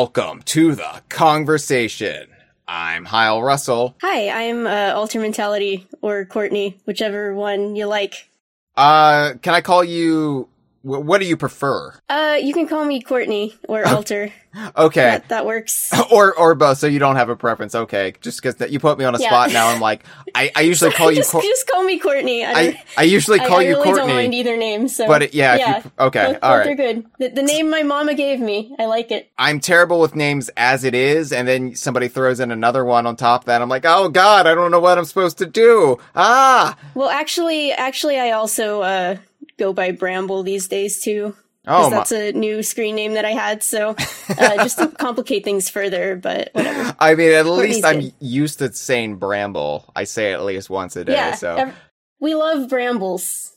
Welcome to the conversation. I'm Kyle Russell. Hi, I'm uh, Alter Mentality or Courtney, whichever one you like. Uh, can I call you? Wh- What do you prefer? Uh, you can call me Courtney or Alter. Okay, That, that works. or or both. So you don't have a preference. Okay, just because you put me on a Yeah. spot now. I'm like, I, I usually call you. just, Cour- just call me Courtney. I, I I usually call I you really don't mind Courtney. either name. So, But it- yeah, if you okay, both, all both right. are good. The, the name my mama gave me, I like it. I'm terrible with names as it is, and then somebody throws in another one on top of that. I'm like, oh god, I don't know what I'm supposed to do. Ah, Well, actually, actually, I also uh, go by Bramble these days too. oh Because my. that's a new screen name that I had. So, uh, just to complicate things further, but whatever. I mean, at Courtney's least I'm good. used to saying bramble. I say it at least once a day. yeah, so ev- we love brambles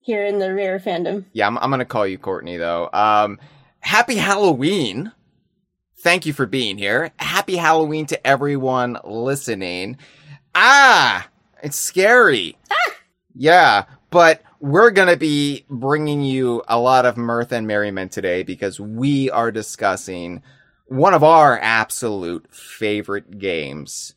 here in the rare fandom. yeah, I'm, I'm gonna call you Courtney though. Um, happy Halloween. Thank you for being here. Happy Halloween to everyone listening. Ah, it's scary. Yeah, but we're gonna be bringing you a lot of mirth and merriment today because we are discussing one of our absolute favorite games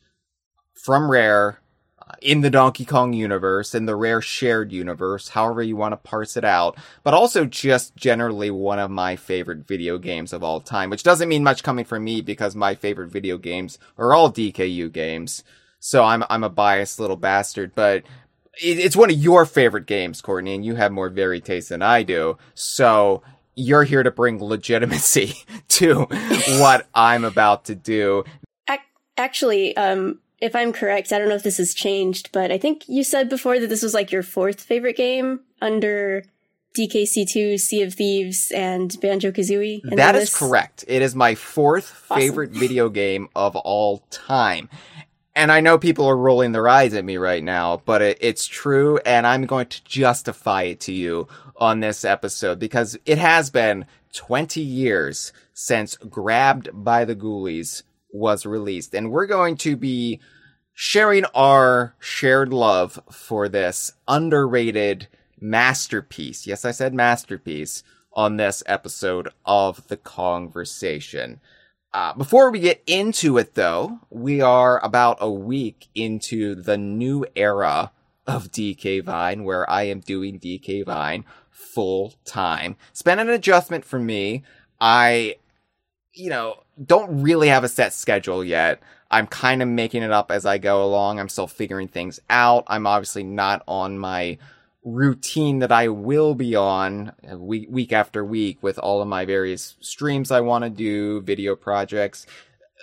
from Rare uh, in the Donkey Kong universe, in the Rare shared universe, however you want to parse it out, but also just generally one of my favorite video games of all time, which doesn't mean much coming from me because my favorite video games are all DKU games. So I'm I'm a biased little bastard, but it's one of your favorite games, Courtney, and you have more varied taste than I do. So you're here to bring legitimacy to what I'm about to do. Actually, um, if I'm correct, I don't know if this has changed, but I think you said before that this was like your fourth favorite game under DKC2, Sea of Thieves, and Banjo Kazooie. That is correct. It is my fourth Awesome. favorite video game of all time. And I know people are rolling their eyes at me right now, but it, it's true, and I'm going to justify it to you on this episode because it has been 20 years since Grabbed by the Ghoulies was released, and we're going to be sharing our shared love for this underrated masterpiece. Yes, I said masterpiece on this episode of The Conversation. Uh, before we get into it, though, we are about a week into the new era of DK Vine, where I am doing DK Vine full time. It's been an adjustment for me. I, you know, don't really have a set schedule yet. I'm kind of making it up as I go along. I'm still figuring things out. I'm obviously not on my routine that I will be on uh, week week after week with all of my various streams I want to do, video projects.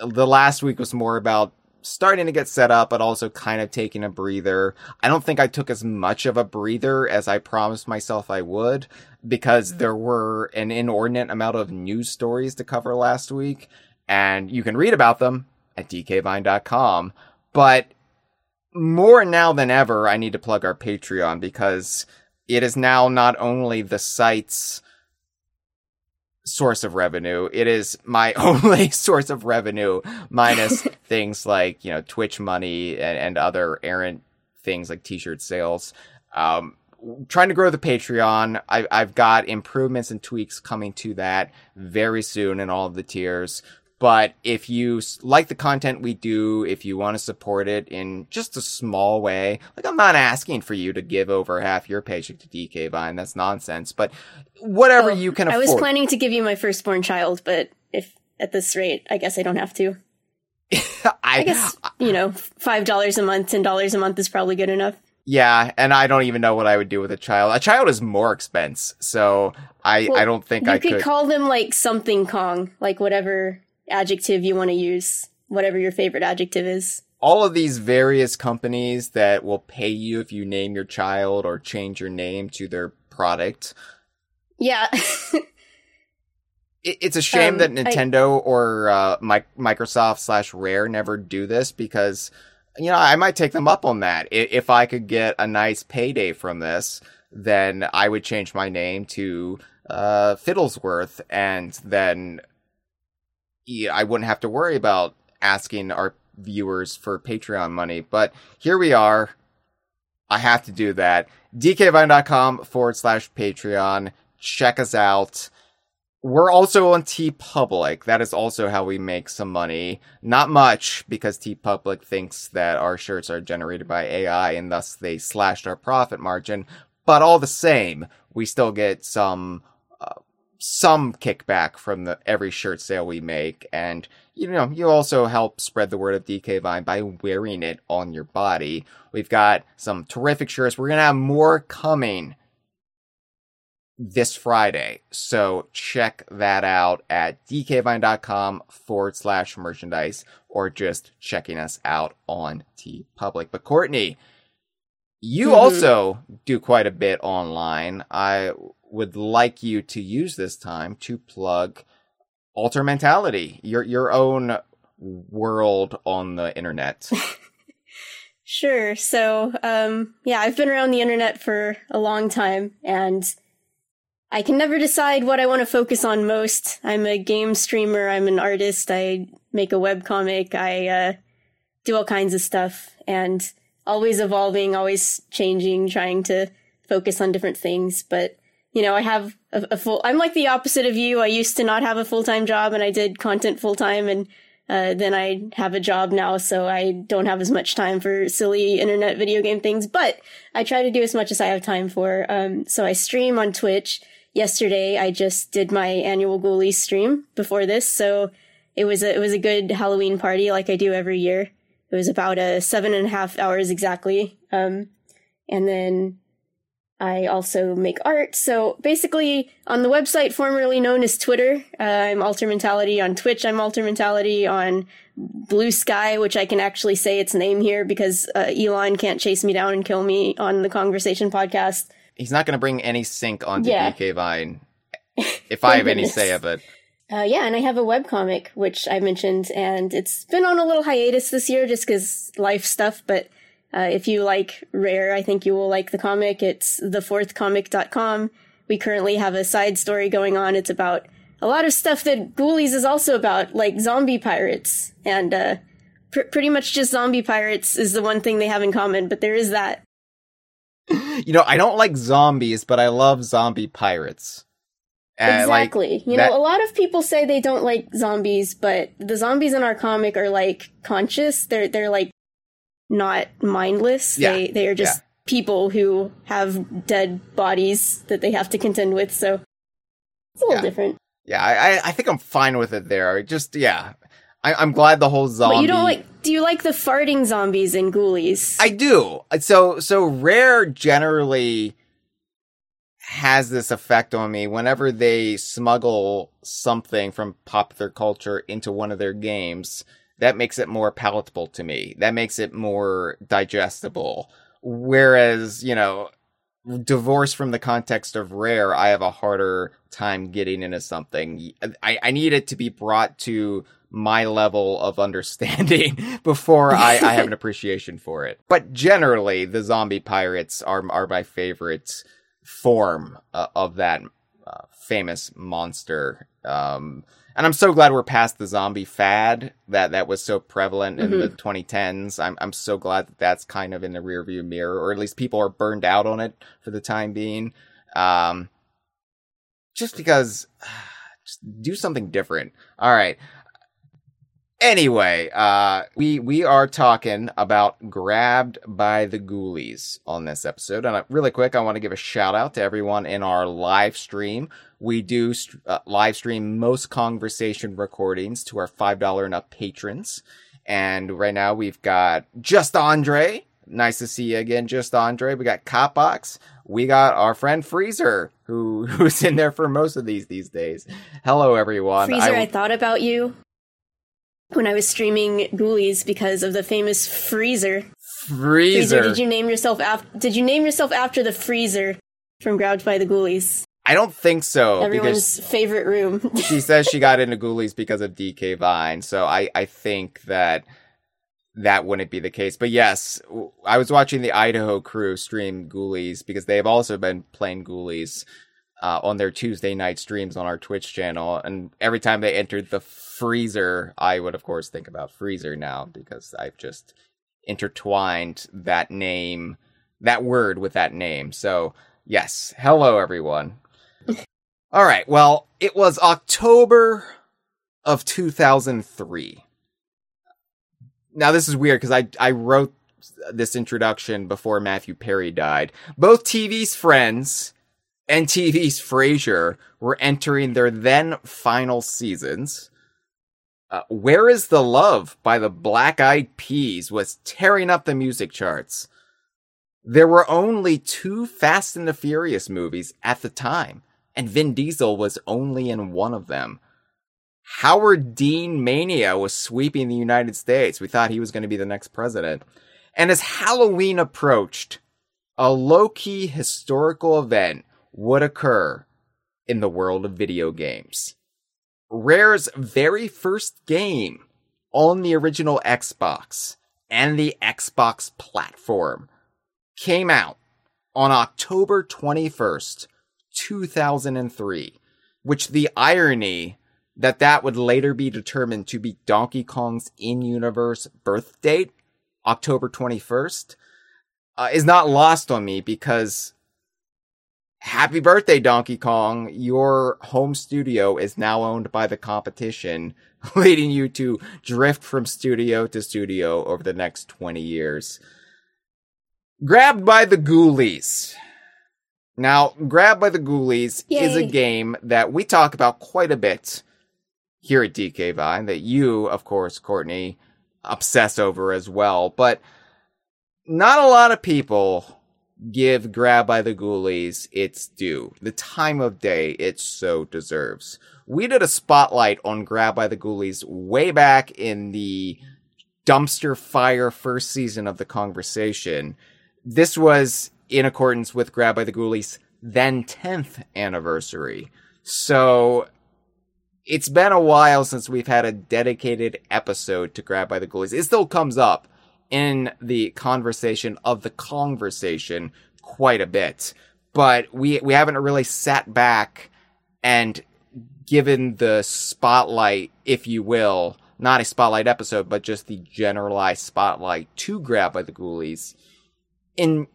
The last week was more about starting to get set up, but also kind of taking a breather. I don't think I took as much of a breather as I promised myself I would because there were an inordinate amount of news stories to cover last week, and you can read about them at dkvine.com. But more now than ever, I need to plug our Patreon because it is now not only the site's source of revenue, it is my only source of revenue, minus things like, you know, Twitch money and, and other errant things like t shirt sales. Um, trying to grow the Patreon. I, I've got improvements and tweaks coming to that very soon in all of the tiers. But if you like the content we do, if you want to support it in just a small way, like I'm not asking for you to give over half your paycheck to DK Vine. That's nonsense. But whatever Oh, you can afford. I was planning to give you my firstborn child, but if at this rate, I guess I don't have to. I, I guess you know, five dollars a month, ten dollars a month is probably good enough. yeah, and I don't even know what I would do with a child. A child is more expense, so I, Well, I don't think I could, You could. call them like something Kong, like whatever adjective you want to use, whatever your favorite adjective is. all of these various companies that will pay you if you name your child or change your name to their product. Yeah, it's a shame Um, that I- Nintendo or uh, Mi- Microsoft slash Rare never do this because you know I might take them up on that. If I could get a nice payday from this, then I would change my name to uh, Fiddlesworth, and then I wouldn't have to worry about asking our viewers for Patreon money. But here we are. I have to do that. DKVine.com forward slash Patreon. Check us out. we're also on TeePublic. That is also how we make some money. Not much because TeePublic thinks that our shirts are generated by AI and thus they slashed our profit margin. But all the same, we still get some some kickback from the every shirt sale we make and you know you also help spread the word of DK Vine by wearing it on your body. We've got some terrific shirts. We're going to have more coming this Friday. So check that out at dkvine.com forward slash merchandise or just checking us out on T Public. But Courtney, you mm-hmm. also do quite a bit online. I would like you to use this time to plug Alter Mentality, your your own world on the internet. sure. So, um, yeah, I've been around the internet for a long time and I can never decide what I want to focus on most. I'm a game streamer, I'm an artist, I make a web comic, I uh, do all kinds of stuff, and always evolving, always changing, trying to focus on different things. But, you know, I have a, a full, I'm like the opposite of you. I used to not have a full time job and I did content full time and uh, then I have a job now, so I don't have as much time for silly internet video game things, but I try to do as much as I have time for. Um, so I stream on Twitch yesterday I just did my annual Ghoulies stream before this, so it was a, it was a good Halloween party like I do every year. It was about a seven and a half hours exactly. Um, and then I also make art. So basically, on the website formerly known as Twitter, uh, I'm Alter Mentality. On Twitch, I'm Alter Mentality. On Blue Sky, which I can actually say its name here because uh, Elon can't chase me down and kill me on the Conversation podcast he's not going to bring any sync onto yeah. DK Vine if I have any say of it. Uh, yeah, and I have a web comic which I mentioned, and it's been on a little hiatus this year just because life stuff. But uh, if you like Rare, I think you will like the comic. It's thefourthcomic.com. We currently have a side story going on. It's about a lot of stuff that Ghoulies is also about, like zombie pirates, and uh, pr- pretty much just zombie pirates is the one thing they have in common. But there is that you know, I don't like zombies, but I love zombie pirates. exactly. Like, you that... know, a lot of people say they don't like zombies, but the zombies in our comic are like conscious. They're they're like not mindless. Yeah. They they are just yeah. people who have dead bodies that they have to contend with. So it's a little yeah. different. Yeah, I I think I'm fine with it there. I just yeah, I, am glad the whole zombie. But you don't like? Do you like the farting zombies in Ghoulies? I do. So so rare generally has this effect on me whenever they smuggle something from popular culture into one of their games. That makes it more palatable to me. That makes it more digestible. Whereas, you know, divorced from the context of rare, I have a harder time getting into something. I, I need it to be brought to my level of understanding before I, I have an appreciation for it. But generally, the zombie pirates are are my favorite form uh, of that uh, famous monster. Um, and I'm so glad we're past the zombie fad that that was so prevalent mm-hmm. in the 2010s. I'm I'm so glad that that's kind of in the rearview mirror, or at least people are burned out on it for the time being. Um, just because, just do something different. All right. Anyway, uh, we we are talking about grabbed by the ghoulies on this episode, and uh, really quick, I want to give a shout out to everyone in our live stream. We do uh, live stream most conversation recordings to our five dollar and up patrons, and right now we've got just Andre. Nice to see you again, just Andre. We got Copbox. We got our friend Freezer, who who's in there for most of these these days. Hello, everyone. Freezer, I, I thought about you when I was streaming Ghoulies because of the famous Freezer. Freezer. Freezer did you name yourself after? Did you name yourself after the Freezer from Grabbed by the Ghoulies? I don't think so. Everyone's favorite room. she says she got into Ghoulies because of DK Vine, so I I think that that wouldn't be the case. But yes, I was watching the Idaho crew stream Ghoulies because they've also been playing Ghoulies uh, on their Tuesday night streams on our Twitch channel. And every time they entered the freezer, I would, of course, think about Freezer now because I've just intertwined that name, that word with that name. So, yes. Hello, everyone. All right. Well, it was October of 2003. Now this is weird because I I wrote this introduction before Matthew Perry died. Both TV's Friends and TV's Frasier were entering their then final seasons. Uh, Where is the Love by the Black Eyed Peas was tearing up the music charts. There were only two Fast and the Furious movies at the time, and Vin Diesel was only in one of them. Howard Dean mania was sweeping the United States. We thought he was going to be the next president. And as Halloween approached, a low key historical event would occur in the world of video games. Rare's very first game on the original Xbox and the Xbox platform came out on October 21st, 2003, which the irony that that would later be determined to be Donkey Kong's in-universe birth date, October 21st, uh, is not lost on me because happy birthday, Donkey Kong. Your home studio is now owned by the competition, leading you to drift from studio to studio over the next 20 years. Grabbed by the Ghoulies. Now, Grabbed by the Ghoulies Yay. is a game that we talk about quite a bit here at DK Vine that you, of course, Courtney, obsess over as well. But not a lot of people give Grab by the Ghoulies its due. The time of day it so deserves. We did a spotlight on Grab by the Ghoulies way back in the dumpster fire first season of the conversation. This was in accordance with Grab by the Ghoulies then 10th anniversary. So it's been a while since we've had a dedicated episode to Grab by the Ghoulies. It still comes up in the conversation of the conversation quite a bit, but we we haven't really sat back and given the spotlight, if you will, not a spotlight episode, but just the generalized spotlight to Grab by the Ghoulies in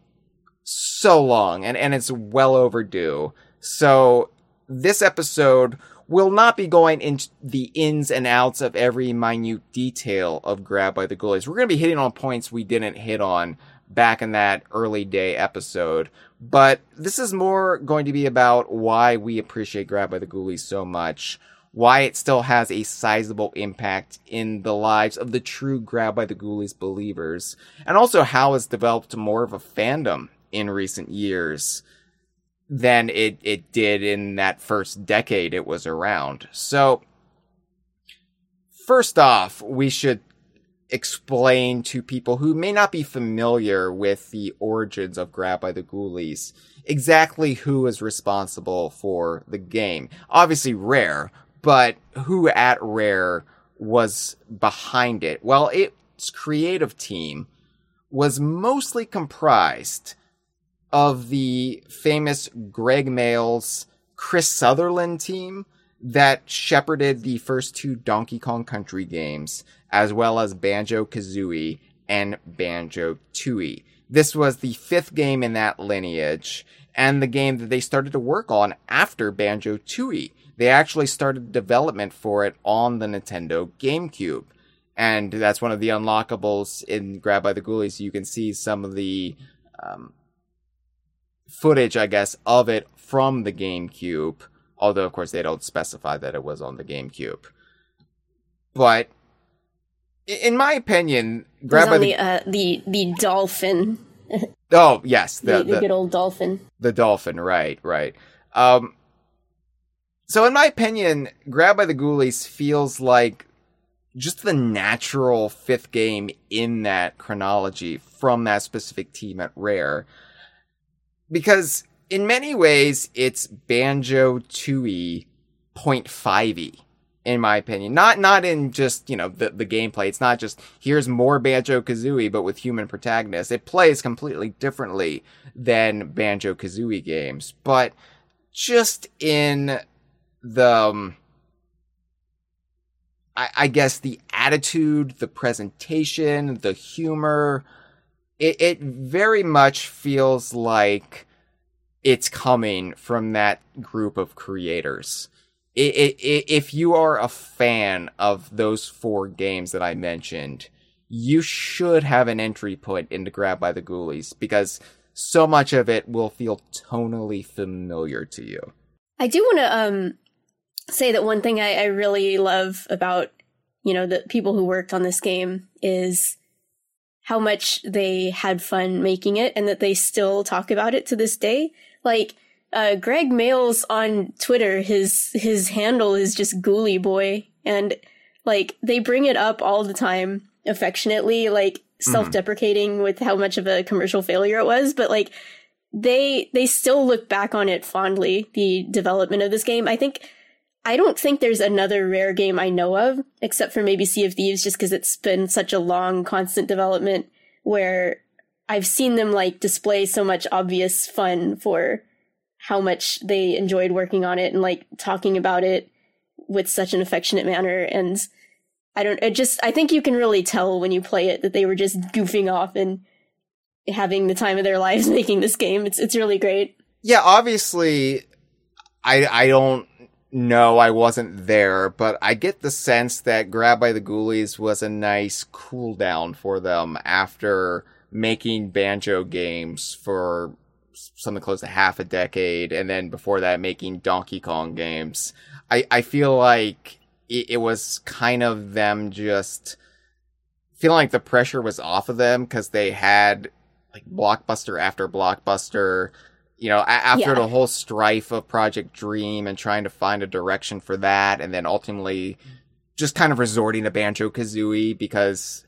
so long, and and it's well overdue. So this episode will not be going into the ins and outs of every minute detail of Grab by the Ghoulies. We're going to be hitting on points we didn't hit on back in that early day episode. But this is more going to be about why we appreciate Grab by the Ghoulies so much, why it still has a sizable impact in the lives of the true Grab by the Ghoulies believers, and also how it's developed more of a fandom in recent years than it, it did in that first decade it was around. So, first off, we should explain to people who may not be familiar with the origins of Grab by the Ghoulies exactly who is responsible for the game. Obviously, Rare, but who at Rare was behind it? Well, its creative team was mostly comprised of the famous Greg Mayles Chris Sutherland team that shepherded the first two Donkey Kong Country games, as well as Banjo Kazooie and Banjo Tooie. This was the fifth game in that lineage, and the game that they started to work on after Banjo Tooie. They actually started development for it on the Nintendo GameCube. And that's one of the unlockables in Grab by the Ghoulies. You can see some of the um, footage, I guess, of it from the GameCube. Although, of course, they don't specify that it was on the GameCube. But in my opinion, grab by the, the, uh, the the dolphin. oh yes, the, the, the, good old dolphin. The dolphin, right, right. Um, so in my opinion, Grab by the Ghoulies feels like just the natural fifth game in that chronology from that specific team at Rare because in many ways it's Banjo Tooie point five e in my opinion. Not not in just, you know, the, the gameplay. It's not just here's more Banjo Kazooie but with human protagonists. It plays completely differently than Banjo Kazooie games. But just in the um, I, I guess the attitude, the presentation, the humor, it, it very much feels like it's coming from that group of creators. It, it, it, if you are a fan of those four games that I mentioned, you should have an entry point into Grab by the Ghoulies because so much of it will feel tonally familiar to you. I do want to um, say that one thing I, I really love about you know the people who worked on this game is how much they had fun making it and that they still talk about it to this day. Like uh, Greg Mayles on Twitter, his his handle is just Ghoulie Boy, and like they bring it up all the time, affectionately, like self-deprecating mm-hmm. with how much of a commercial failure it was, but like they they still look back on it fondly. The development of this game, I think. I don't think there's another rare game I know of, except for maybe Sea of Thieves, just because it's been such a long, constant development where I've seen them like display so much obvious fun for how much they enjoyed working on it and like talking about it with such an affectionate manner and I don't it just I think you can really tell when you play it that they were just goofing off and having the time of their lives making this game. It's it's really great. Yeah, obviously I I don't know I wasn't there, but I get the sense that Grab by the Ghoulies was a nice cool down for them after making banjo games for something close to half a decade, and then before that making Donkey Kong games. I, I feel like it, it was kind of them just feeling like the pressure was off of them because they had like blockbuster after blockbuster. You know, after yeah. the whole strife of Project Dream and trying to find a direction for that, and then ultimately just kind of resorting to Banjo Kazooie because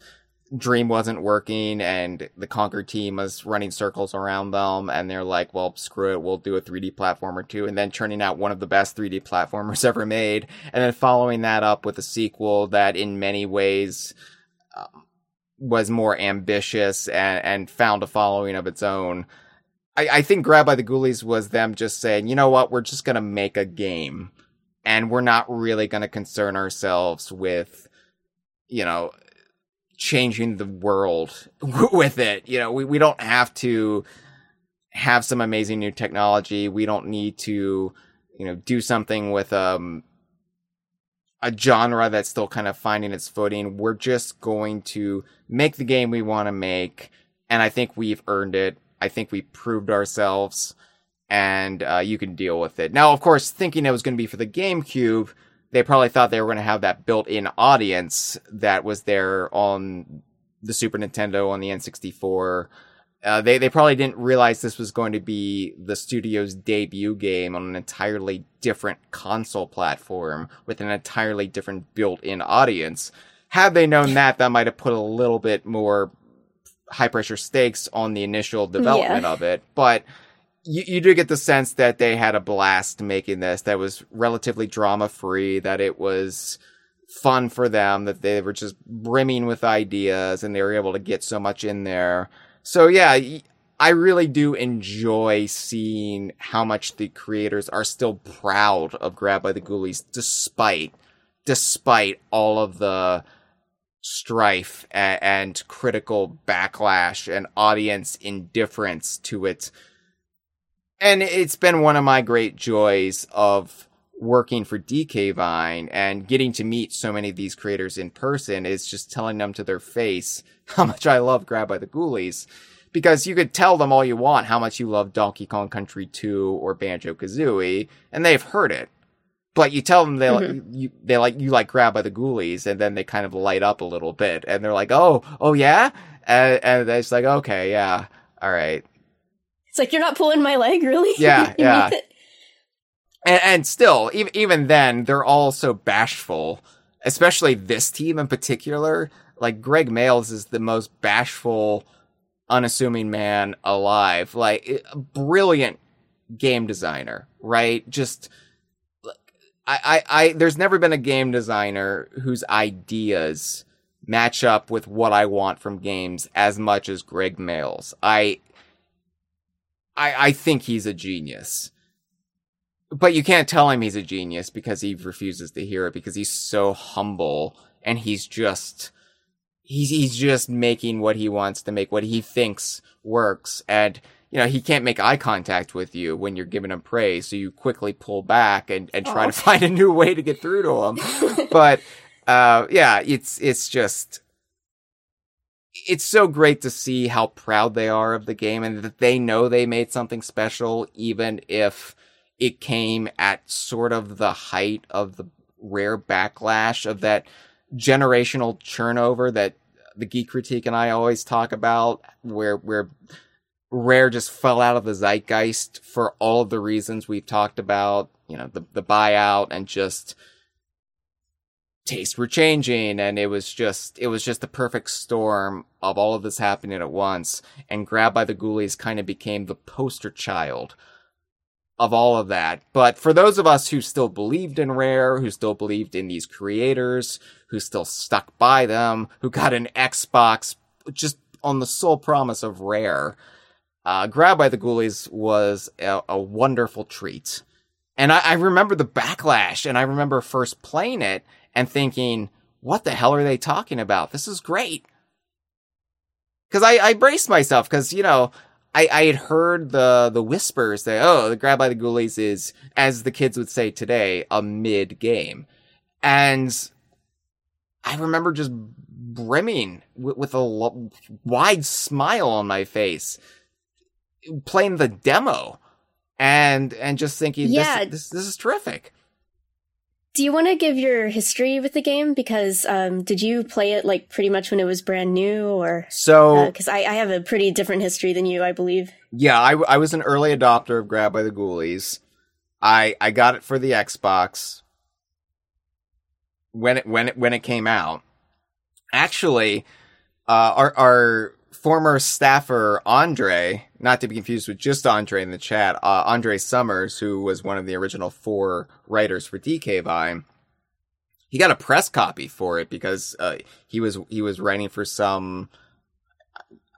Dream wasn't working and the Conker team was running circles around them and they're like, well, screw it, we'll do a 3D platformer too. And then turning out one of the best 3D platformers ever made. And then following that up with a sequel that in many ways um, was more ambitious and, and found a following of its own. I, I think Grab by the Ghoulies was them just saying, you know what, we're just to make a game and we're not really to concern ourselves with, you know, changing the world with it. You know, we, we don't have to have some amazing new technology. We don't need to, you know, do something with um a genre that's still kind of finding its footing. We're just going to make the game we want to make, and I think we've earned it. I think we proved ourselves, and uh, you can deal with it. Now, of course, thinking it was going to be for the GameCube, they probably thought they were going to have that built-in audience that was there on the Super Nintendo on the N64. Uh, they they probably didn't realize this was going to be the studio's debut game on an entirely different console platform with an entirely different built-in audience. Had they known that, that might have put a little bit more high pressure stakes on the initial development yeah. of it. But you, you do get the sense that they had a blast making this that was relatively drama free that it was fun for them that they were just brimming with ideas and they were able to get so much in there so yeah i really do enjoy seeing how much the creators are still proud of grab by the ghoulies despite despite all of the strife and, and critical backlash and audience indifference to it. and it's been one of my great joys of working for DK Vine and getting to meet so many of these creators in person is just telling them to their face how much I love Grab by the Ghoulies. Because you could tell them all you want how much you love Donkey Kong Country 2 or Banjo Kazooie, and they've heard it. But you tell them they mm-hmm. like you they like you like Grab by the Ghoulies, and then they kind of light up a little bit, and they're like, "Oh, oh yeah," and, and it's like, "Okay, yeah, all right." It's like you're not pulling my leg, really. Yeah, yeah. And, and still, even even then, they're all so bashful. Especially this team in particular. Like Greg Mayles is the most bashful, unassuming man alive. Like brilliant game designer, right? Just I, I, I, there's never been a game designer whose ideas match up with what I want from games as much as Greg Mayles. I, I, I think he's a genius. But you can't tell him he's a genius because he refuses to hear it because he's so humble and he's just he's he's just making what he wants to make, what he thinks works. And you know, he can't make eye contact with you when you're giving him praise. So you quickly pull back and, and try to find a new way to get through to him. but, uh, yeah, it's, it's just, it's so great to see how proud they are of the game and that they know they made something special, even if it came at sort of the height of the rare backlash of that generational churnover that the geek critique and I always talk about, where where Rare just fell out of the zeitgeist for all of the reasons we've talked about, you know, the the buyout and just tastes were changing and it was just it was just the perfect storm of all of this happening at once and Grabbed by the Ghoulies kind of became the poster child of all of that. But for those of us who still believed in Rare, who still believed in these creators, who still stuck by them, who got an Xbox just on the sole promise of Rare, uh, Grabbed by the Ghoulies was a, a wonderful treat. And I, I remember the backlash, and I remember first playing it and thinking, what the hell are they talking about? This is great. Cause I, I braced myself, cause, you know, I, I had heard the the whispers that oh the Grabbed by the Ghoulies is as the kids would say today a mid game, and I remember just brimming with, with a lo- wide smile on my face, playing the demo, and and just thinking yeah. this, this, this is terrific. Do you want to give your history with the game? Because um, did you play it like pretty much when it was brand new, or so? Because uh, I, I, have a pretty different history than you, I believe. Yeah, I, I was an early adopter of Grab by the Ghoulies. I I got it for the Xbox when it when it when it came out. Actually, uh, our our former staffer Andre, not to be confused with just Andre in the chat, uh, Andre Summers, who was one of the original four writers for DK Vine, he got a press copy for it because uh, he was he was writing for some,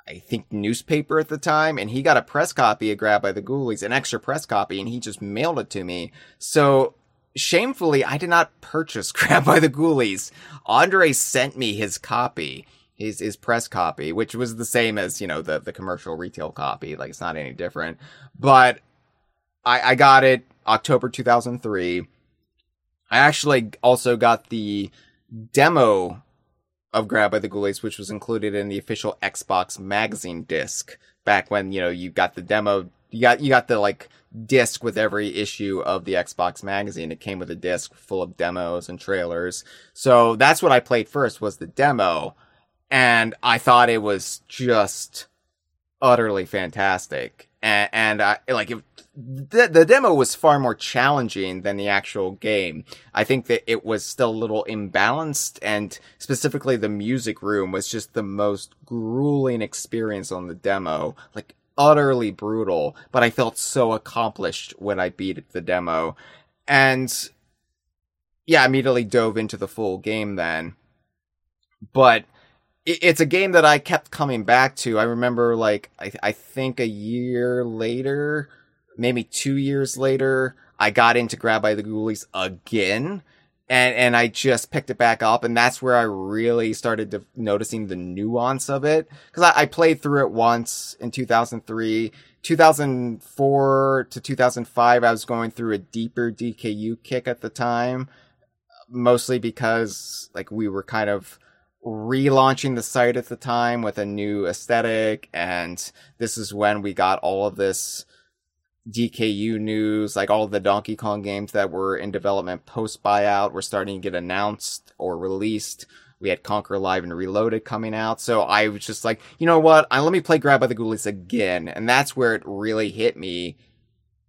I think, newspaper at the time, and he got a press copy of Grabbed by the Ghoulies, an extra press copy, and he just mailed it to me. So shamefully, I did not purchase Grab by the Ghoulies. Andre sent me his copy his his press copy, which was the same as you know the the commercial retail copy. Like it's not any different. But I I got it October 2003. I actually also got the demo of Grab by the Ghoulies, which was included in the official Xbox magazine disc back when you know you got the demo. You got you got the like disc with every issue of the Xbox magazine. It came with a disc full of demos and trailers. So that's what I played first was the demo and I thought it was just utterly fantastic. And, and I like it, the, the demo was far more challenging than the actual game. I think that it was still a little imbalanced, and specifically the music room was just the most grueling experience on the demo. Like utterly brutal, but I felt so accomplished when I beat the demo. And yeah, immediately dove into the full game then. But it's a game that I kept coming back to. I remember like I, I think a year later, maybe two years later, I got into Grab by the Ghoulies again. And, and I just picked it back up and that's where I really started to, noticing the nuance of it. Cause I, I played through it once in 2003. 2004 to 2005, I was going through a deeper DKU kick at the time. Mostly because like we were kind of, relaunching the site at the time with a new aesthetic and this is when we got all of this DKU news, like all the Donkey Kong games that were in development post buyout were starting to get announced or released. We had Conker Live and Reloaded coming out. So I was just like, you know what? I, let me play Grabbed by the Ghoulies again. And that's where it really hit me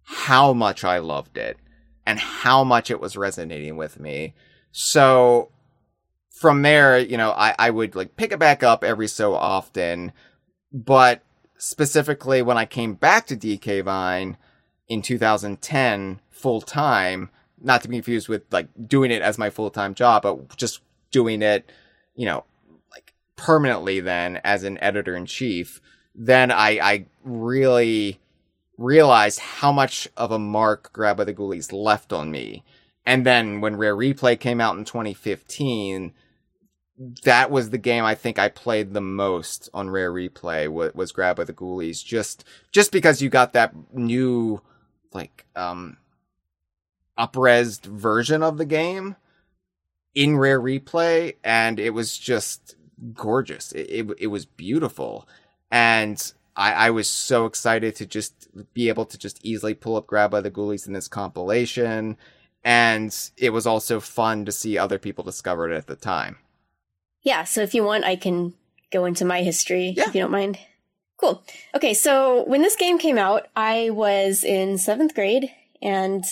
how much I loved it and how much it was resonating with me. So from there, you know, I, I would like pick it back up every so often. But specifically when I came back to DK Vine in 2010 full time, not to be confused with like doing it as my full time job, but just doing it, you know, like permanently then as an editor in chief, then I, I really realized how much of a mark Grabbed by the Ghoulies left on me. And then when Rare Replay came out in 2015, that was the game I think I played the most on Rare Replay was, was Grab by the Ghoulies. Just just because you got that new like um upresed version of the game in Rare Replay, and it was just gorgeous. It it, it was beautiful, and I, I was so excited to just be able to just easily pull up Grab by the Ghoulies in this compilation. And it was also fun to see other people discover it at the time. Yeah, so if you want, I can go into my history Yeah. if you don't mind. Cool. Okay, so when this game came out, I was in seventh grade and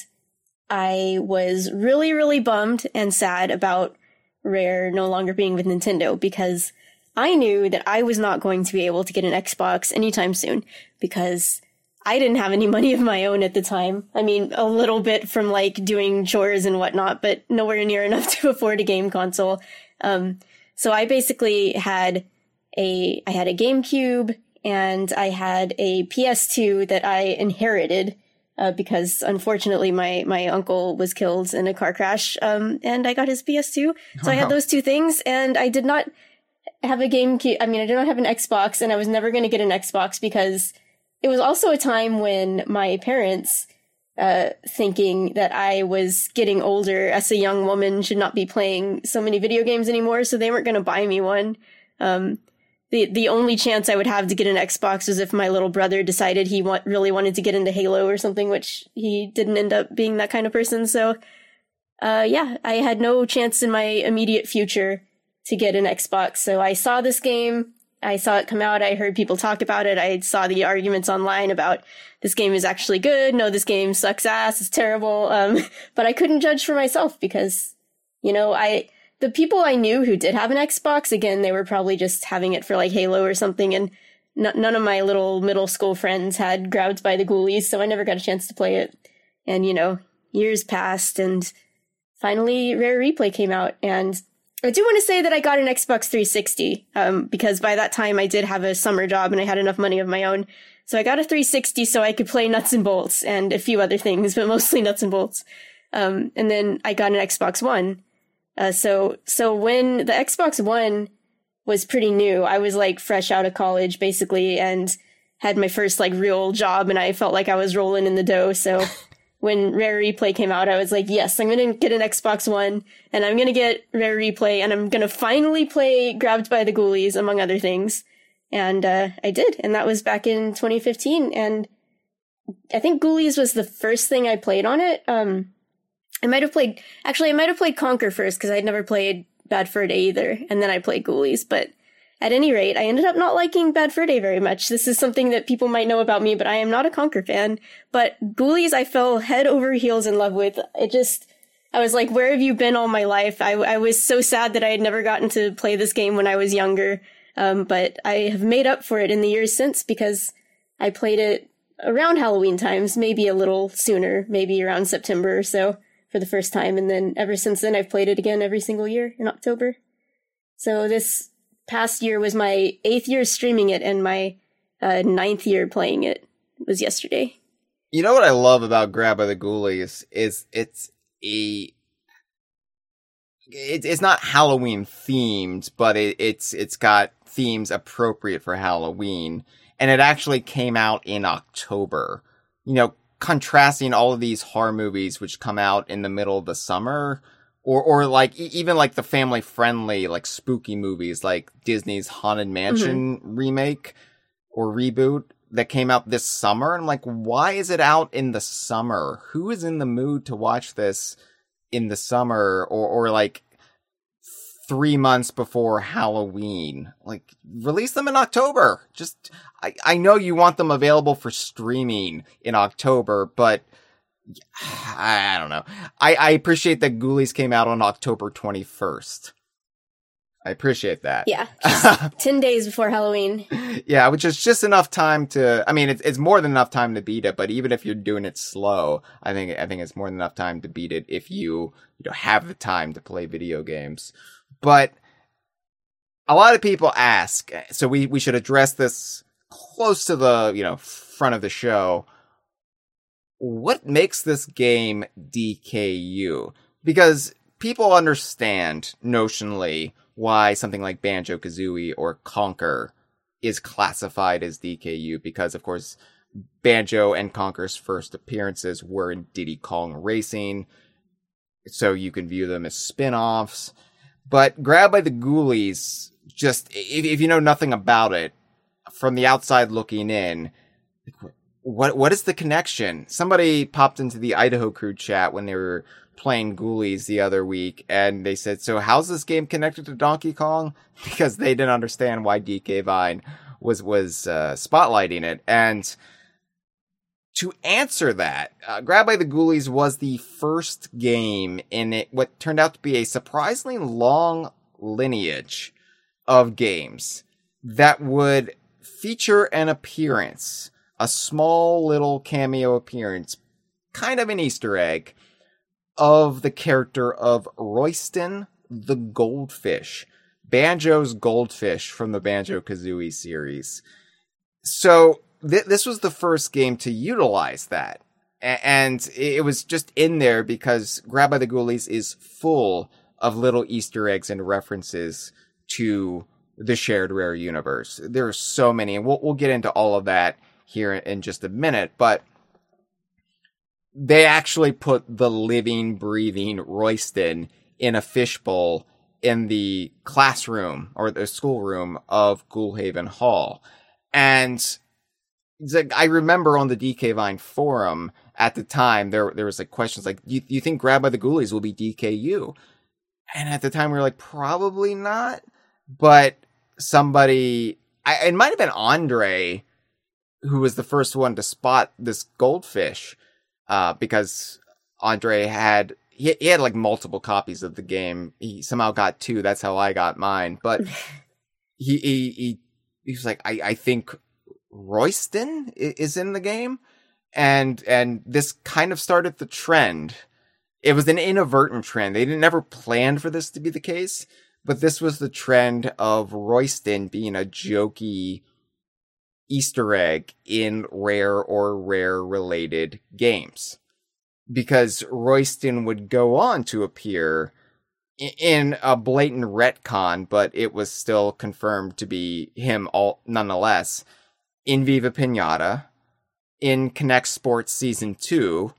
I was really, really bummed and sad about Rare no longer being with Nintendo because I knew that I was not going to be able to get an Xbox anytime soon because I didn't have any money of my own at the time. I mean, a little bit from like doing chores and whatnot, but nowhere near enough to afford a game console. Um, so I basically had a, I had a GameCube and I had a PS2 that I inherited, uh, because unfortunately my, my uncle was killed in a car crash, um, and I got his PS2. So I had those two things and I did not have a GameCube. I mean, I did not have an Xbox and I was never going to get an Xbox because it was also a time when my parents, uh, thinking that I was getting older as a young woman should not be playing so many video games anymore. So they weren't going to buy me one. Um, the, the only chance I would have to get an Xbox was if my little brother decided he want, really wanted to get into Halo or something, which he didn't end up being that kind of person. So, uh, yeah, I had no chance in my immediate future to get an Xbox. So I saw this game. I saw it come out. I heard people talk about it. I saw the arguments online about this game is actually good. No, this game sucks ass. It's terrible. Um, but I couldn't judge for myself because, you know, I, the people I knew who did have an Xbox, again, they were probably just having it for like Halo or something. And n- none of my little middle school friends had grabbed by the ghoulies. So I never got a chance to play it. And, you know, years passed and finally Rare Replay came out and I do want to say that I got an Xbox 360 um, because by that time I did have a summer job and I had enough money of my own. So I got a 360 so I could play Nuts and Bolts and a few other things, but mostly Nuts and Bolts. Um, and then I got an Xbox One. Uh, so so when the Xbox One was pretty new, I was like fresh out of college basically and had my first like real job and I felt like I was rolling in the dough. So when Rare Replay came out, I was like, yes, I'm gonna get an Xbox One and I'm gonna get Rare Replay and I'm gonna finally play Grabbed by the Ghoulies, among other things. And uh, I did, and that was back in 2015. And I think Ghoulies was the first thing I played on it. Um, I might have played, actually, I might have played Conker first because I'd never played Bad Fur Day either, and then I played Ghoulies. But at any rate, I ended up not liking Bad Fur Day very much. This is something that people might know about me, but I am not a Conker fan. But Ghoulies, I fell head over heels in love with. It just, I was like, where have you been all my life? I, I was so sad that I had never gotten to play this game when I was younger. Um, but I have made up for it in the years since because I played it around Halloween times, maybe a little sooner, maybe around September or so for the first time. And then ever since then, I've played it again every single year in October. So this past year was my eighth year streaming it and my uh, ninth year playing it was yesterday. You know what I love about Grab by the Ghoulies is it's a it, it's not Halloween themed, but it, it's it's got themes appropriate for Halloween, and it actually came out in October. You know, contrasting all of these horror movies which come out in the middle of the summer, or or like even like the family friendly like spooky movies like Disney's Haunted Mansion mm-hmm. remake or reboot that came out this summer. I'm like, why is it out in the summer? Who is in the mood to watch this in the summer or, or like three months before Halloween? Like, release them in October. Just, I, I know you want them available for streaming in October, but I, I don't know. I, I appreciate that Ghoulies came out on October 21st. I appreciate that. Yeah, just 10 days before Halloween. Yeah, which is just enough time to. I mean, it's it's more than enough time to beat it. But even if you're doing it slow, I think I think it's more than enough time to beat it if you you know have the time to play video games. But a lot of people ask, so we we should address this close to the you know front of the show. What makes this game DKU? Because people understand notionally why something like Banjo Kazooie or Conker is classified as DKU because, of course, Banjo and Conker's first appearances were in Diddy Kong Racing, so you can view them as spin offs. But Grab by the Ghoulies, just if, if you know nothing about it, from the outside looking in, what what is the connection? Somebody popped into the Idaho crew chat when they were playing Ghoulies the other week, and they said, "So how's this game connected to Donkey Kong?" Because they didn't understand why DK Vine was was uh, spotlighting it, and to answer that, uh, Grabbed by the Ghoulies was the first game in it, what turned out to be a surprisingly long lineage of games that would feature an appearance, a small little cameo appearance, kind of an Easter egg, of the character of Royston the Goldfish, Banjo's goldfish from the Banjo Kazooie series. So th- this was the first game to utilize that. A- and it was just in there because Grabbed by the Ghoulies is full of little Easter eggs and references to the shared rare universe. There are so many, and we'll, we'll get into all of that here in just a minute, but they actually put the living, breathing Royston in a fishbowl in the classroom or the schoolroom of Ghoulhaven Hall. And I remember on the DK Vine forum at the time, there, there was like questions like, you, you think Grabbed by the Ghoulies will be DKU? And at the time we were like, probably not. But somebody, I, it might have been Andre who was the first one to spot this goldfish, uh, because Andre had he, he had like multiple copies of the game. He somehow got two. That's how I got mine. But he he he, he was like, I I think Royston is in the game, and and this kind of started the trend. It was an inadvertent trend. They didn't never plan for this to be the case, but this was the trend of Royston being a jokey Easter egg in rare or rare related games because Royston would go on to appear in a blatant retcon, but it was still confirmed to be him all nonetheless in Viva Pinata, in Kinect Sports Season 2,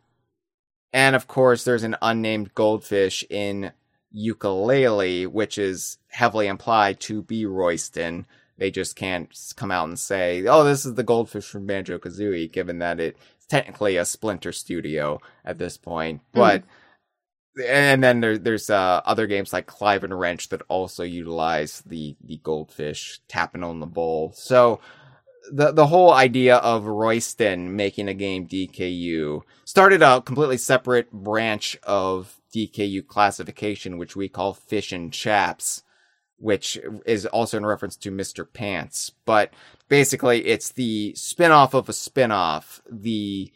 and of course there's an unnamed goldfish in Yooka-Laylee, which is heavily implied to be Royston. They just can't come out and say, oh, this is the goldfish from Banjo Kazooie, given that it's technically a Splinter Studio at this point, hmm. but. Mm. And then there, there's uh, other games like Clive 'N' Wrench that also utilize the the goldfish tapping on the bowl. So the the whole idea of Royston making a game DKU started a completely separate branch of DKU classification, which we call Fish and Chaps, which is also in reference to Mr. Pants. But basically, it's the spin-off of a spin-off. The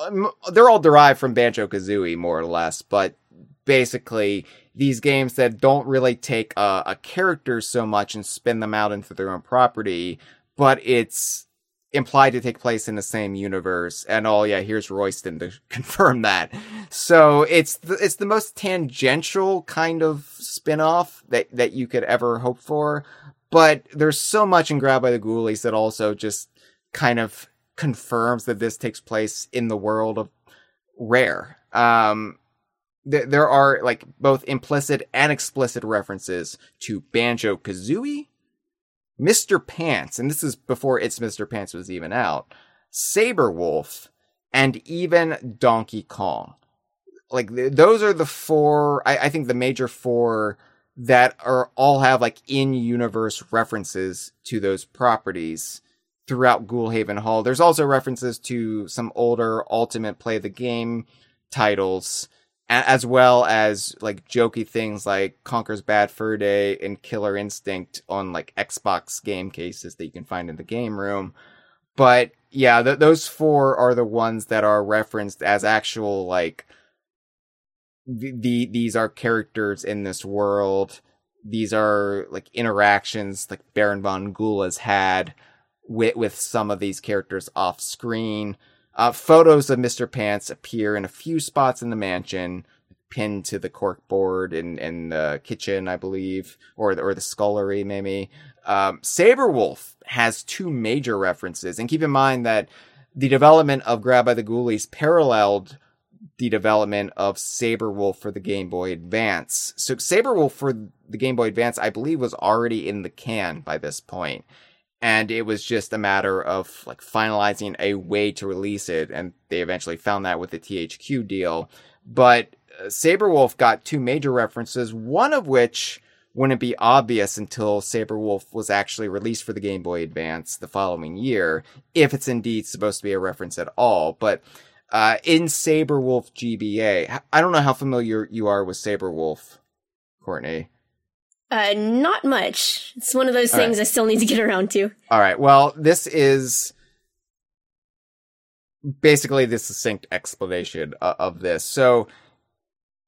um, they're all derived from Banjo Kazooie, more or less, but basically these games that don't really take a, a character so much and spin them out into their own property, but it's implied to take place in the same universe. And oh yeah, here's Royston to confirm that. So it's the, it's the most tangential kind of spin-off that, that you could ever hope for. But there's so much in Grabbed by the Ghoulies that also just kind of confirms that this takes place in the world of Rare. Um, th- there are like both implicit and explicit references to Banjo Kazooie, Mr. Pants, and this is before It's Mr. Pants was even out, Sabre Wulf, and even Donkey Kong. Like th- those are the four. I, I think the major four that are all have like in universe references to those properties throughout Ghoulhaven Hall. There's also references to some older Ultimate Play the Game titles as well as like jokey things like Conker's Bad Fur Day and Killer Instinct on like Xbox game cases that you can find in the game room. But yeah, th- those four are the ones that are referenced as actual like the, the these are characters in this world. These are like interactions like Baron von Ghoul has had with with some of these characters off screen. Uh, photos of Mr. Pants appear in a few spots in the mansion. pinned to the cork board in, in the kitchen, I believe, or, or the scullery, maybe. Um, Sabrewulf has two major references. And keep in mind that the development of Grab by the Ghoulies paralleled the development of Sabrewulf for the Game Boy Advance. So Sabrewulf for the Game Boy Advance, I believe, was already in the can by this point. And it was just a matter of like finalizing a way to release it. And they eventually found that with the THQ deal. But uh, Sabrewulf got two major references, one of which wouldn't be obvious until Sabrewulf was actually released for the Game Boy Advance the following year, if it's indeed supposed to be a reference at all. But uh, in Sabrewulf GBA, I don't know how familiar you are with Sabrewulf, Courtney. Uh, not much. It's one of those things right. I still need to get around to. All right. Well, this is basically the succinct explanation of, of this. So,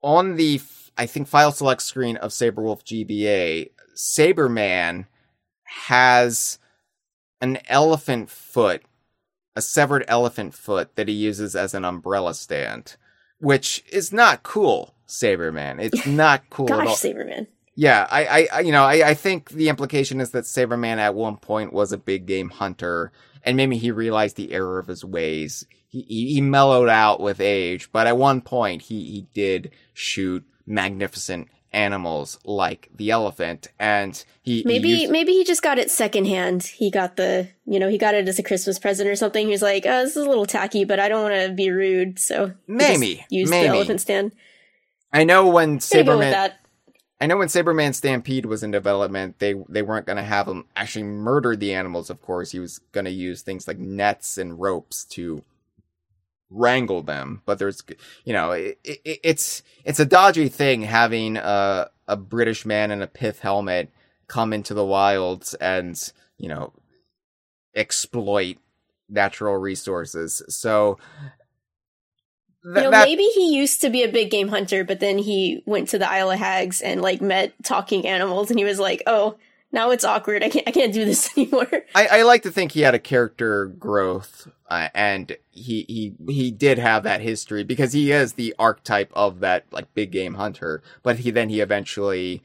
on the I think file select screen of Sabrewulf GBA, Sabreman has an elephant foot, a severed elephant foot that he uses as an umbrella stand, which is not cool, Sabreman. It's not cool Gosh, Sabreman. Yeah, I, I, you know, I, I think the implication is that Sabreman at one point was a big game hunter, and maybe he realized the error of his ways. He, he, he mellowed out with age, but at one point he, he did shoot magnificent animals like the elephant and he maybe he used... maybe he just got it secondhand. He got the you know he got it as a christmas present or something. He's like oh, this is a little tacky but i don't want to be rude so maybe use the elephant stand. I know when sabreman I know when Sabreman Stampede was in development, they they weren't going to have him actually murder the animals. Of course, he was going to use things like nets and ropes to wrangle them. But there's, you know, it, it, it's it's a dodgy thing having a a British man in a pith helmet come into the wilds and you know exploit natural resources. So. Th- you know, that... maybe he used to be a big game hunter, but then he went to the Isle of Hags and like met talking animals, and he was like, "Oh, now it's awkward. I can't I can't do this anymore. I, I like to think he had a character growth, uh, and he he he did have that history because he is the archetype of that like big game hunter. But he then he eventually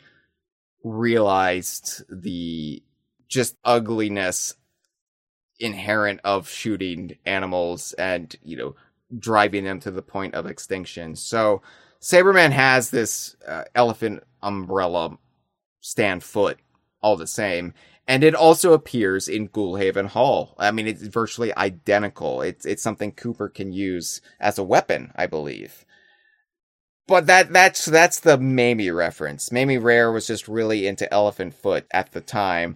realized the just ugliness inherent of shooting animals and you know driving them to the point of extinction. So Sabreman has this uh, elephant umbrella stand foot all the same. And it also appears in Ghoulhaven Hall. I mean, it's virtually identical. It's it's something Cooper can use as a weapon, I believe. But that that's that's the Mamie reference. Mamie Rare was just really into Elephant Foot at the time.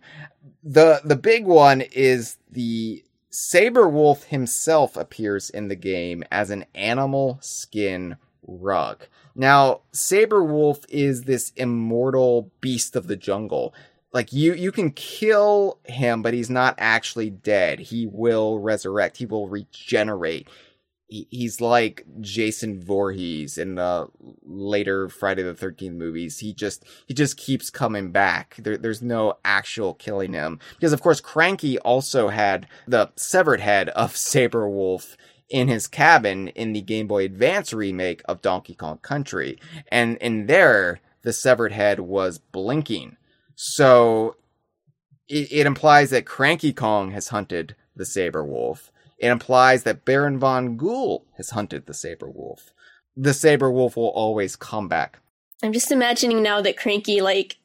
The the big one is the Sabre Wulf himself appears in the game as an animal skin rug. Now, Sabre Wulf is this immortal beast of the jungle. Like you you can kill him but he's not actually dead. He will resurrect. He will regenerate he's like jason Voorhees in the later friday the 13th movies. He just he just keeps coming back. There, there's no actual killing him. Because of course cranky also had the severed head of sabre wulf in his cabin in the game boy advance remake of donkey kong country. And in there the severed head was blinking. So it, it implies that Cranky Kong has hunted the sabre wulf. It implies that Baron von Ghoul has hunted the sabre wulf. The sabre wulf will always come back. I'm just imagining now that Cranky, like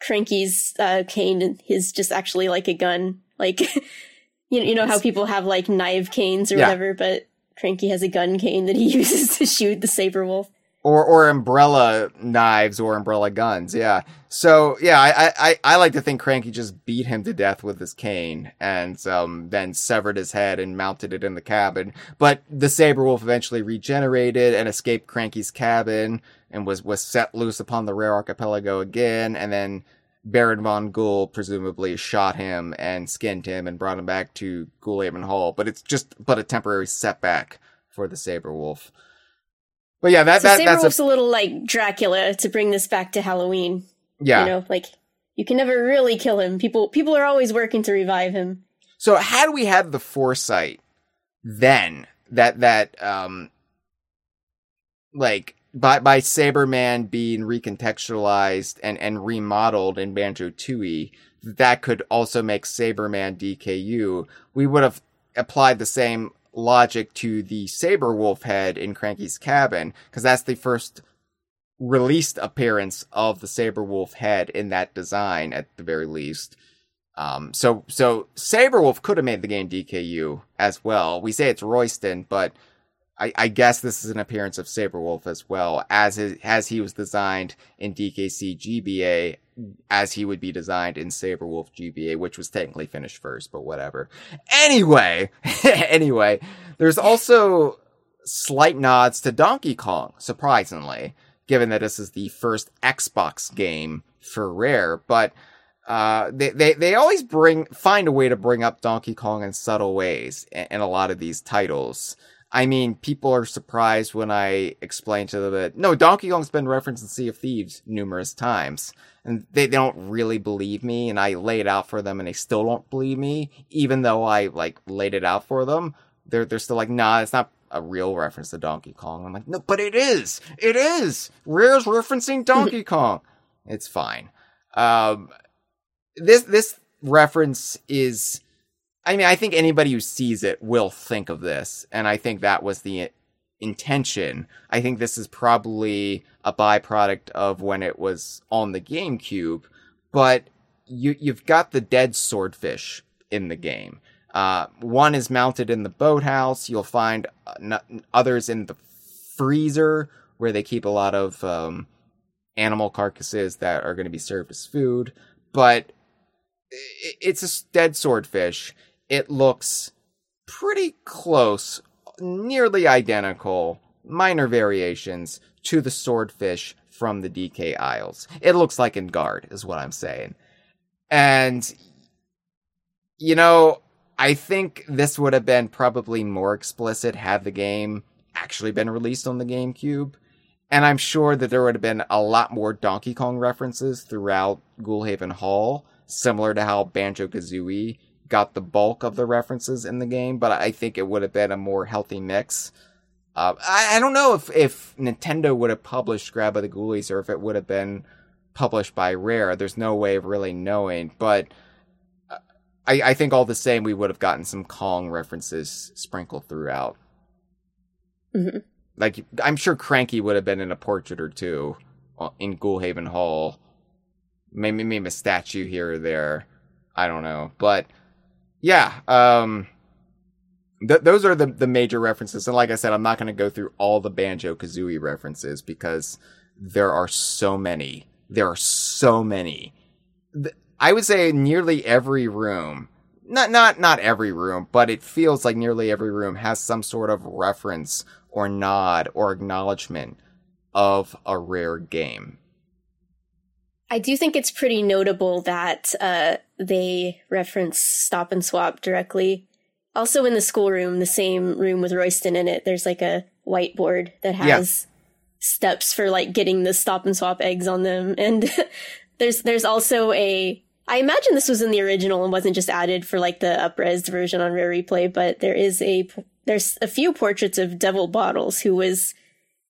Cranky's uh, cane, is just actually like a gun. Like you you know how people have like knife canes or yeah. whatever, but Cranky has a gun cane that he uses to shoot the sabre wulf or or umbrella knives or umbrella guns. Yeah. So yeah, I, I I like to think Cranky just beat him to death with his cane and um then severed his head and mounted it in the cabin. But the sabre wulf eventually regenerated and escaped Cranky's cabin and was was set loose upon the rare archipelago again. And then Baron von Ghoul presumably shot him and skinned him and brought him back to Ghoulhaven Hall. But it's just but a temporary setback for the sabre wulf. But yeah, that, so that that's a... a little like Dracula to bring this back to Halloween. Yeah, you know, like you can never really kill him. People people are always working to revive him. So had we had the foresight then that that um like by by Sabreman being recontextualized and and remodeled in Banjo Tooie, that could also make Sabreman DKU. We would have applied the same logic to the Sabrewulf head in Cranky's Cabin because that's the first released appearance of the Sabrewulf head in that design at the very least. Um, so so Sabrewulf could have made the game DKU as well. We say it's Royston, but I, I guess this is an appearance of Sabrewulf as well, as as he was designed in DKC GBA, as he would be designed in Sabrewulf GBA, which was technically finished first, but whatever. Anyway, anyway, there's also slight nods to Donkey Kong, surprisingly, given that this is the first Xbox game for Rare, but uh, they, they, they always bring, find a way to bring up Donkey Kong in subtle ways in, in a lot of these titles. I mean, people are surprised when I explain to them that no, Donkey Kong's been referenced in Sea of Thieves numerous times, and they, they don't really believe me. And I lay it out for them, and they still don't believe me, even though I like laid it out for them. They're they're still like, nah, it's not a real reference to Donkey Kong. I'm like, no, but it is. It is. Rare's referencing Donkey Kong. It's fine. Um, this this reference is I mean, I think anybody who sees it will think of this, and I think that was the intention. I think this is probably a byproduct of when it was on the GameCube, but you you've got the dead swordfish in the game. Uh, one is mounted in the boathouse. You'll find uh, others in the freezer where they keep a lot of um, animal carcasses that are going to be served as food. But it's a dead swordfish it looks pretty close, nearly identical, minor variations to the swordfish from the DK Isles. It looks like Enguarde, is what I'm saying. And, you know, I think this would have been probably more explicit had the game actually been released on the GameCube. And I'm sure that there would have been a lot more Donkey Kong references throughout Ghoulhaven Hall, similar to how Banjo Kazooie got the bulk of the references in the game, but I think it would have been a more healthy mix. Uh, I, I, don't know if, if Nintendo would have published Grab of the Ghoulies or if it would have been published by Rare. There's no way of really knowing, but uh, I, I think all the same, we would have gotten some Kong references sprinkled throughout. Mm-hmm. Like, I'm sure Cranky would have been in a portrait or two uh, in Ghoulhaven Hall. Maybe, maybe a statue here or there. I don't know. But yeah, um, th- those are the the major references. And like I said, I'm not going to go through all the Banjo Kazooie references because there are so many. There are so many. I would say nearly every room, not not not every room, but it feels like nearly every room has some sort of reference or nod or acknowledgement of a rare game. I do think it's pretty notable that uh, they reference Stop 'n' Swop directly. Also, in the schoolroom, the same room with Royston in it, there's like a whiteboard that has yeah. steps for like getting the Stop 'n' Swop eggs on them, and there's there's also a. I imagine this was in the original and wasn't just added for like the upres version on Rare Replay, but there is a there's a few portraits of Devil Bottles who was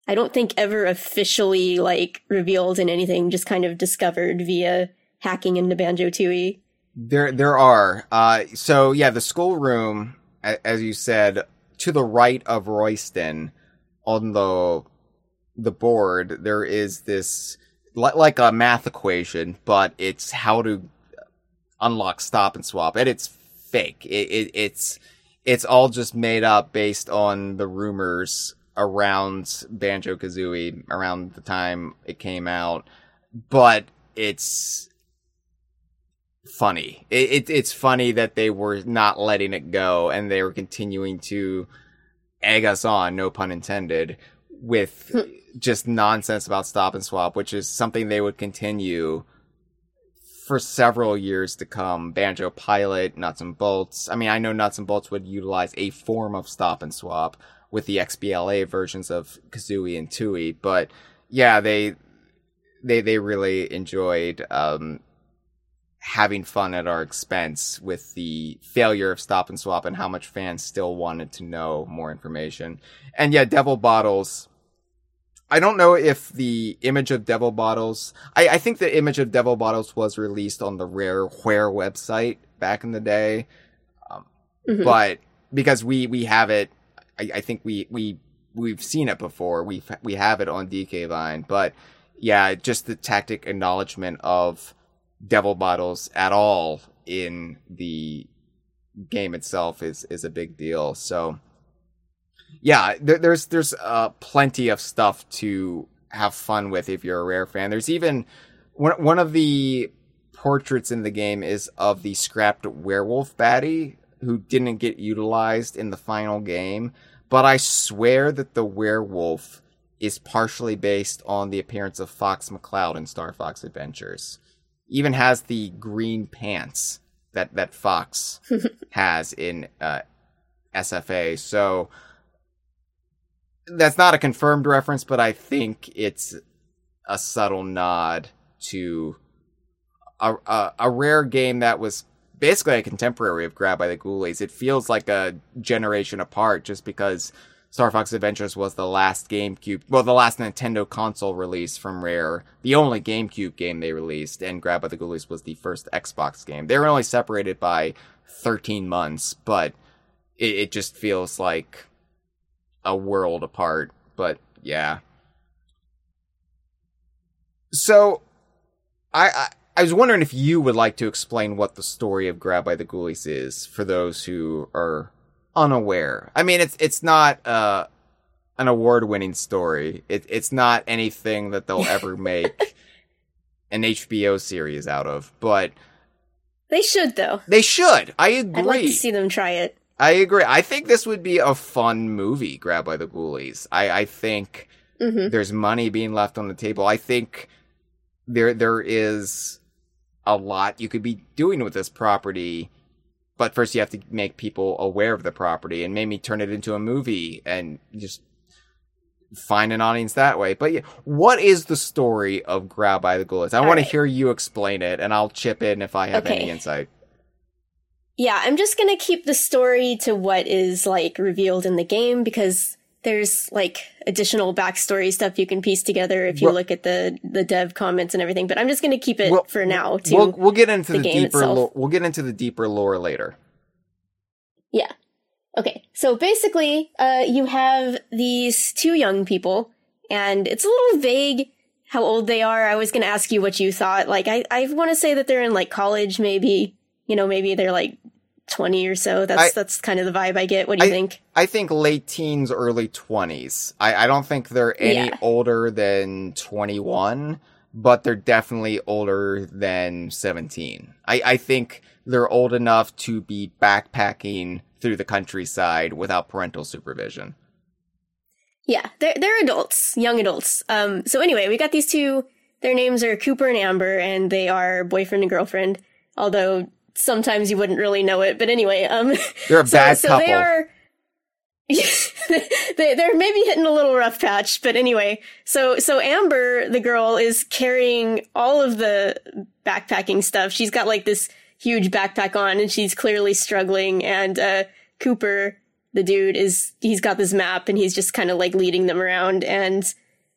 I don't think ever officially like revealed in anything, just kind of discovered via hacking into Banjo Tooie. There, there are. Uh, so yeah, the schoolroom, as you said, to the right of Royston, on the the board, there is this like a math equation, but it's how to unlock stop 'n' swop, and it's fake. It, it, it's it's all just made up based on the rumors around Banjo Kazooie around the time it came out, but it's funny. It, it, it's funny that they were not letting it go and they were continuing to egg us on, no pun intended, with just nonsense about stop 'n' swop, which is something they would continue for several years to come. Banjo Pilot, Nuts and Bolts. I mean, I know Nuts and Bolts would utilize a form of stop 'n' swop, with the XBLA versions of Kazooie and Tooie. But yeah, they they they really enjoyed um, having fun at our expense with the failure of Stop 'n' Swop and how much fans still wanted to know more information. And yeah, Devil Bottles I don't know if the image of Devil Bottles. I, I think the image of Devil Bottles was released on the Rareware website back in the day, um, mm-hmm. but because we we have it, I, I, think we we we've seen it before. We we have it on DK Vine, but yeah, just the tactic acknowledgement of Devil Bottles at all in the game itself is is a big deal. So yeah, there, there's there's uh, plenty of stuff to have fun with if you're a rare fan. There's even one one of the portraits in the game is of the scrapped werewolf baddie who didn't get utilized in the final game, but I swear that the werewolf is partially based on the appearance of Fox McCloud in Star Fox Adventures. Even has the green pants that that Fox has in uh, SFA. So that's not a confirmed reference, but I think it's a subtle nod to a, a, a rare game that was basically a contemporary of Grab by the Ghoulies. It feels like a generation apart just because Star Fox Adventures was the last GameCube, well, the last Nintendo console release from Rare, the only GameCube game they released, and Grab by the Ghoulies was the first Xbox game. They were only separated by 13 months, but it, it just feels like a world apart. But yeah. So, I, I I was wondering if you would like to explain what the story of Grab by the Ghoulies is for those who are unaware. I mean, it's it's not uh, an award-winning story. It, it's not anything that they'll ever make an HBO series out of, but they should though. They should. I agree. I'd like to see them try it. I agree. I think this would be a fun movie, Grab by the Ghoulies. I, I think mm-hmm. there's money being left on the table. I think there there is a lot you could be doing with this property, but first you have to make people aware of the property and maybe turn it into a movie and just find an audience that way. But yeah, what is the story of Grab by the Ghoulies? I want right. to hear you explain it, and I'll chip in if I have okay. any insight. Yeah, I'm just gonna keep the story to what is like revealed in the game because there's like additional backstory stuff you can piece together if you well, look at the the dev comments and everything. But I'm just gonna keep it well, for now. To we'll, we'll get into the, the deeper. Lo- we'll get into the deeper lore later. Yeah. Okay. So basically, uh, you have these two young people, and it's a little vague how old they are. I was gonna ask you what you thought. Like, I I want to say that they're in like college, maybe you know, maybe they're like 20 or so. That's I, that's kind of the vibe I get. What do you I, think? I think late teens, early 20s. I, I don't think they're any yeah. older than 21, but they're definitely older than 17. I, I think they're old enough to be backpacking through the countryside without parental supervision. Yeah, they're they're adults, young adults. Um so anyway, we got these two their names are Cooper and Amber and they are boyfriend and girlfriend. Although sometimes you wouldn't really know it. But anyway, um, they're a so, bad so couple. They are. they they're maybe hitting a little rough patch, but anyway. So so Amber, the girl, is carrying all of the backpacking stuff. She's got like this huge backpack on, and she's clearly struggling. And uh, Cooper, the dude, is he's got this map, and he's just kind of like leading them around. And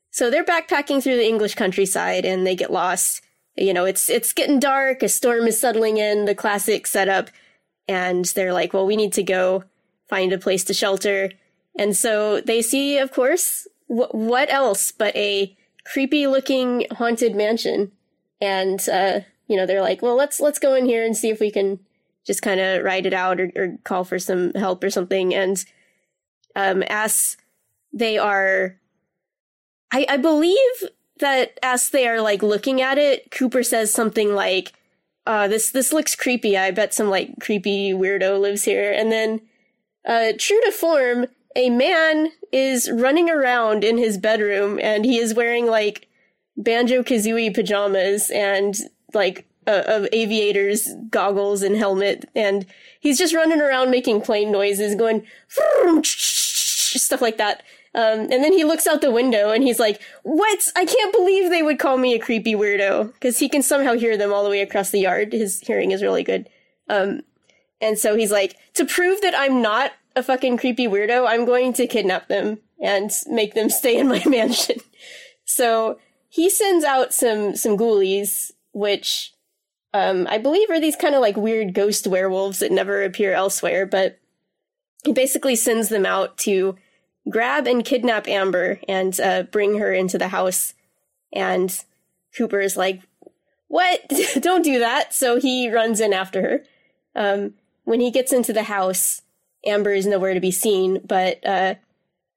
so they're backpacking through the English countryside, and they get lost you know, it's it's getting dark, a storm is settling in, the classic setup, and they're like, well, we need to go find a place to shelter. And so they see, of course, wh- what else but a creepy looking haunted mansion. And uh, you know, they're like, well, let's let's go in here and see if we can just kind of ride it out or, or, call for some help or something. And um, as they are, I, I believe that as they are like looking at it, Cooper says something like, uh, this, this looks creepy. I bet some like creepy weirdo lives here. And then, uh, true to form, a man is running around in his bedroom and he is wearing like Banjo Kazooie pajamas and like uh, of aviators goggles and helmet and he's just running around making plane noises going stuff like that um, and then he looks out the window and he's like, What? I can't believe they would call me a creepy weirdo. Because he can somehow hear them all the way across the yard. His hearing is really good. Um, and so he's like, To prove that I'm not a fucking creepy weirdo, I'm going to kidnap them. and make them stay in my mansion. So he sends out some some ghoulies, which um, I believe are these kind of like weird ghost werewolves that never appear elsewhere, but he basically sends them out to grab and kidnap Amber and uh, bring her into the house. And Cooper is like, What? Don't do that. So he runs in after her. Um, when he gets into the house, Amber is nowhere to be seen, but uh,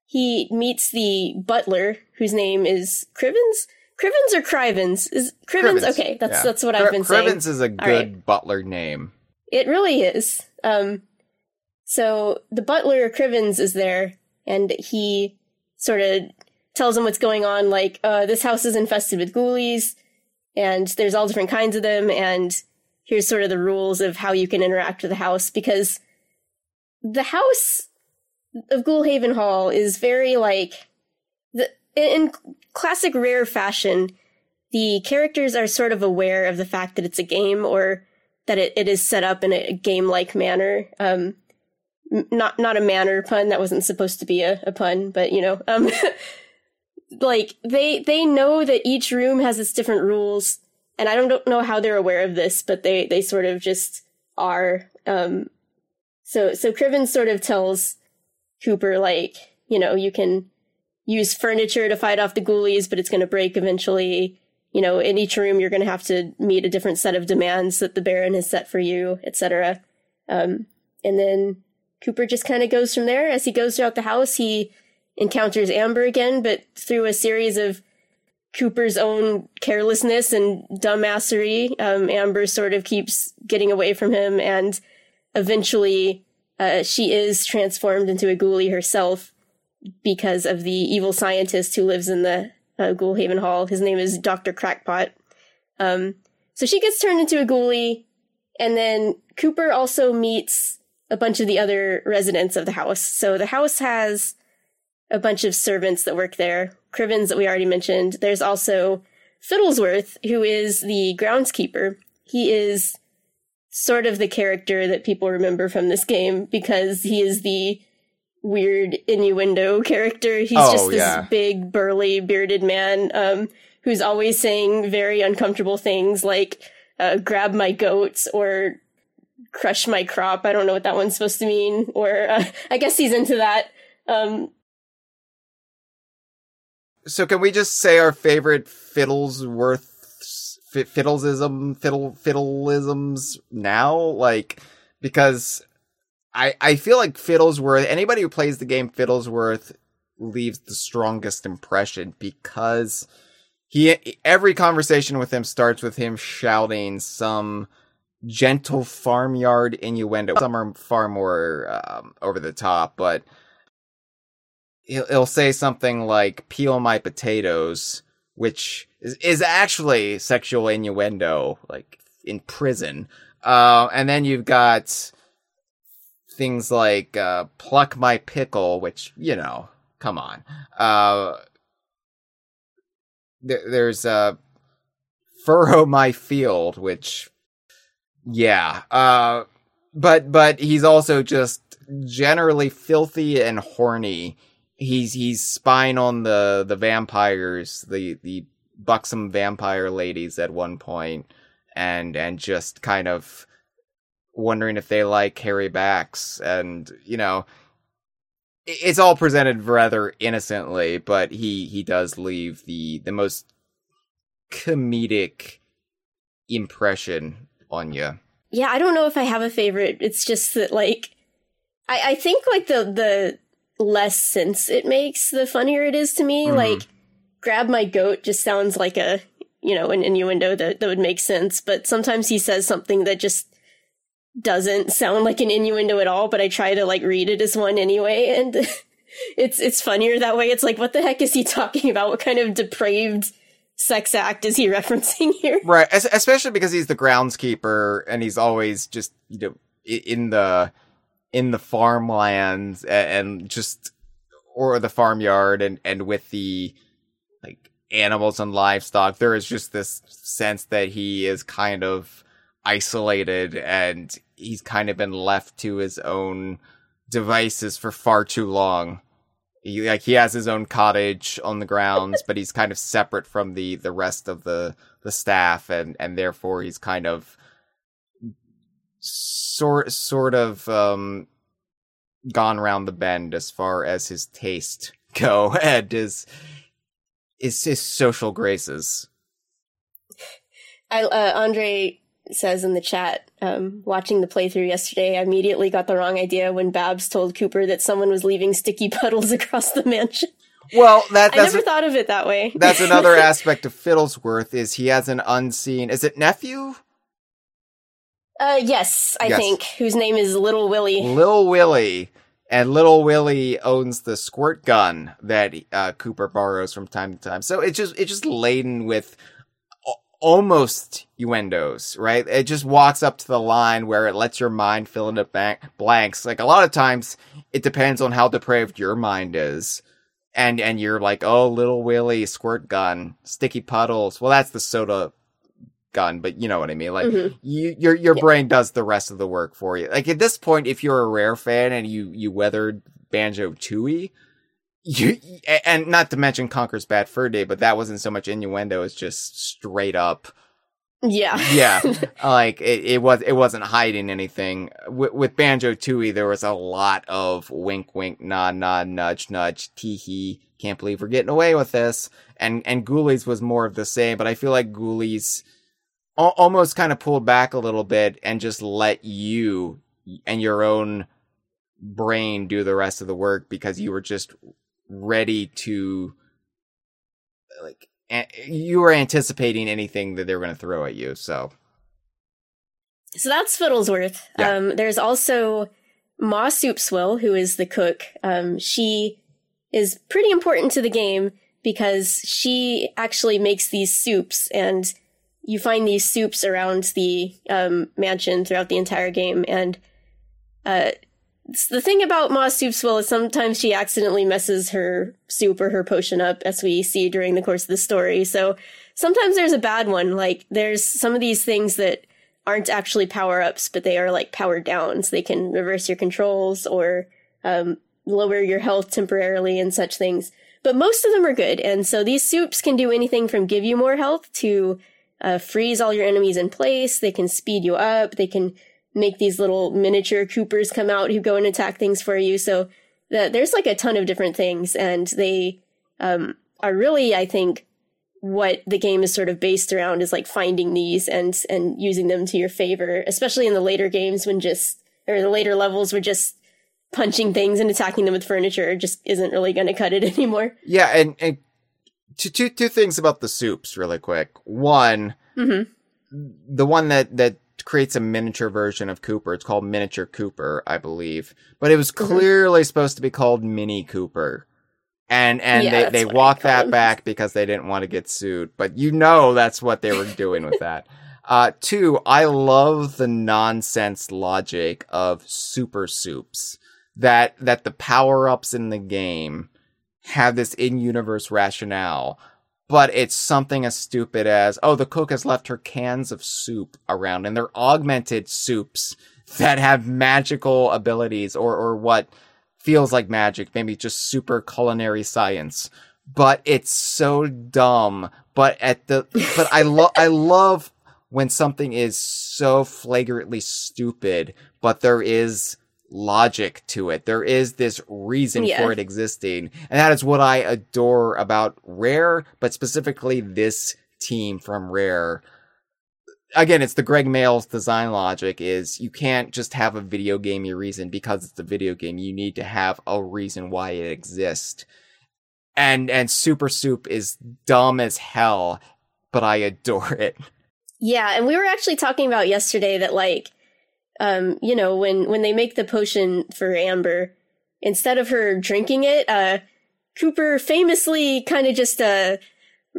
he meets the butler, whose name is Crivens. Crivens or Crivens? Is Crivens? Crivens, Okay, that's yeah. that's what Cri- I've been saying. Crivens is a good right. butler name. It really is. Um, so the butler Crivens is there, and he sort of tells him what's going on. Like, uh, this house is infested with ghoulies, and there's all different kinds of them. And here's sort of the rules of how you can interact with the house because the house of Ghoulhaven Hall is very like the in classic rare fashion. The characters are sort of aware of the fact that it's a game or that it, it is set up in a game like manner. Um, not not a manner pun that wasn't supposed to be a, a pun, but you know, um, like they they know that each room has its different rules, and I don't, don't know how they're aware of this, but they they sort of just are. Um, so so Criven sort of tells Cooper like you know you can use furniture to fight off the ghoulies, but it's going to break eventually you know, in each room you're going to have to meet a different set of demands that the Baron has set for you, etc. Um, and then Cooper just kind of goes from there. As he goes throughout the house, he encounters Amber again, but through a series of Cooper's own carelessness and dumbassery, um, Amber sort of keeps getting away from him, and eventually uh, she is transformed into a ghoulie herself because of the evil scientist who lives in the uh, Ghoulhaven Hall. His name is Dr. Crackpot. Um, so she gets turned into a ghoulie, and then Cooper also meets a bunch of the other residents of the house. So the house has a bunch of servants that work there. Crivens that we already mentioned. There's also Fiddlesworth, who is the groundskeeper. He is sort of the character that people remember from this game because he is the weird innuendo character. He's Oh, just this yeah. big, burly, bearded man um, who's always saying very uncomfortable things like uh, "grab my goats" or "crush my crop." I don't know what that one's supposed to mean, or uh, I guess he's into that. Um, So can we just say our favorite Fiddlesworth fi- fiddlesism fiddle fiddleisms now? Like because I I feel like Fiddlesworth anybody who plays the game Fiddlesworth leaves the strongest impression because he every conversation with him starts with him shouting some gentle farmyard innuendo. Some are far more um, over the top, but he'll, he'll say something like "peel my potatoes," which is, is actually sexual innuendo, like in prison. Uh, and then you've got things like uh, "pluck my pickle," which you know, come on. Uh, there, there's uh, "furrow my field," which, yeah. Uh, but but he's also just generally filthy and horny he's he's spying on the the vampires, the the buxom vampire ladies at one point, and and just kind of wondering if they like hairy backs, and you know, it's all presented rather innocently, but he he does leave the the most comedic impression on you. yeah, I don't know if I have a favorite. It's just that like I, I think like the the less sense it makes, the funnier it is to me. Mhm. Like grab my goat just sounds like a you know, an innuendo that, that would make sense, but sometimes he says something that just doesn't sound like an innuendo at all, but I try to like read it as one anyway, and it's it's funnier that way. It's like what the heck is he talking about? What kind of depraved sex act is he referencing here? Right, es- especially because he's the groundskeeper and he's always just you know in the in the farmlands and just or the farmyard and and with the like animals and livestock there is just this sense that he is kind of isolated and he's kind of been left to his own devices for far too long he, like he has his own cottage on the grounds, but he's kind of separate from the the rest of the the staff, and and therefore he's kind of sort sort of um gone round the bend as far as his taste go and his his, his social graces. I uh, Andre says in the chat, um, watching the playthrough yesterday, I immediately got the wrong idea when Babs told Cooper that someone was leaving sticky puddles across the mansion. Well, that I never a, thought of it that way. that's another aspect of Fiddlesworth is he has an unseen. Is it nephew? Uh, yes, I yes. think whose name is Little Willie. Little Willie. And Little Willie owns the squirt gun that uh, Cooper borrows from time to time. So it's just it's just laden with almost innuendos, right? It just walks up to the line where it lets your mind fill in the bank- blanks. Like a lot of times, it depends on how depraved your mind is. And, and you're like, oh, little Willie, squirt gun, sticky puddles. Well, that's the soda gun, but you know what I mean. Like mm-hmm. you, your, your yeah. brain does the rest of the work for you. Like at this point, if you're a rare fan and you, you weathered Banjo Tooie, you, and not to mention Conker's Bad Fur Day, but that wasn't so much innuendo; it's just straight up. Yeah, yeah. Like it, it was, it wasn't hiding anything. With, with Banjo Tooie, there was a lot of wink, wink, nod, nod, nudge, nudge, tee hee. Can't believe we're getting away with this. And and Ghoulies was more of the same, but I feel like Ghoulies al- almost kind of pulled back a little bit and just let you and your own brain do the rest of the work because you were just ready to like you were anticipating anything that they were going to throw at you so. So that's fiddlesworth. Yeah. um there's also ma soupswill who is the cook. Um she is pretty important to the game because she actually makes these soups and you find these soups around the um, mansion throughout the entire game and uh, the thing about Ma Soupswill is sometimes she accidentally messes her soup or her potion up, as we see during the course of the story. So sometimes there's a bad one. Like there's some of these things that aren't actually power ups, but they are like powered downs. They can reverse your controls or um, lower your health temporarily and such things. But most of them are good. And so these soups can do anything from give you more health to uh, freeze all your enemies in place. They can speed you up. They can make these little miniature Coopers come out who go and attack things for you. So the, there's like a ton of different things, and they um, are really, I think, what the game is sort of based around is like finding these and and using them to your favor, especially in the later games when just or the later levels were just punching things and attacking them with furniture just isn't really going to cut it anymore. Yeah, and, and two, two, two things about the soups really quick. One, mm-hmm. the one that that creates a miniature version of Cooper. It's called Miniature Cooper, I believe. But it was mm-hmm. clearly supposed to be called Mini Cooper. And and yeah, they, they walked that back because they didn't want to get sued. But you know that's what they were doing with that. Uh, two, I love the nonsense logic of super soups. That that the power ups in the game have this in universe rationale but it's something as stupid as, oh, the cook has left her cans of soup around and they're augmented soups that have magical abilities or, or what feels like magic, maybe just super culinary science. But it's so dumb. But at the, but I love, I love when something is so flagrantly stupid, but there is logic to it. There is this reason yeah. for it existing. And that is what I adore about Rare, but specifically this team from Rare. Again, it's the Greg Mayles design logic is you can't just have a video gamey reason because it's a video game. You need to have a reason why it exists. And and Super Soup is dumb as hell, but I adore it. Yeah, and we were actually talking about yesterday that like um, you know, when when they make the potion for Amber, instead of her drinking it, uh, Cooper famously kind of just uh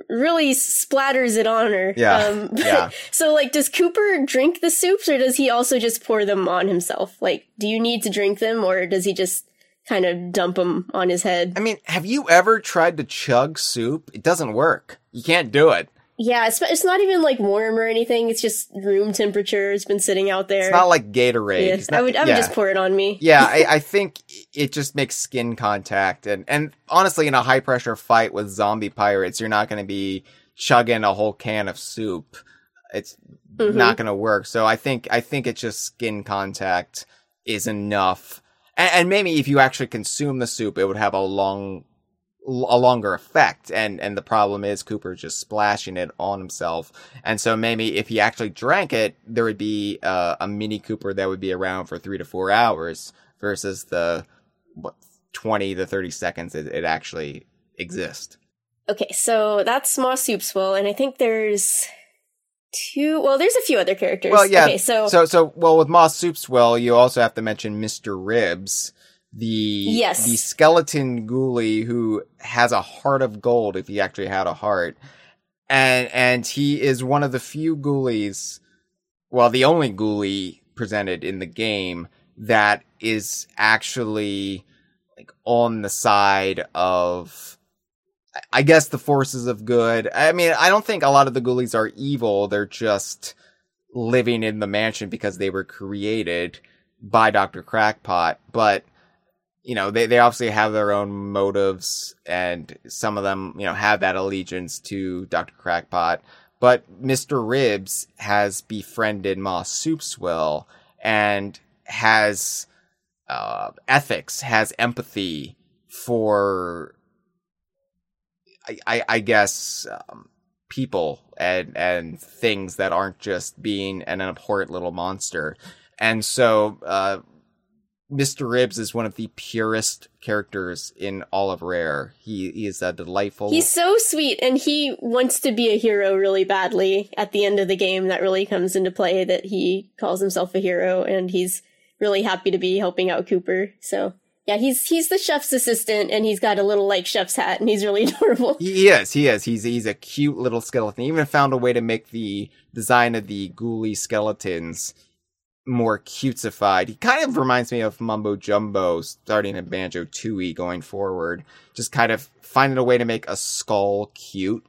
really splatters it on her. Yeah. Um, yeah. so like, does Cooper drink the soups or does he also just pour them on himself? Like, do you need to drink them or does he just kind of dump them on his head? I mean, have you ever tried to chug soup? It doesn't work. You can't do it. Yeah, it's, it's not even like warm or anything. It's just room temperature. It's been sitting out there. It's not like Gatorade. Yeah, not- I would I would yeah. just pour it on me. yeah, I, I think it just makes skin contact, and and honestly, in a high pressure fight with zombie pirates, you're not going to be chugging a whole can of soup. It's Mhm. not going to work. So I think I think it's just skin contact is enough, and, and maybe if you actually consume the soup, it would have a long a longer effect and and the problem is Cooper just splashing it on himself and so maybe if he actually drank it there would be uh, a mini Cooper that would be around for 3 to 4 hours versus the what 20 to 30 seconds it, it actually exists Okay, so that's Moss Soupswell, and I think there's two. Well, there's a few other characters. Well, yeah. Okay, so, so so well with Moss Soupswell you also have to mention Mr. Ribs the Yes. the skeleton ghoulie who has a heart of gold if he actually had a heart and and he is one of the few ghoulies well the only ghoulie presented in the game that is actually like on the side of I guess the forces of good. I mean, I don't think a lot of the ghoulies are evil. They're just living in the mansion because they were created by Dr. Crackpot, but you know, they, they obviously have their own motives and some of them, you know, have that allegiance to Dr. Crackpot. But Mr. Ribs has befriended Moss Soupswell and has uh, ethics, has empathy for, I, I, I guess, um, people and and things that aren't just being an abhorrent little monster. And so, uh, Mr. Ribs is one of the purest characters in all of Rare. He, he is a delightful. he's so sweet, and he wants to be a hero really badly. At the end of the game, that really comes into play. That he calls himself a hero, and he's really happy to be helping out Cooper. So yeah, he's he's the chef's assistant, and he's got a little like chef's hat, and he's really adorable. He is. He is. He's he's a cute little skeleton. He even found a way to make the design of the ghoulie skeletons more cutesified. He kind of reminds me of Mumbo Jumbo starting in Banjo Tooie going forward. Just kind of finding a way to make a skull cute,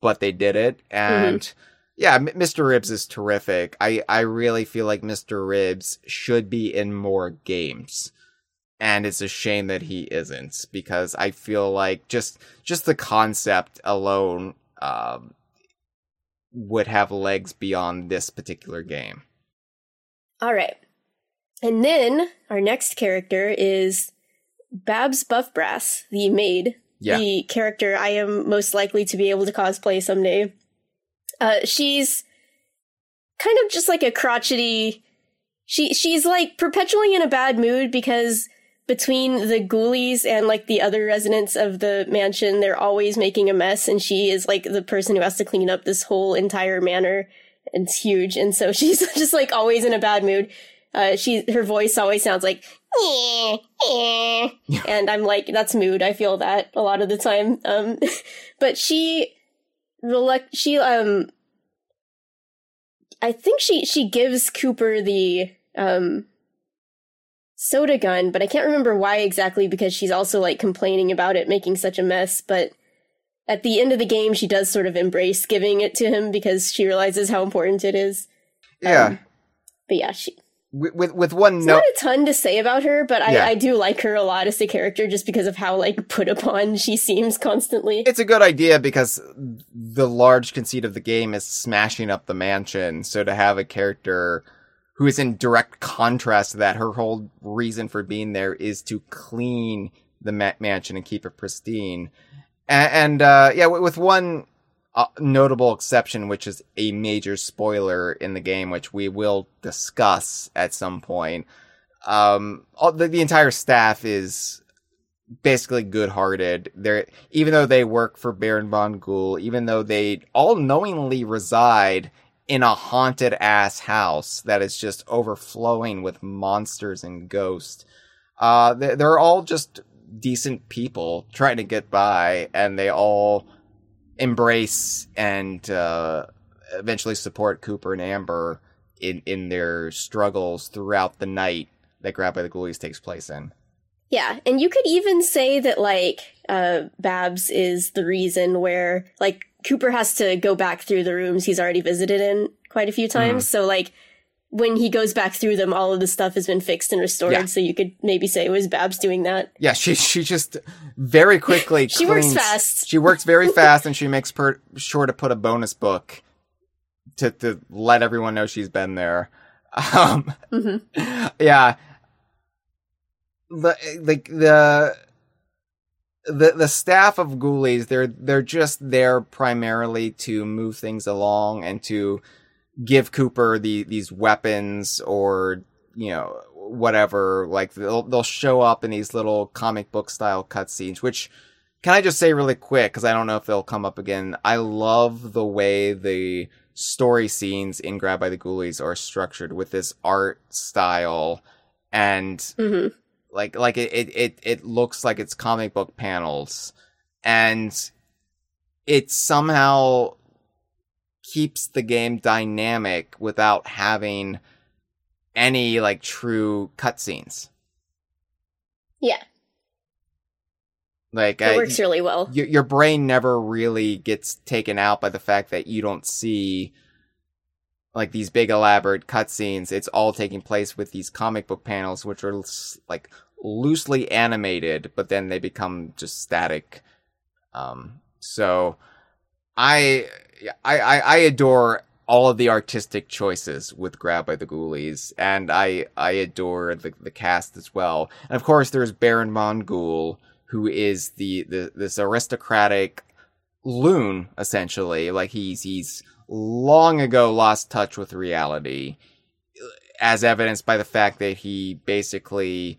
but they did it. And yeah, M- Mr. Ribs is terrific. I I really feel like Mr. Ribs should be in more games and it's a shame that he isn't because I feel like just just the concept alone um, would have legs beyond this particular game. All right. And then our next character is Babs Buffbrass, the maid, Yeah, the character I am most likely to be able to cosplay someday. Uh, she's kind of just like a crotchety. She she's like perpetually in a bad mood because between the ghoulies and like the other residents of the mansion, they're always making a mess, and she is like the person who has to clean up this whole entire manor. It's huge, and so she's just like always in a bad mood. Uh, she her voice always sounds like, "Eh, eh." and I'm like, that's mood. I feel that a lot of the time. Um, but she, relec- she um, I think she she gives Cooper the um soda gun, but I can't remember why exactly because she's also like complaining about it making such a mess. But at the end of the game, she does sort of embrace giving it to him because she realizes how important it is. yeah. Um, But yeah, she with, with with one note, not a ton to say about her, but I, Yeah. I do like her a lot as a character just because of how like put upon she seems constantly. it's a good idea because the large conceit of the game is smashing up the mansion. So to have a character who is in direct contrast to that, her whole reason for being there is to clean the ma- mansion and keep it pristine. And, uh, yeah, with, with one uh, notable exception, which is a major spoiler in the game, which we will discuss at some point. Um, all, the, the entire staff is basically good-hearted. They're even though they work for Baron von Ghoul, even though they all knowingly reside in a haunted ass house that is just overflowing with monsters and ghosts. Uh, they're all just decent people trying to get by, and they all embrace and uh, eventually support Cooper and Amber in in their struggles throughout the night that Grab by the Ghoulies takes place in. Yeah, and you could even say that like uh Babs is the reason where like Cooper has to go back through the rooms he's already visited in quite a few times. Mm. So like when he goes back through them, all of the stuff has been fixed and restored. Yeah. So you could maybe say it was Babs doing that. Yeah, she she just very quickly. She works fast. She works very fast, and she makes per- sure to put a bonus book to to let everyone know she's been there. Um, hmm yeah, the like the the the staff of Ghoulies, they're they're just there primarily to move things along and to give Cooper the these weapons or you know whatever. Like they'll they'll show up in these little comic book style cutscenes, which. Can I just say really quick, because I don't know if they'll come up again. I love the way the story scenes in Grab by the Ghoulies are structured with this art style and hmm like like it, it it it looks like it's comic book panels and it somehow keeps the game dynamic without having any like true cutscenes Yeah, like it I- works really well. your your brain never really gets taken out by the fact that you don't see like these big elaborate cutscenes. It's all taking place with these comic book panels, which are like loosely animated, but then they become just static. Um, so I, I, I, I adore all of the artistic choices with Grab by the Ghoulies, and I, I adore the, the cast as well. And of course, there's Baron Von Ghoul, who is the, the this aristocratic loon, essentially. Like he's he's long ago lost touch with reality, as evidenced by the fact that he basically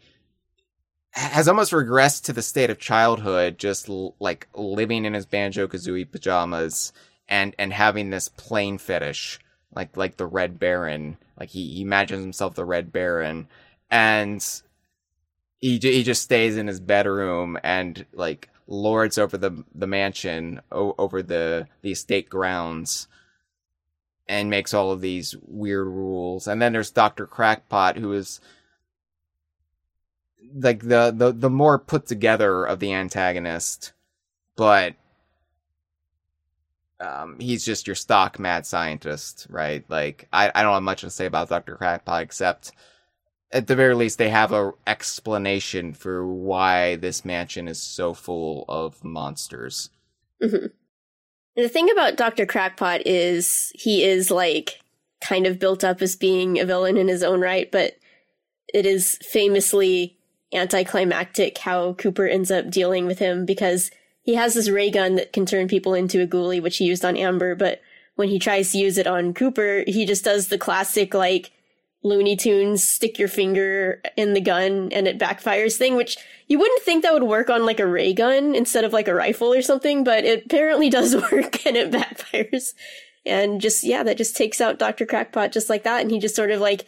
has almost regressed to the state of childhood, just l- like living in his banjo kazooie pajamas and and having this plane fetish, like like the Red Baron. Like he, he imagines himself the Red Baron, and he he just stays in his bedroom and like lords over the the mansion o- over the the estate grounds and makes all of these weird rules and then there's Dr. Crackpot who is like the the the more put together of the antagonist but um he's just your stock mad scientist right like I I don't have much to say about Dr. Crackpot except at the very least they have a explanation for why this mansion is so full of monsters. hmm The thing about Dr. Crackpot is he is like kind of built up as being a villain in his own right, but it is famously anticlimactic how Cooper ends up dealing with him because he has this ray gun that can turn people into a ghoulie, which he used on Amber, but when he tries to use it on Cooper, he just does the classic like Looney Tunes stick your finger in the gun and it backfires thing, which you wouldn't think that would work on like a ray gun instead of like a rifle or something, but it apparently does work and it backfires. And just, yeah, that just takes out Dr. Crackpot just like that. And he just sort of like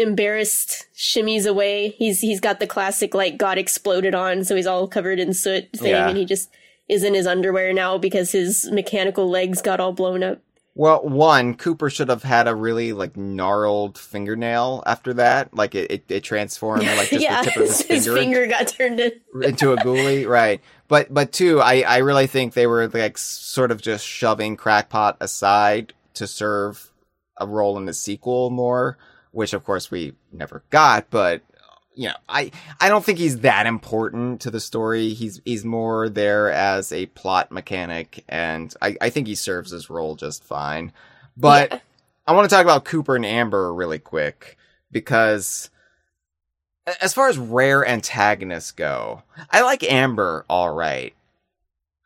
embarrassed shimmies away. He's, he's got the classic like got exploded on. So he's all covered in soot thing Yeah. and he just is in his underwear now because his mechanical legs got all blown up. Well, one, Cooper should have had a really like gnarled fingernail after that. Like it, it, it transformed like just yeah, the tip of his, his finger, finger got turned in. into a ghoulie, right? But but two, I I really think they were like sort of just shoving Crackpot aside to serve a role in the sequel more, which of course we never got. But you know, I I don't think he's that important to the story. He's he's more there as a plot mechanic, and I I think he serves his role just fine. But Yeah. I want to talk about Cooper and Amber really quick because as far as rare antagonists go, I like Amber all right.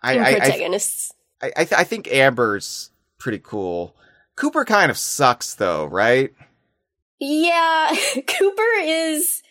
I I, I, protagonists. I, I, th- I think Amber's pretty cool. Cooper kind of sucks though, right? Yeah, Cooper is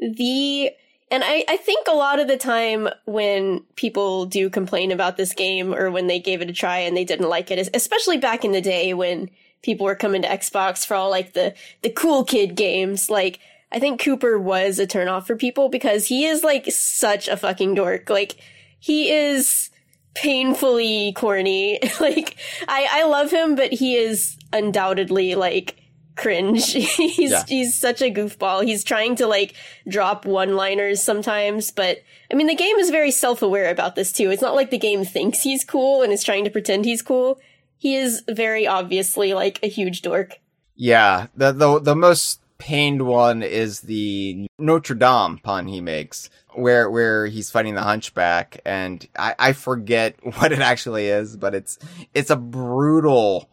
the and I, I think a lot of the time when people do complain about this game or when they gave it a try and they didn't like it, especially back in the day when people were coming to Xbox for all like the the cool kid games, like I think Cooper was a turnoff for people because he is like such a fucking dork. Like he is painfully corny. like I I love him, but he is undoubtedly like cringe. he's Yeah. he's such a goofball. He's trying to like drop one-liners sometimes, but I mean the game is very self-aware about this too. It's not like the game thinks he's cool and is trying to pretend he's cool. He is very obviously like a huge dork. Yeah, the the the most pained one is the Notre Dame pun he makes, where where he's fighting the Hunchback, and I I forget what it actually is, but it's it's a brutal,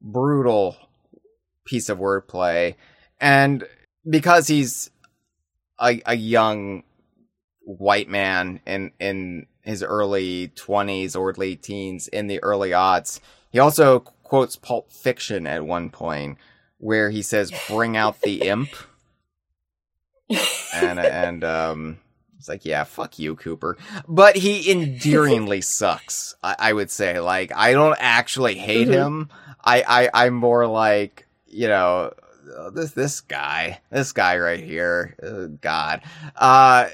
brutal piece of wordplay, and because he's a a young white man in in his early 20s or late teens in the early aughts he also quotes pulp fiction at one point where he says bring out the imp. And and um it's like yeah fuck you cooper. But he endearingly sucks I, I would say. Like i don't actually hate Mhm. him. I, I i'm more like you know uh, this this guy this guy right here uh, god. Uh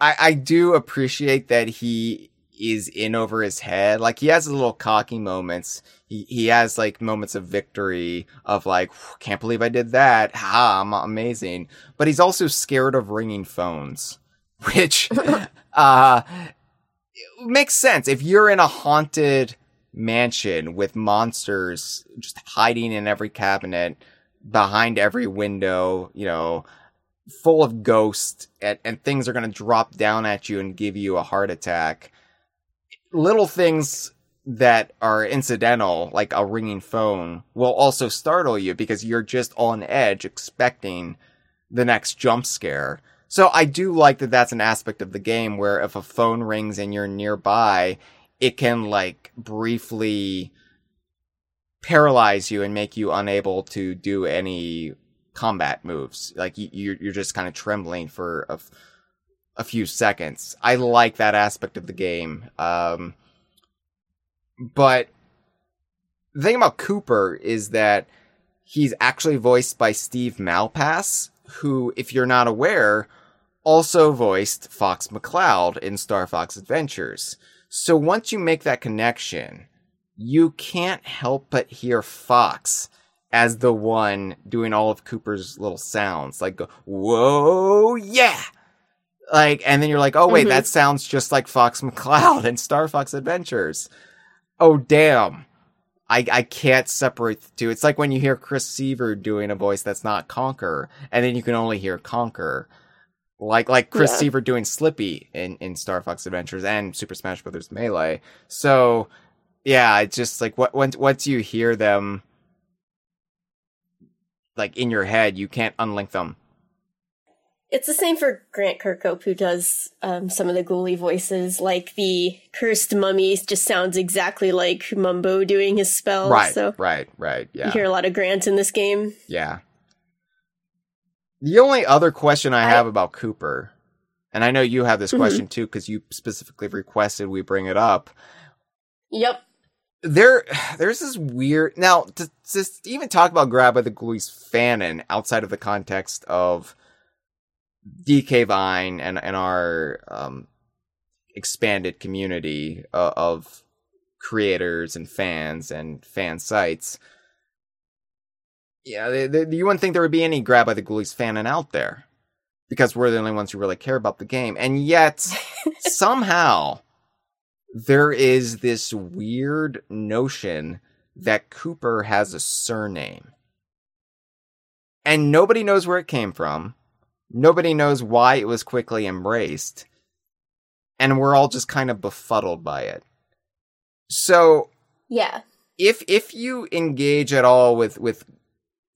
i i do appreciate that he is in over his head. Like he has little cocky moments. He he has like moments of victory of like can't believe i did that. Ha i'm amazing. But he's also scared of ringing phones which uh makes sense. If you're in a haunted mansion with monsters just hiding in every cabinet behind every window you know full of ghosts and, and things are going to drop down at you and give you a heart attack little things that are incidental, like a ringing phone, will also startle you because you're just on edge expecting the next jump scare. So I do like that that's an aspect of the game where if a phone rings and you're nearby, it can like briefly paralyze you and make you unable to do any combat moves. Like you, you're, you're just kind of trembling for a, f- a few seconds. I like that aspect of the game. Um, but the thing about Cooper is that he's actually voiced by Steve Malpass, who, if you're not aware, also voiced Fox McCloud in Star Fox Adventures. So once you make that connection, you can't help but hear Fox as the one doing all of Cooper's little sounds, like "Whoa, yeah!" Like, and then you're like, "Oh wait, Mhm. that sounds just like Fox McCloud in Star Fox Adventures." Oh damn! I I can't separate the two. It's like when you hear Chris Seavor doing a voice that's not Conker, and then you can only hear Conker. Like like Chris Yeah. Seavor doing Slippy in in Star Fox Adventures and Super Smash Bros. Melee. So yeah, it's just like what once once you hear them like in your head, you can't unlink them. It's the same for Grant Kirkhope, who does um, some of the ghoulie voices. Like the cursed mummy just sounds exactly like Mumbo doing his spell. right, So right, right. Yeah, you hear a lot of Grant in this game. yeah. The only other question I I- have about Cooper, and I know you have this Mhm. question too because you specifically requested we bring it up. Yep. there there's this weird now to, to even talk about grab by the ghoulies fanon outside of the context of dk vine and and our um expanded community uh, of creators and fans and fan sites yeah the, the, you wouldn't think there would be any grab by the ghoulies fanon out there because we're the only ones who really care about the game and yet somehow there is this weird notion that Cooper has a surname. And nobody knows where it came from. Nobody knows why it was quickly embraced. And we're all just kind of befuddled by it. So Yeah. if if you engage at all with with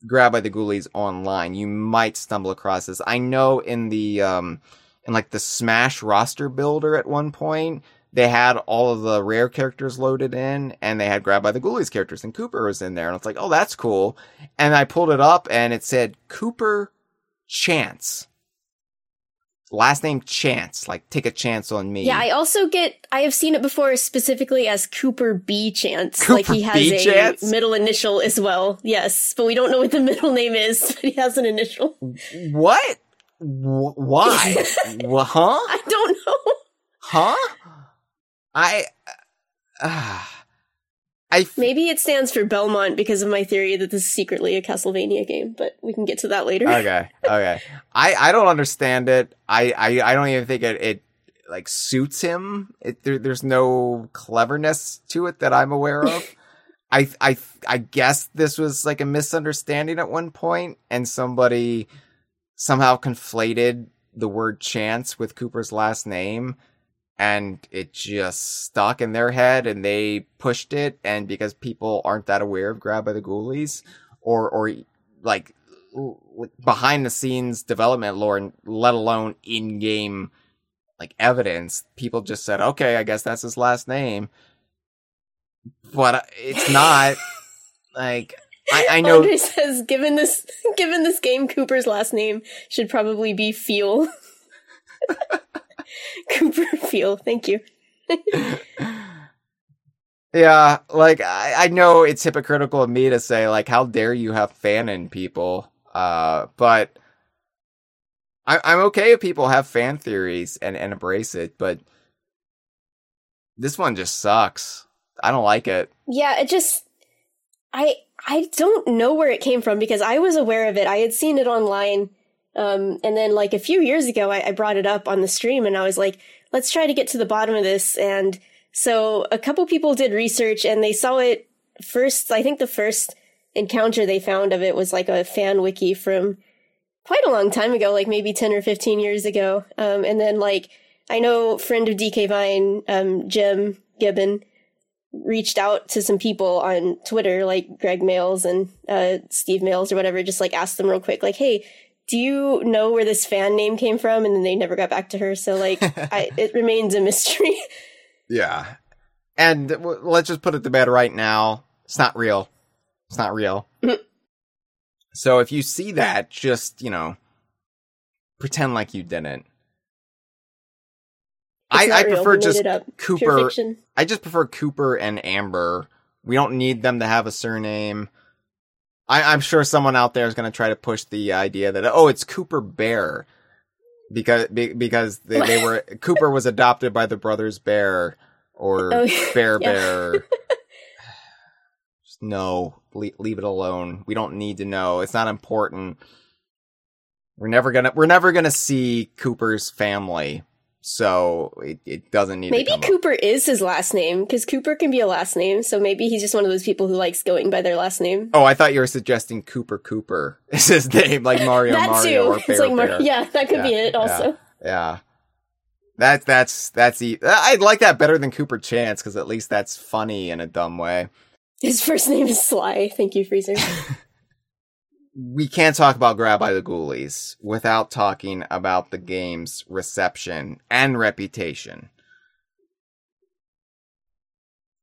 grab by the ghoulies online you might stumble across this. I know in the um in like the smash roster builder at one point they had all of the rare characters loaded in and they had grab by the ghoulies characters and cooper was in there and it's like oh that's cool. And i pulled it up and it said cooper chance last name chance like take a chance on me Yeah, I also get I have seen it before specifically as Cooper B Chance. Cooper like he has B. a Chance? middle initial as well. Yes, but we don't know what the middle name is, but he has an initial. what Wh- why Wh- huh I don't know. Huh? I uh, I f- Maybe it stands for Belmont because of my theory that this is secretly a Castlevania game, but we can get to that later. okay, okay. I I don't understand it. I I, I don't even think it it like suits him. It, there, there's no cleverness to it that I'm aware of. I I I guess this was like a misunderstanding at one point, and somebody somehow conflated the word chance with Cooper's last name and it just stuck in their head and they pushed it and because people aren't that aware of grab by the ghoulies or or like behind the scenes development lore let alone in game like evidence people just said okay i guess that's his last name but uh, it's not like I, I know Andre says given this given this game Cooper's last name should probably be Fuel. Cooper feel. thank you. yeah, like I, I know it's hypocritical of me to say like how dare you have fanon people. Uh but I I'm okay if people have fan theories and, and embrace it, but this one just sucks. I don't like it. Yeah, it just I I don't know where it came from because I was aware of it. I had seen it online. Um, and then like a few years ago, I, I brought it up on the stream and I was like, let's try to get to the bottom of this. And so a couple people did research and they saw it first. I think the first encounter they found of it was like a fan wiki from quite a long time ago, like maybe 10 or 15 years ago. Um, and then like, I know friend of DK Vine, um, Jim Gibbon, reached out to some people on Twitter, like Greg Mayles and uh, Steve Mayles or whatever, just like asked them real quick, like, "Hey, do you know where this fan name came from?" And then they never got back to her, so like, I, it remains a mystery. Yeah, and w- let's just put it to bed right now. It's not real. It's not real. Mm. so if you see that, just you know, pretend like you didn't. I, I prefer just Cooper. I just prefer Cooper and Amber. We don't need them to have a surname. I, am sure someone out there is going to try to push the idea that oh, it's Cooper Bear because be, because they, they, were Cooper was adopted by the brothers Bear or oh, Bear yeah. Bear. no, leave, leave it alone. We don't need to know. It's not important. We're never gonna we're never gonna see Cooper's family so it, it doesn't need maybe cooper up. is his last name because cooper can be a last name so maybe he's just one of those people who likes going by their last name oh i thought you were suggesting cooper cooper is his name like mario that mario too. or Bear, it's like Mar- yeah that could yeah, be it also yeah, yeah. That, that's that's the I like that better than Cooper Chance because at least that's funny in a dumb way. His first name is Sly. Thank you, Freezer. we can't talk about Grab by the Ghoulies without talking about the game's reception and reputation.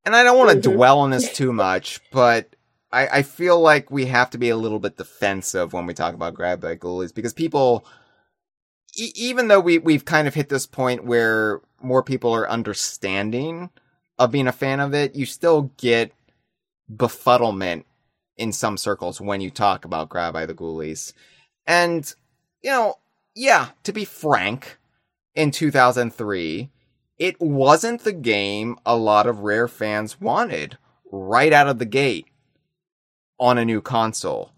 And I don't want to mm-hmm. dwell on this too much, but I, I, feel like we have to be a little bit defensive when we talk about Grab by Ghoulies because people, e- even though we, we've kind of hit this point where more people are understanding of being a fan of it, you still get befuddlement in some circles when you talk about Grab by the Ghoulies. And, you know, yeah, to be frank, in 2003, it wasn't the game a lot of Rare fans wanted right out of the gate on a new console.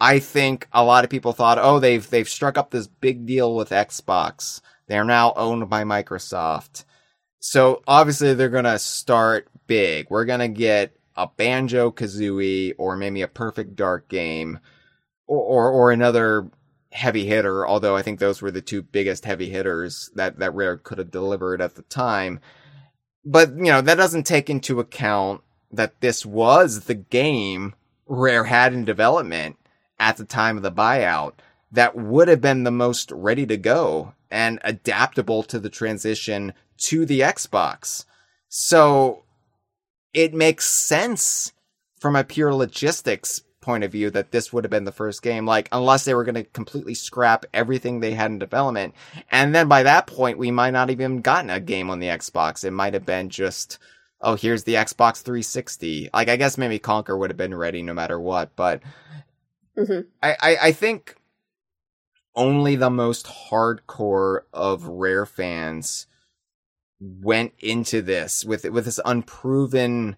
I think a lot of people thought, oh, they've they've struck up this big deal with Xbox. They're now owned by Microsoft. So obviously they're gonna start big. We're gonna get a Banjo Kazooie or maybe a Perfect Dark game or, or, or another heavy hitter, although I think those were the two biggest heavy hitters that, that Rare could have delivered at the time. But, you know, that doesn't take into account that this was the game Rare had in development at the time of the buyout that would have been the most ready to go and adaptable to the transition to the Xbox. So it makes sense from a pure logistics point of view that this would have been the first game. Like, unless they were going to completely scrap everything they had in development. And then by that point, we might not even gotten a game on the Xbox. It might have been just, oh, here's the Xbox 360. Like, I guess maybe Conker would have been ready no matter what. But mm-hmm. I, I, I think only the most hardcore of Rare fans went into this with with this unproven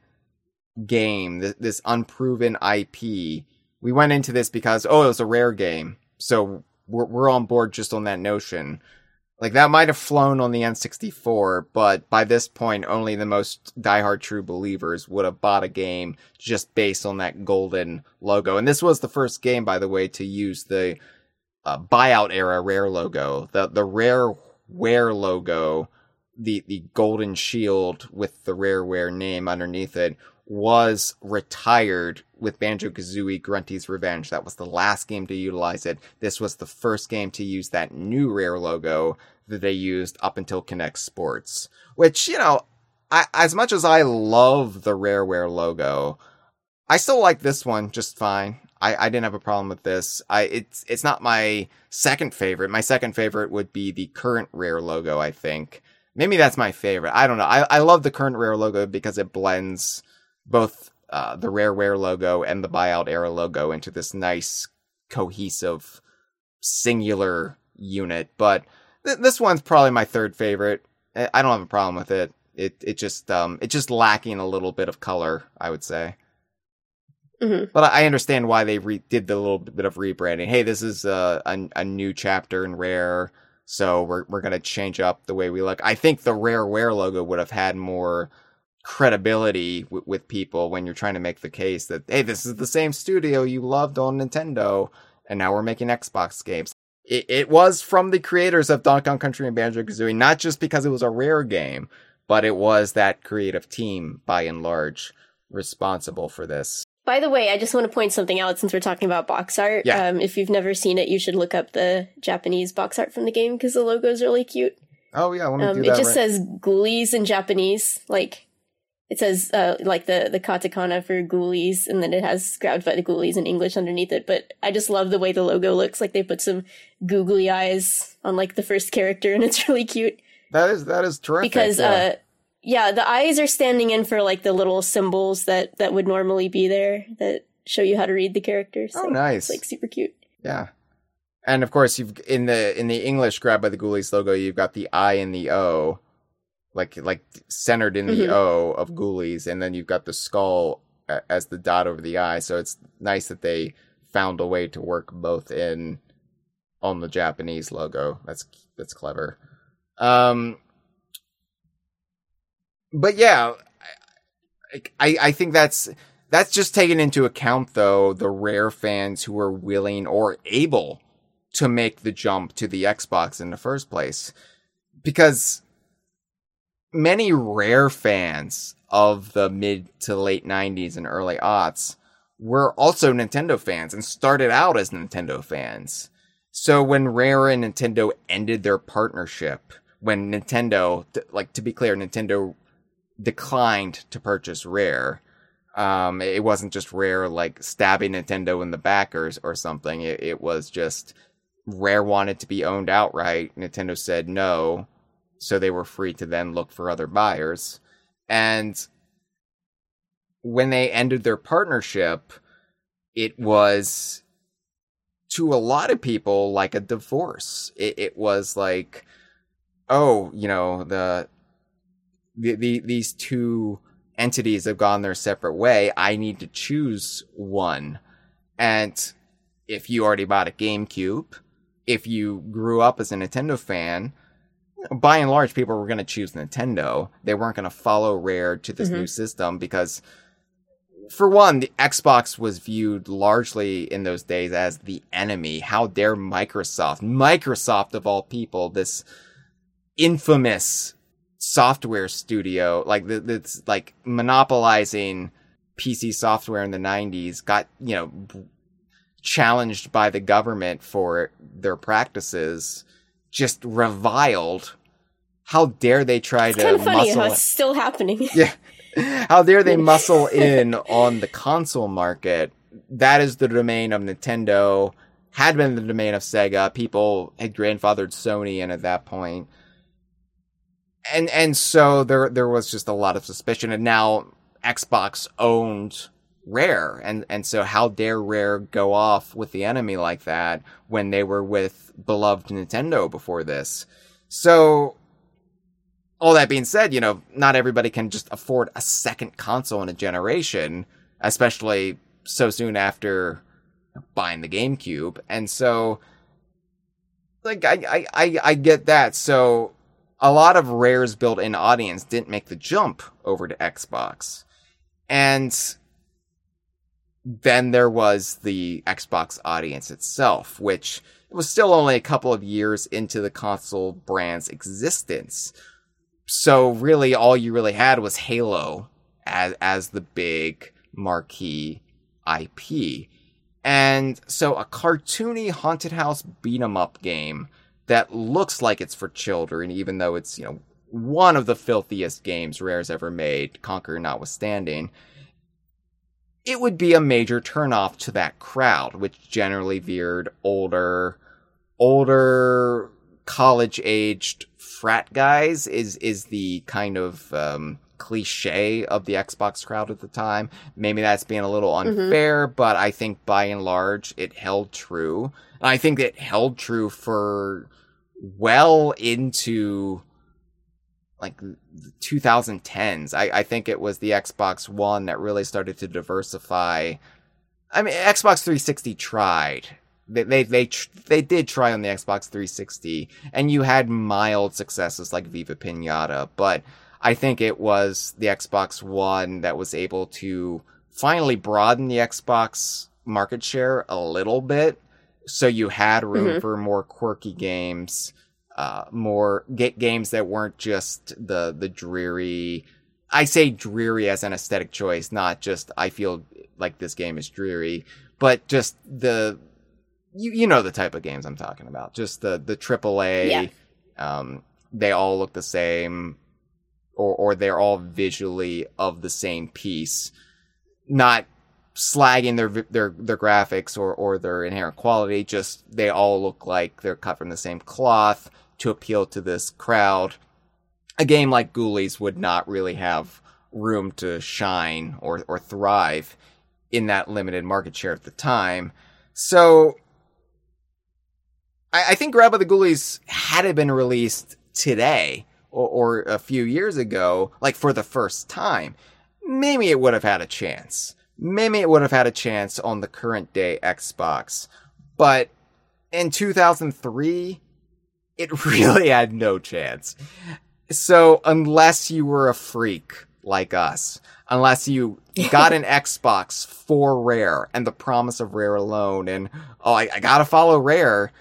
game, this, this unproven IP. We went into this because, oh, it was a rare game. So we're, we're on board just on that notion. Like that might have flown on the N64, but by this point, only the most diehard true believers would have bought a game just based on that golden logo. And this was the first game, by the way, to use the uh, buyout era rare logo, the the rareware logo, the the golden shield with the rareware name underneath it was retired with Banjo Kazooie Grunty's Revenge. That was the last game to utilize it. This was the first game to use that new rare logo that they used up until Kinect Sports. Which, you know, I, as much as I love the Rareware logo, I still like this one just fine. I, I didn't have a problem with this. I it's it's not my second favorite. My second favorite would be the current Rare logo, I think. Maybe that's my favorite. I don't know. I, I love the current Rare logo because it blends both uh, the Rareware logo and the buyout era logo into this nice, cohesive, singular unit. But th- this one's probably my third favorite. I don't have a problem with it. It it just um it's just lacking a little bit of color, I would say. Mm-hmm. But I understand why they re- did the little bit of rebranding. Hey, this is a, a, a new chapter in Rare, so we're we're gonna change up the way we look. I think the Rareware logo would have had more credibility w- with people when you're trying to make the case that hey, this is the same studio you loved on Nintendo, and now we're making Xbox games. It, it was from the creators of Donkey Kong Country and Banjo Kazooie, not just because it was a rare game, but it was that creative team by and large responsible for this. By the way, I just want to point something out since we're talking about box art. Yeah. Um, if you've never seen it, you should look up the Japanese box art from the game because the logo is really cute. Oh yeah, let me um, do that. It just right. says Ghoulies in Japanese, like it says uh, like the the katakana for ghoulies, and then it has grabbed by the ghoulies in English underneath it. But I just love the way the logo looks. Like they put some googly eyes on like the first character, and it's really cute. That is that is terrific. Because yeah. uh, yeah, the eyes are standing in for like the little symbols that that would normally be there that show you how to read the characters. So oh, nice! like super cute. Yeah. And of course, you've in the in the English grab by the Ghoulies logo, you've got the I and the O, like like centered in the mm-hmm. O of Ghoulies, and then you've got the skull as the dot over the I. So it's nice that they found a way to work both in on the Japanese logo. That's that's clever. Um, but yeah, I I think that's that's just taken into account though the rare fans who are willing or able to make the jump to the Xbox in the first place because many rare fans of the mid to late 90s and early aughts were also Nintendo fans and started out as Nintendo fans. So when Rare and Nintendo ended their partnership, when Nintendo, like to be clear, Nintendo declined to purchase Rare. Um, it wasn't just Rare like stabbing Nintendo in the back or, or something. It, it was just Rare wanted to be owned outright. Nintendo said no so they were free to then look for other buyers. And when they ended their partnership, it was to a lot of people like a divorce. It, it was like, oh, you know, the, the, the these two entities have gone their separate way. I need to choose one. And if you already bought a GameCube, if you grew up as a Nintendo fan, by and large, people were going to choose Nintendo. They weren't going to follow Rare to this mm-hmm. new system because, for one, the Xbox was viewed largely in those days as the enemy. How dare Microsoft, Microsoft of all people, this infamous software studio, like that's like monopolizing PC software in the 90s, got, you know, challenged by the government for their practices just reviled. How dare they try it's to kind of funny muscle? How it's still happening. yeah. How dare they muscle in on the console market? That is the domain of Nintendo. Had been the domain of Sega. People had grandfathered Sony in at that point. And and so there there was just a lot of suspicion and now Xbox owned Rare and and so how dare Rare go off with the enemy like that when they were with beloved Nintendo before this. So all that being said, you know, not everybody can just afford a second console in a generation, especially so soon after buying the GameCube. And so, like, I, I, I, I get that. So, a lot of Rare's built in audience didn't make the jump over to Xbox. And then there was the Xbox audience itself, which was still only a couple of years into the console brand's existence. So really all you really had was Halo as as the big marquee IP. And so a cartoony haunted house beat 'em up game that looks like it's for children, even though it's, you know, one of the filthiest games Rare's ever made, Conker notwithstanding, it would be a major turnoff to that crowd, which generally veered older, older college aged frat guys is is the kind of um, cliche of the Xbox crowd at the time. Maybe that's being a little mm-hmm. unfair, mm-hmm. but I think by and large it held true. And I think it held true for well into like the 2010s. I, I think it was the Xbox One that really started to diversify. I mean, Xbox 360 tried, they they they, tr- they did try on the Xbox 360, and you had mild successes like Viva Pinata, but I think it was the Xbox One that was able to finally broaden the Xbox market share a little bit, so you had room mm-hmm. for more quirky games, uh, more ga- games that weren't just the the dreary. I say dreary as an aesthetic choice, not just I feel like this game is dreary, but just the you you know the type of games I'm talking about. Just the the AAA. Yeah. Um, they all look the same, or or they're all visually of the same piece. Not slagging their their their graphics or or their inherent quality. Just they all look like they're cut from the same cloth to appeal to this crowd. A game like Ghoulies would not really have room to shine or or thrive in that limited market share at the time. So I, think Grab by the Ghoulies had it been released today or, or a few years ago, like for the first time, maybe it would have had a chance. Maybe it would have had a chance on the current day Xbox. But in 2003, it really had no chance. So unless you were a freak like us, unless you got an Xbox for Rare and the promise of Rare alone, and oh, I, I gotta follow Rare,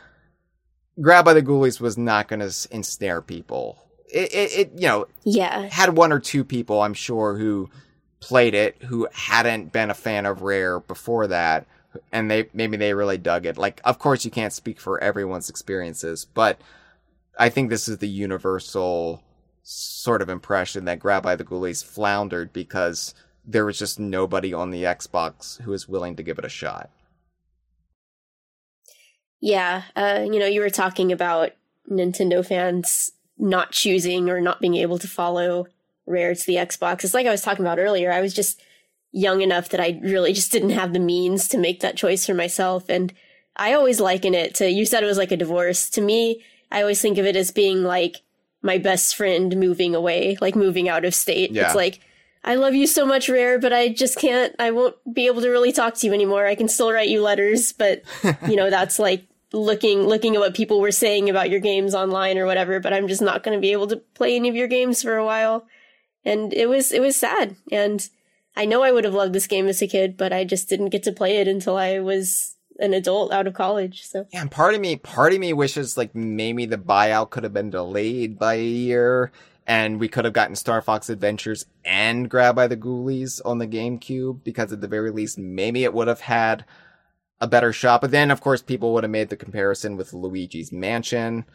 Grab by the Ghoulies was not going to ensnare people. It, it, it, you know, yeah, had one or two people, I'm sure, who played it who hadn't been a fan of Rare before that, and they maybe they really dug it. Like, of course, you can't speak for everyone's experiences, but I think this is the universal sort of impression that Grab by the Ghoulies floundered because there was just nobody on the Xbox who was willing to give it a shot. Yeah, uh, you know, you were talking about Nintendo fans not choosing or not being able to follow Rare to the Xbox. It's like I was talking about earlier. I was just young enough that I really just didn't have the means to make that choice for myself. And I always liken it to, you said it was like a divorce. To me, I always think of it as being like my best friend moving away, like moving out of state. Yeah. It's like, I love you so much, Rare, but I just can't, I won't be able to really talk to you anymore. I can still write you letters, but, you know, that's like looking looking at what people were saying about your games online or whatever but i'm just not going to be able to play any of your games for a while. And it was it was sad. And i know i would have loved this game as a kid but i just didn't get to play it until i was an adult out of college so. Yeah and part of me part of me wishes like maybe the buyout could have been delayed by a year and we could have gotten Star Fox Adventures and Grab by the Ghoulies on the GameCube because at the very least maybe it would have had a better shot. But then, of course, people would have made the comparison with Luigi's Mansion.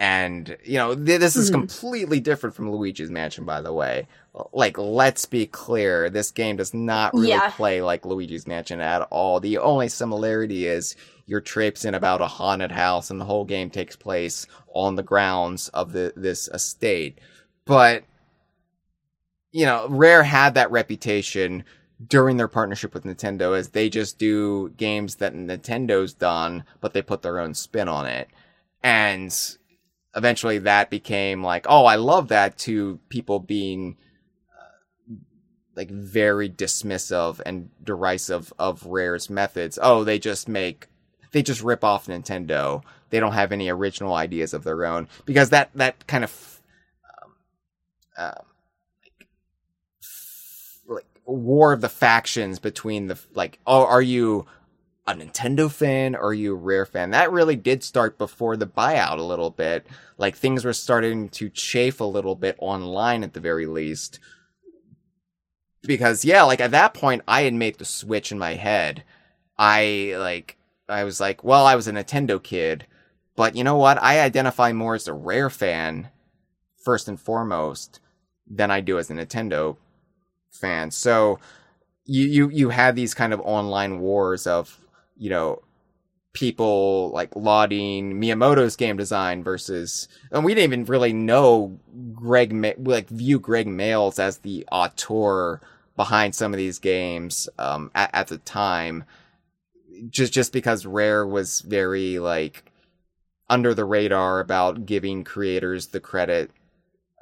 And, you know, th- this is mm-hmm. completely different from Luigi's Mansion, by the way. Like, let's be clear. This game does not really yeah. play like Luigi's Mansion at all. The only similarity is you're traipsing about a haunted house and the whole game takes place on the grounds of the, this estate. But, you know, Rare had that reputation during their partnership with Nintendo is they just do games that Nintendo's done, but they put their own spin on it. And eventually that became like, oh, I love that to people being uh, like very dismissive and derisive of Rare's methods. Oh, they just make, they just rip off Nintendo. They don't have any original ideas of their own because that, that kind of, um, like war of the factions between the, like, oh, are you, a Nintendo fan or are you a Rare fan? That really did start before the buyout a little bit. Like things were starting to chafe a little bit online at the very least. Because yeah, like at that point I had made the switch in my head. I like I was like, well, I was a Nintendo kid, but you know what? I identify more as a Rare fan first and foremost than I do as a Nintendo fan. So you you you had these kind of online wars of you know, people like lauding Miyamoto's game design versus, and we didn't even really know Greg, like view Greg Mayles as the auteur behind some of these games, um, at, at the time. Just, just because Rare was very like under the radar about giving creators the credit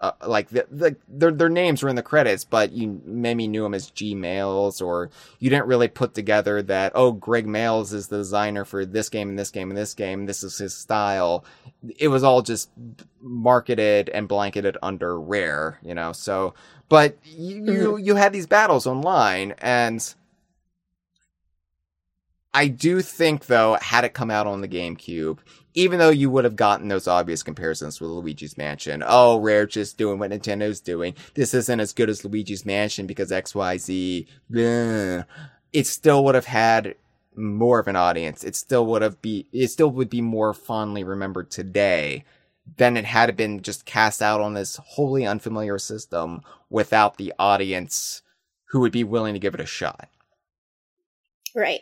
uh, like the, the, their their names were in the credits, but you maybe knew them as G Mayles, or you didn't really put together that oh Greg Mayles is the designer for this game and this game and this game. This is his style. It was all just marketed and blanketed under Rare, you know. So, but you mm-hmm. you, you had these battles online, and I do think though, had it come out on the GameCube, even though you would have gotten those obvious comparisons with Luigi's Mansion. Oh, Rare just doing what Nintendo's doing. This isn't as good as Luigi's Mansion because XYZ. Bleh. It still would have had more of an audience. It still would have be, it still would be more fondly remembered today than it had been just cast out on this wholly unfamiliar system without the audience who would be willing to give it a shot. Right.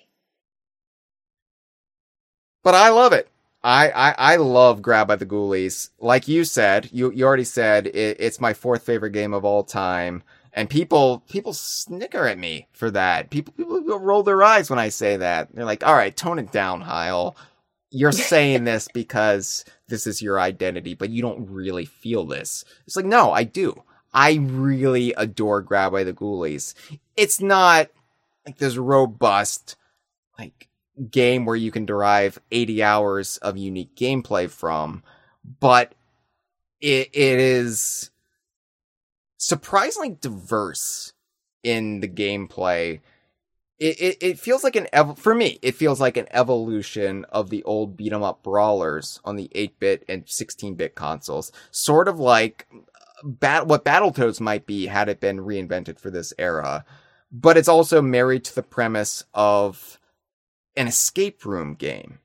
But I love it. I, I, I love Grabbed by the Ghoulies. Like you said, you, you already said it, it's my fourth favorite game of all time. And people, people snicker at me for that. People, people roll their eyes when I say that. They're like, all right, tone it down, Heil. You're saying this because this is your identity, but you don't really feel this. It's like, no, I do. I really adore Grabbed by the Ghoulies. It's not like this robust, like, game where you can derive 80 hours of unique gameplay from, but it, it is surprisingly diverse in the gameplay. It, it, it feels like an ev- for me it feels like an evolution of the old beat 'em up brawlers on the 8-bit and 16-bit consoles sort of like uh, bat- what Battletoads might be had it been reinvented for this era but it's also married to the premise of an escape room game.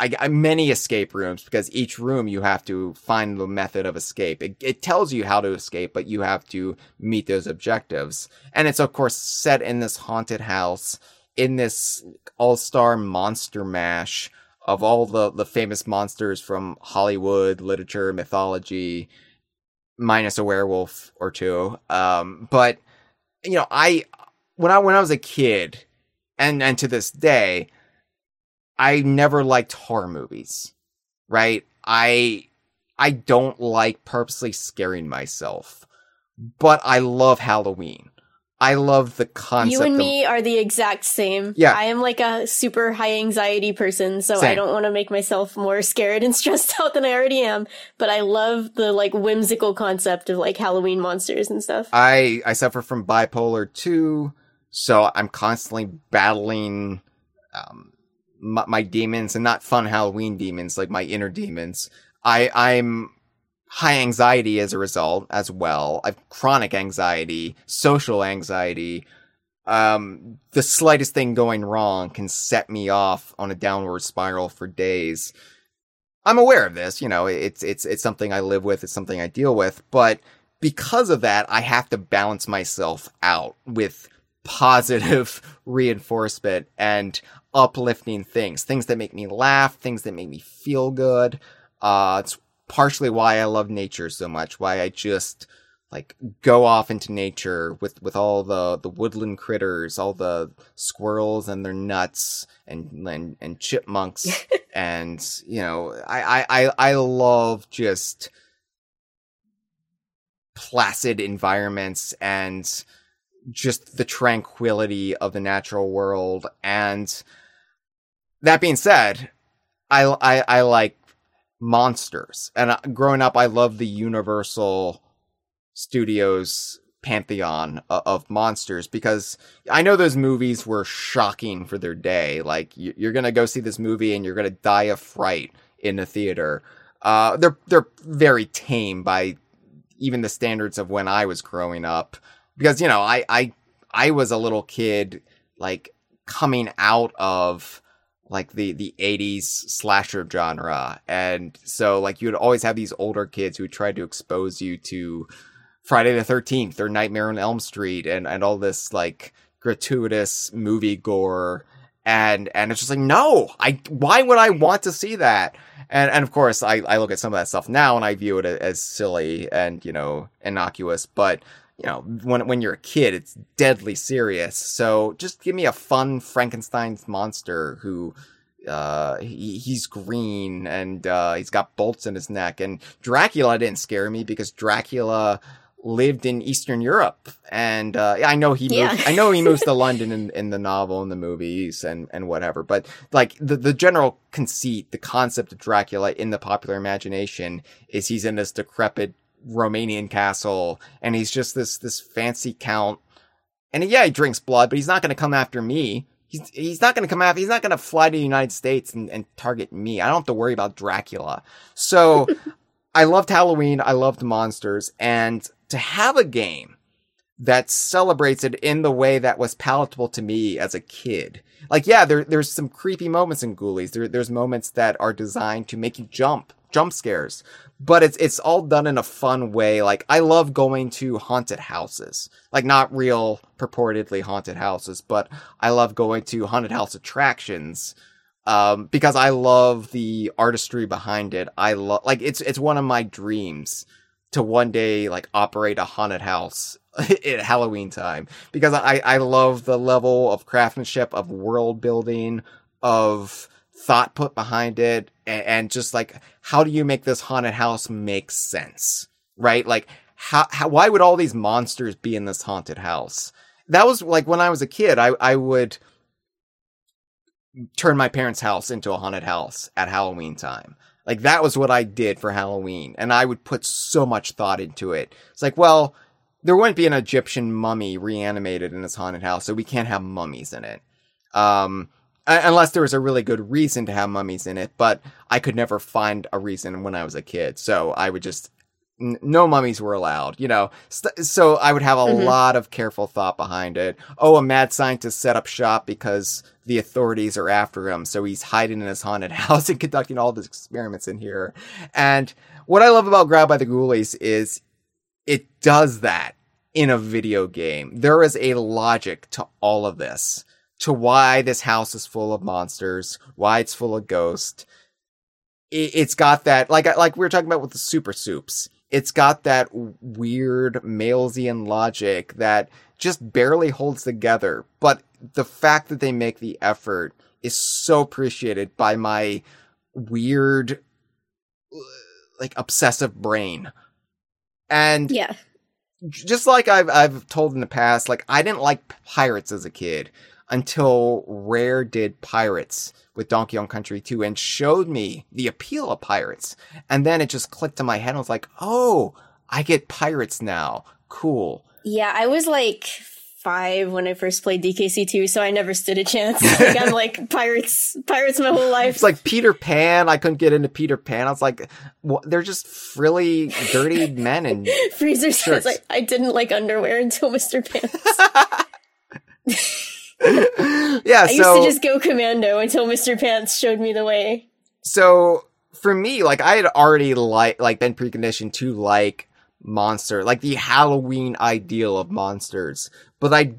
I, I, many escape rooms because each room you have to find the method of escape. It, it tells you how to escape, but you have to meet those objectives. And it's of course set in this haunted house in this all-star monster mash of all the, the famous monsters from Hollywood, literature, mythology, minus a werewolf or two. Um, but you know, I when I when I was a kid, and and to this day, I never liked horror movies. Right? I I don't like purposely scaring myself, but I love Halloween. I love the concept. You and of, me are the exact same. Yeah. I am like a super high anxiety person, so same. I don't want to make myself more scared and stressed out than I already am. But I love the like whimsical concept of like Halloween monsters and stuff. I I suffer from bipolar too. So I'm constantly battling um, my, my, demons and not fun Halloween demons, like my inner demons. I, I'm high anxiety as a result as well. I've chronic anxiety, social anxiety. Um, the slightest thing going wrong can set me off on a downward spiral for days. I'm aware of this, you know, it's, it's, it's something I live with. It's something I deal with, but because of that, I have to balance myself out with positive reinforcement and uplifting things, things that make me laugh, things that make me feel good. Uh, it's partially why I love nature so much, why I just like go off into nature with, with all the, the woodland critters, all the squirrels and their nuts and, and, and chipmunks and you know, I I I love just placid environments and just the tranquility of the natural world. And that being said, I I, I like monsters, and growing up, I loved the Universal Studios pantheon of monsters because I know those movies were shocking for their day. Like you're gonna go see this movie and you're gonna die of fright in the theater. Uh, they're they're very tame by even the standards of when I was growing up because you know I I I was a little kid like coming out of like the the 80s slasher genre. And so like you would always have these older kids who tried to expose you to Friday the 13th or Nightmare on Elm Street and and all this like gratuitous movie gore. And and it's just like no I why would I want to see that? And and of course I I look at some of that stuff now and I view it as silly and you know innocuous but you know, when when you're a kid, it's deadly serious. So just give me a fun Frankenstein's monster who uh he, he's green and uh he's got bolts in his neck and Dracula didn't scare me because Dracula lived in Eastern Europe and uh I know he moved yeah. I know he moves to London in, in the novel and the movies and and whatever but like the the general conceit the concept of Dracula in the popular imagination is he's in this decrepit Romanian castle, and he's just this this fancy count. And yeah, he drinks blood, but he's not going to come after me. He's he's not going to come after. He's not going to fly to the United States and, and target me. I don't have to worry about Dracula. So I loved Halloween. I loved monsters, and to have a game that celebrates it in the way that was palatable to me as a kid. Like, yeah, there, there's some creepy moments in Ghoulies. There, there's moments that are designed to make you jump, jump scares but it's it's all done in a fun way. Like I love going to haunted houses, like not real purportedly haunted houses, but I love going to haunted house attractions um, because I love the artistry behind it. I love like it's it's one of my dreams to one day like operate a haunted house at Halloween time because I I love the level of craftsmanship of world building of thought put behind it and, and just like how do you make this haunted house make sense right? Like how, how why would all these monsters be in this haunted house? That was like when i was a kid i i would turn my parents house into a haunted house at halloween time. Like that was what i did for halloween and i would put so much thought into it. It's like well there wouldn't be an egyptian mummy reanimated in this haunted house so we can't have mummies in it. Um unless there was a really good reason to have mummies in it, but I could never find a reason when I was a kid. So I would just no mummies were allowed, you know. So I would have a mm-hmm. lot of careful thought behind it. Oh, a mad scientist set up shop because the authorities are after him, so he's hiding in his haunted house and conducting all these experiments in here. And what I love about Grabbed by the Ghoulies is it does that in a video game. There is a logic to all of this to why this house is full of monsters, why it's full of ghosts. It's got that, like, like we were talking about with the super soups. It's got that weird Maylesian logic that just barely holds together. But the fact that they make the effort is so appreciated by my weird, uh, like, obsessive brain. And yeah, just like I've I've told in the past, like I didn't like pirates as a kid until Rare did Pirates with Donkey Kong Country 2 and showed me the appeal of pirates. And then it just clicked in my head. I was like, oh, I get pirates now. Cool. Yeah, I was like five when I first played DKC2, so I never stood a chance. like, I'm like pirates, pirates my whole life. It's like Peter Pan. I couldn't get into Peter Pan. I was like, well, they're just frilly, dirty men and Freezer says like I didn't like underwear until Mr. Pants. yeah, I so, used to just go commando until Mr. Pants showed me the way. So for me, like I had already like like been preconditioned to like monster, like the Halloween ideal of monsters, but I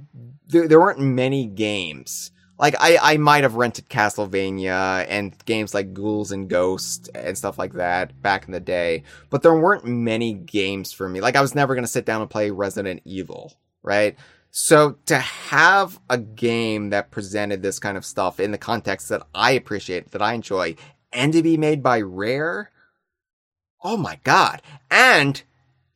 there, there weren't many games. Like I I might have rented Castlevania and games like Ghouls and Ghosts and stuff like that back in the day, but there weren't many games for me. Like I was never going to sit down and play Resident Evil, right? So to have a game that presented this kind of stuff in the context that I appreciate, that I enjoy, and to be made by Rare. Oh my god. And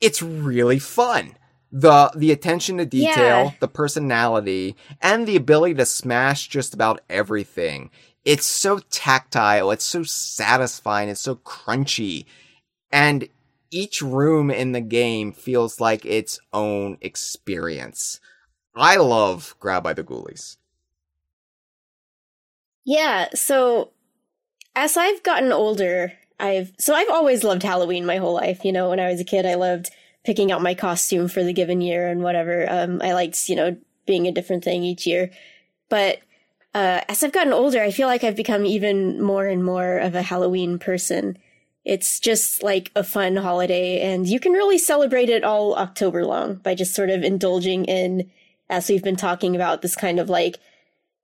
it's really fun. The the attention to detail, Yeah. the personality, and the ability to smash just about everything. It's so tactile, it's so satisfying, it's so crunchy. And each room in the game feels like its own experience. I love Grabbed by the Ghoulies. Yeah, so as I've gotten older, I've so I've always loved Halloween my whole life. You know, when I was a kid, I loved picking out my costume for the given year and whatever. Um, I liked, you know, being a different thing each year. But uh, as I've gotten older, I feel like I've become even more and more of a Halloween person. It's just like a fun holiday, and you can really celebrate it all October long by just sort of indulging in, as we've been talking about, this kind of like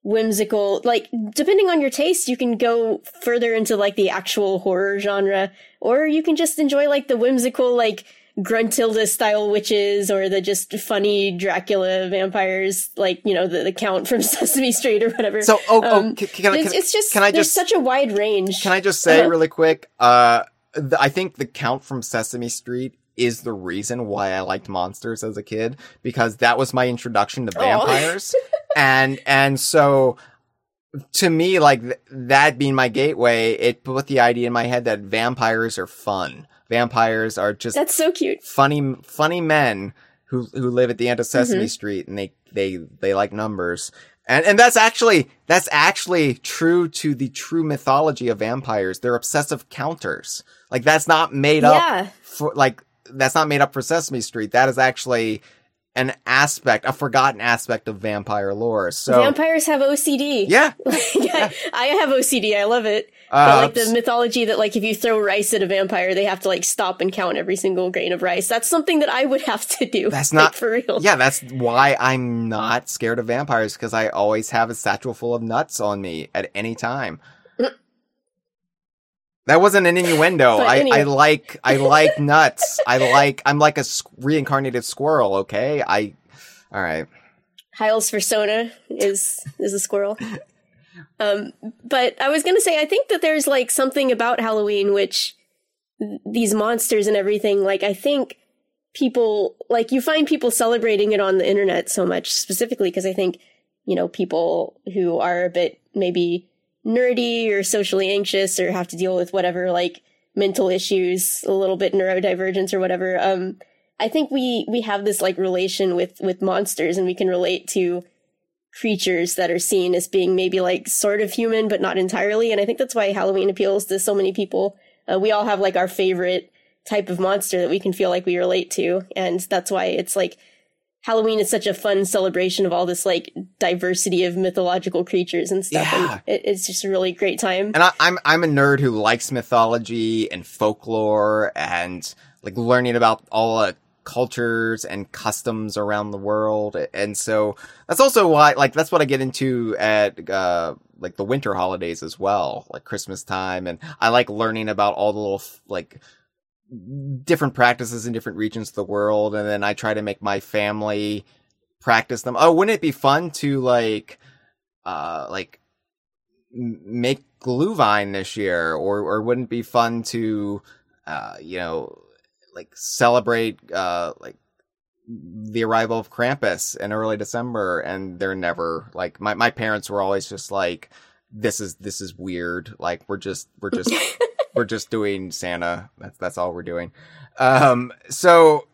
whimsical like depending on your taste you can go further into like the actual horror genre or you can just enjoy like the whimsical like gruntilda style witches or the just funny dracula vampires like you know the, the count from sesame street or whatever So, oh, oh, Um, can, can, I- it's, can, it's just can I there's just such a wide range Can I just say Uh-huh. really quick? Uh, th- I think the Count from Sesame Street is the reason why I liked monsters as a kid because that was my introduction to vampires, and and so to me, like th- that being my gateway, it put the idea in my head that vampires are fun. Vampires are just that's so cute funny funny men who who live at the end of Sesame Mm-hmm. Street and they they they like numbers. And and that's actually that's actually true to the true mythology of vampires. They're obsessive counters. Like that's not made up for like that's not made up for Sesame Street. That is actually an aspect, a forgotten aspect of vampire lore. So vampires have ocd yeah, yeah, I have OCD. I love it. Uh, But, like the mythology that like if you throw rice at a vampire, they have to like stop and count every single grain of rice. That's something that I would have to do. That's like, not- for real. yeah, that's why I'm not scared of vampires because I always have a satchel full of nuts on me at any time. That wasn't an innuendo. I, anyway. I like I like nuts. I like I'm like a reincarnated squirrel. Okay, I all right. Hyles persona is is a squirrel. Um, but I was gonna say I think that there's like something about Halloween which th- these monsters and everything. Like I think people like you find people celebrating it on the internet so much specifically because I think you know people who are a bit maybe nerdy or socially anxious or have to deal with whatever like mental issues, a little bit neurodivergence or whatever. Um, I think we we have this like relation with with monsters, and we can relate to creatures that are seen as being maybe like sort of human, but not entirely. And I think that's why Halloween appeals to so many people. Uh, we all have like our favorite type of monster that we can feel like we relate to, and that's why it's like Halloween is such a fun celebration of all this like diversity of mythological creatures and stuff. Yeah. And it, it's just a really great time. And I, I'm I'm a nerd who likes mythology and folklore and like learning about all the cultures and customs around the world. And so that's also why like that's what I get into at uh like the winter holidays as well, like Christmas time and I like learning about all the little like different practices in different regions of the world and then I try to make my family practice them. Oh, wouldn't it be fun to like uh like make Glühwein this year, or or wouldn't it be fun to, uh, you know, like celebrate uh like the arrival of Krampus in early December, and they're never like my my parents were always just like, this is this is weird. Like we're just we're just we're just doing Santa. That's that's all we're doing. Um, so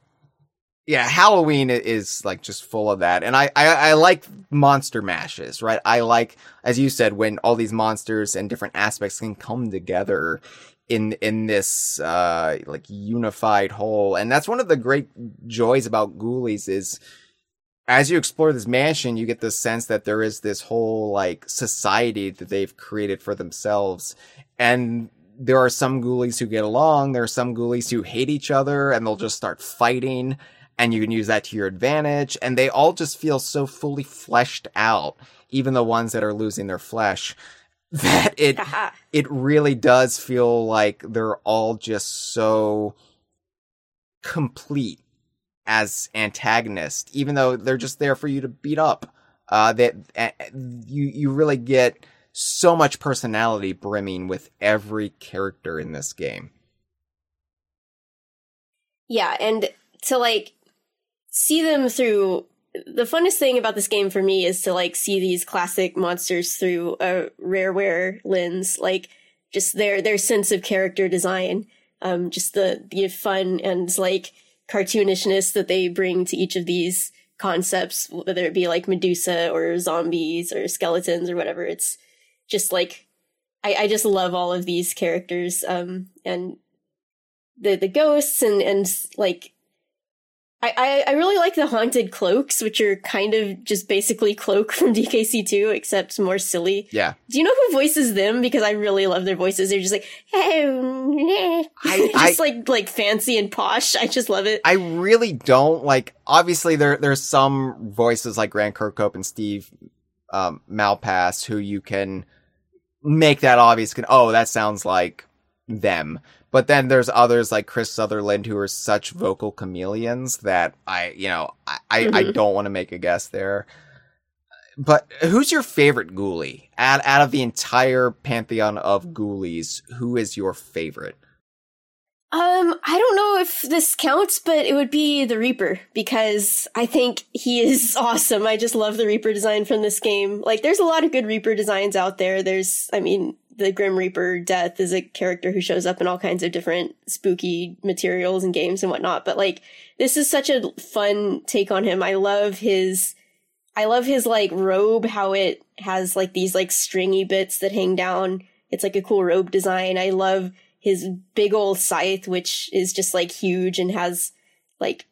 yeah, Halloween is like just full of that, and I, I I like monster mashes, right? I like, as you said, when all these monsters and different aspects can come together in in this uh like unified whole, and that's one of the great joys about Ghoulies is as you explore this mansion, you get the sense that there is this whole like society that they've created for themselves, and there are some ghoulies who get along. There are some ghoulies who hate each other, and they'll just start fighting and you can use that to your advantage. And they all just feel so fully fleshed out, even the ones that are losing their flesh, that it it really does feel like they're all just so complete as antagonists, even though they're just there for you to beat up. Uh, that uh, you you really get so much personality brimming with every character in this game. Yeah, and to like see them through the funnest thing about this game for me is to like see these classic monsters through a rareware lens, like just their their sense of character design, um, just the the fun and like cartoonishness that they bring to each of these concepts, whether it be like Medusa or zombies or skeletons or whatever. It's just like I, I just love all of these characters, um, and the the ghosts and and like I, I, really like the haunted cloaks, which are kind of just basically cloak from DKC2, except more silly. Yeah. Do you know who voices them? Because I really love their voices. They're just like, hey, I, just I, like like fancy and posh. I just love it. I really don't like. Obviously, there there's some voices like Grant Kirkhope and Steve um, Malpass who you can make that obvious. Can oh, that sounds like them. But then there's others like Chris Sutherland who are such vocal chameleons that I, you know, I, mm-hmm. I don't want to make a guess there. But who's your favorite ghoulie? Out, out of the entire pantheon of ghoulies, who is your favorite? Um, I don't know if this counts, but it would be the Reaper because I think he is awesome. I just love the Reaper design from this game. Like, there's a lot of good Reaper designs out there. There's, I mean, the Grim Reaper Death is a character who shows up in all kinds of different spooky materials and games and whatnot. But like, this is such a fun take on him. I love his, I love his like robe, how it has like these like stringy bits that hang down. It's like a cool robe design. I love his big old scythe, which is just like huge and has like,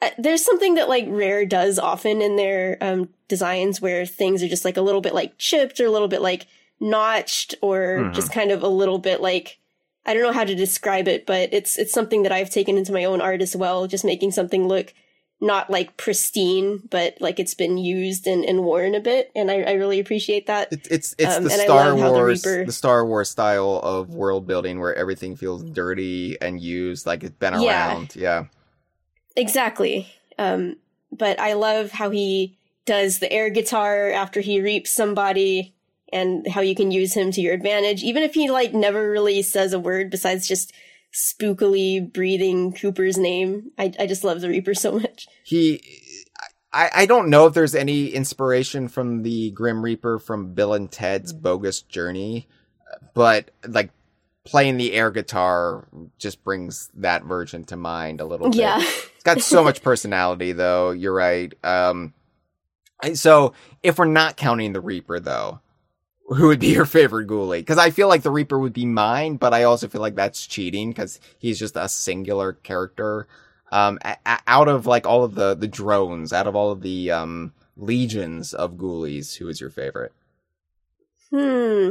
uh, there's something that like Rare does often in their um, designs where things are just like a little bit like chipped or a little bit like notched or mm-hmm. just kind of a little bit like I don't know how to describe it, but it's it's something that I've taken into my own art as well, just making something look not like pristine, but like it's been used and, and worn a bit, and I, I really appreciate that. It, it's it's um, the Star Wars the, the, Star Wars style of world building where everything feels dirty and used, like it's been around. Yeah, yeah. exactly. Um, but I love how he does the air guitar after he reaps somebody and how you can use him to your advantage, even if he like never really says a word besides just spookily breathing Cooper's name. I, I just love the Reaper so much. He, I, I don't know if there's any inspiration from the Grim Reaper from Bill and Ted's Bogus Journey, but like playing the air guitar just brings that version to mind a little bit. Yeah. it's got so much personality though. You're right. Um, so if we're not counting the Reaper though, who would be your favorite ghoulie? Because I feel like the Reaper would be mine, but I also feel like that's cheating because he's just a singular character. Um, a- a- out of like all of the the drones, out of all of the um legions of ghoulies, who is your favorite? Hmm,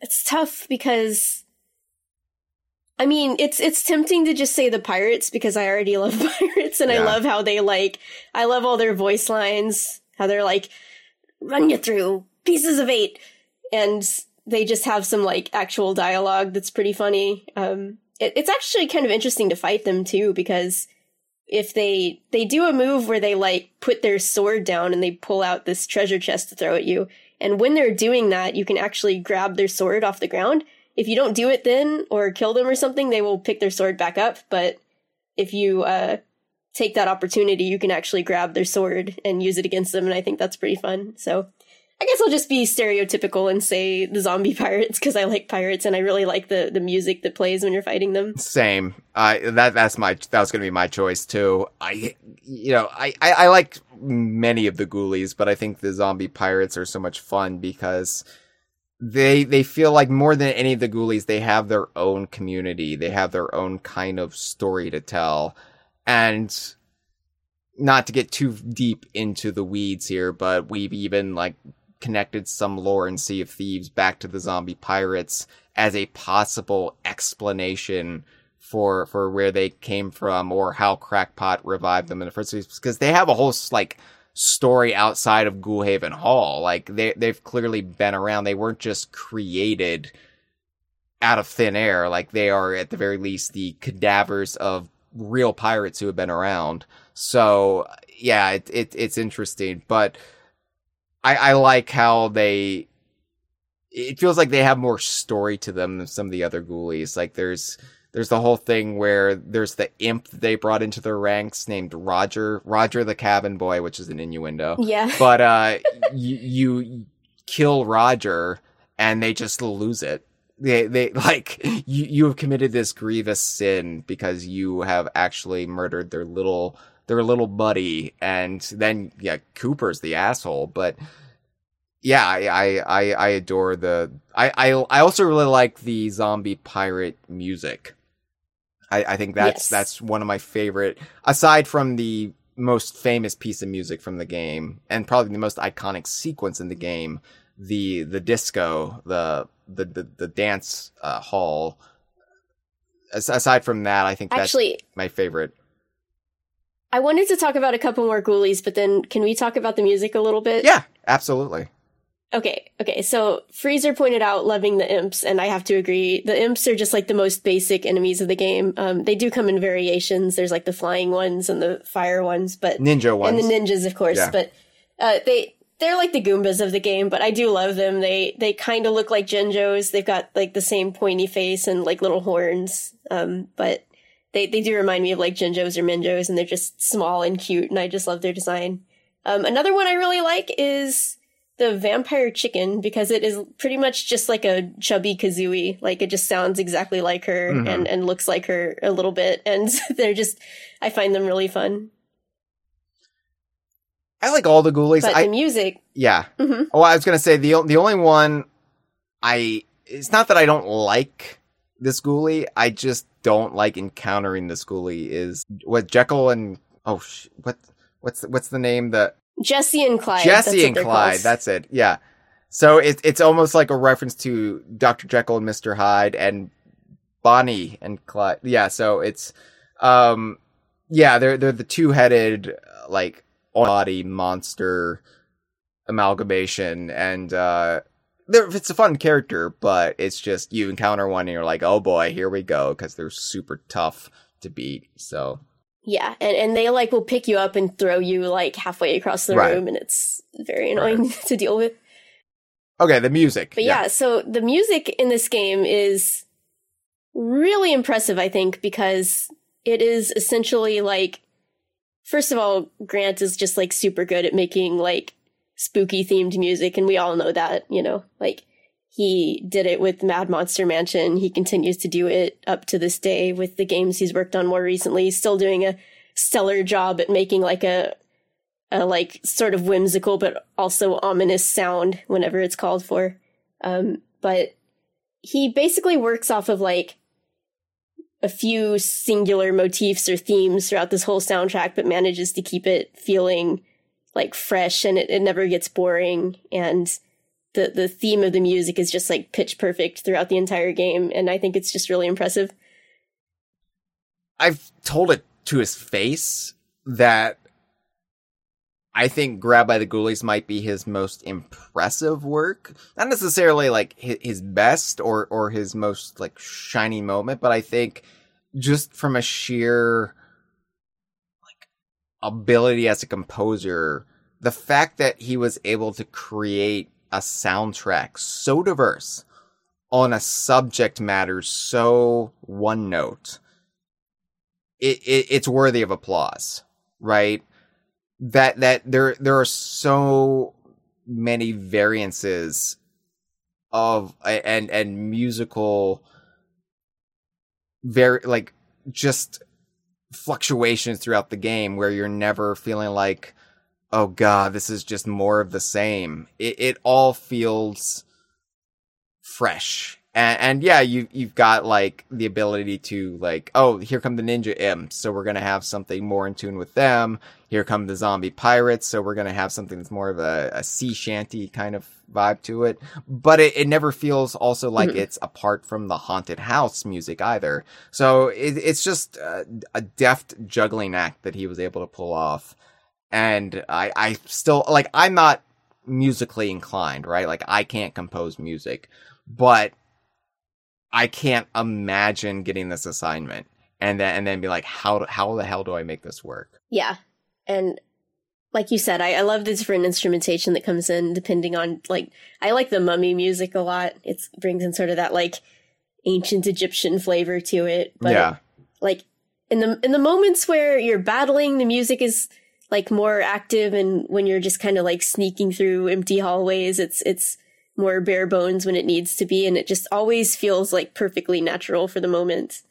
it's tough because I mean, it's it's tempting to just say the pirates because I already love pirates and yeah. I love how they like I love all their voice lines, how they're like run you through pieces of eight and they just have some like actual dialogue that's pretty funny. Um, it, it's actually kind of interesting to fight them too because if they they do a move where they like put their sword down and they pull out this treasure chest to throw at you, and when they're doing that, you can actually grab their sword off the ground. If you don't do it then or kill them or something, they will pick their sword back up. But if you uh, take that opportunity, you can actually grab their sword and use it against them, and I think that's pretty fun. So I guess I'll just be stereotypical and say the zombie pirates because I like pirates and I really like the the music that plays when you're fighting them. Same. Uh, that that's my that was gonna be my choice too. I you know I, I, I like many of the ghoulies, but I think the zombie pirates are so much fun because they they feel like more than any of the ghoulies they have their own community. They have their own kind of story to tell, and not to get too deep into the weeds here, but we've even like connected some lore in Sea of Thieves back to the zombie pirates as a possible explanation for for where they came from or how Crackpot revived them in the first place because they have a whole like story outside of Ghoulhaven Hall. Like they they've clearly been around. They weren't just created out of thin air. Like they are at the very least the cadavers of real pirates who have been around. So yeah, it, it it's interesting, but I, I like how they it feels like they have more story to them than some of the other ghoulies. Like there's there's the whole thing where there's the imp they brought into their ranks named Roger, Roger the cabin boy, which is an innuendo. Yeah. But uh, you, you kill Roger and they just lose it. They they like you you have committed this grievous sin because you have actually murdered their little their little buddy, and then yeah, Cooper's the asshole, but yeah, I I I adore the I I I also really like the zombie pirate music. I I think that's Yes. that's one of my favorite aside from the most famous piece of music from the game and probably the most iconic sequence in the game, the the disco, the the the, the dance uh, hall. As, aside from that, I think that's Actually, my favorite. I wanted to talk about a couple more ghoulies, but then can we talk about the music a little bit? Yeah, absolutely. Okay, okay. So Freezer pointed out loving the imps, and I have to agree. The imps are just like the most basic enemies of the game. Um, they do come in variations. There's like the flying ones and the fire ones, but Ninja ones. and the ninjas, of course. Yeah. But uh, they they're like the Goombas of the game. But I do love them. They they kind of look like Jinjos. They've got like the same pointy face and like little horns. Um, but they they do remind me of like Jinjos or Minjos, and they're just small and cute, and I just love their design. Um, another one I really like is the vampire chicken because it is pretty much just like a chubby kazooie. Like it just sounds exactly like her Mhm. and, and looks like her a little bit. And they're just, I find them really fun. I like all the ghoulies. But I the music, yeah. Mhm. Oh, I was gonna say the the only one I it's not that I don't like this ghoulie. I just don't like encountering this ghoulie. Is what Jekyll and oh sh- what what's what's the name that Jesse and Clyde. Jesse and Clyde. called. That's it. Yeah. So it's it's almost like a reference to Dr. Jekyll and Mr. Hyde and Bonnie and Clyde. Yeah. So it's um yeah they're they're the two headed like body monster amalgamation and uh it's a fun character but it's just you encounter one and you're like oh boy here we go because they're super tough to beat so Yeah, and, and they like will pick you up and throw you like halfway across the Right. room, and it's very annoying to deal with. okay the music But yeah. so the music in this game is really impressive, I think, because it is essentially like, first of all, Grant is just like super good at making like spooky themed music, and we all know that, you know, like he did it with Mad Monster Mansion. He continues to do it up to this day with the games he's worked on more recently. He's still doing a stellar job at making like a a like sort of whimsical but also ominous sound whenever it's called for. Um, but he basically works off of like a few singular motifs or themes throughout this whole soundtrack, but manages to keep it feeling like fresh and it, it never gets boring. And the, the theme of the music is just like pitch perfect throughout the entire game. And I think it's just really impressive. I've told it to his face that I think Grabbed by the Ghoulies might be his most impressive work. Not necessarily like his best or or his most like shiny moment, but I think just from a sheer ability as a composer, the fact that he was able to create a soundtrack so diverse on a subject matter so one note it, it it's worthy of applause, right? That that there there are so many variances of and and musical very like just fluctuations throughout the game where you're never feeling like oh god this is just more of the same. It, it all feels fresh. And, and yeah you you've got like the ability to like oh here come the ninja imps so we're gonna have something more in tune with them. Here come the zombie pirates so we're gonna have something that's more of a, a sea shanty kind of vibe to it but it, it never feels also like Mhm. it's apart from the haunted house music either so it, it's just a, a deft juggling act that he was able to pull off and i i still like i'm not musically inclined right like i can't compose music but I can't imagine getting this assignment and then and then be like, how how the hell do I make this work? Yeah. And like you said, I, I love the different instrumentation that comes in depending on like I like the mummy music a lot. It brings in sort of that like ancient Egyptian flavor to it. But yeah. like in the in the moments where you're battling, the music is like more active and when you're just kind of like sneaking through empty hallways, it's it's more bare bones when it needs to be and it just always feels like perfectly natural for the moment.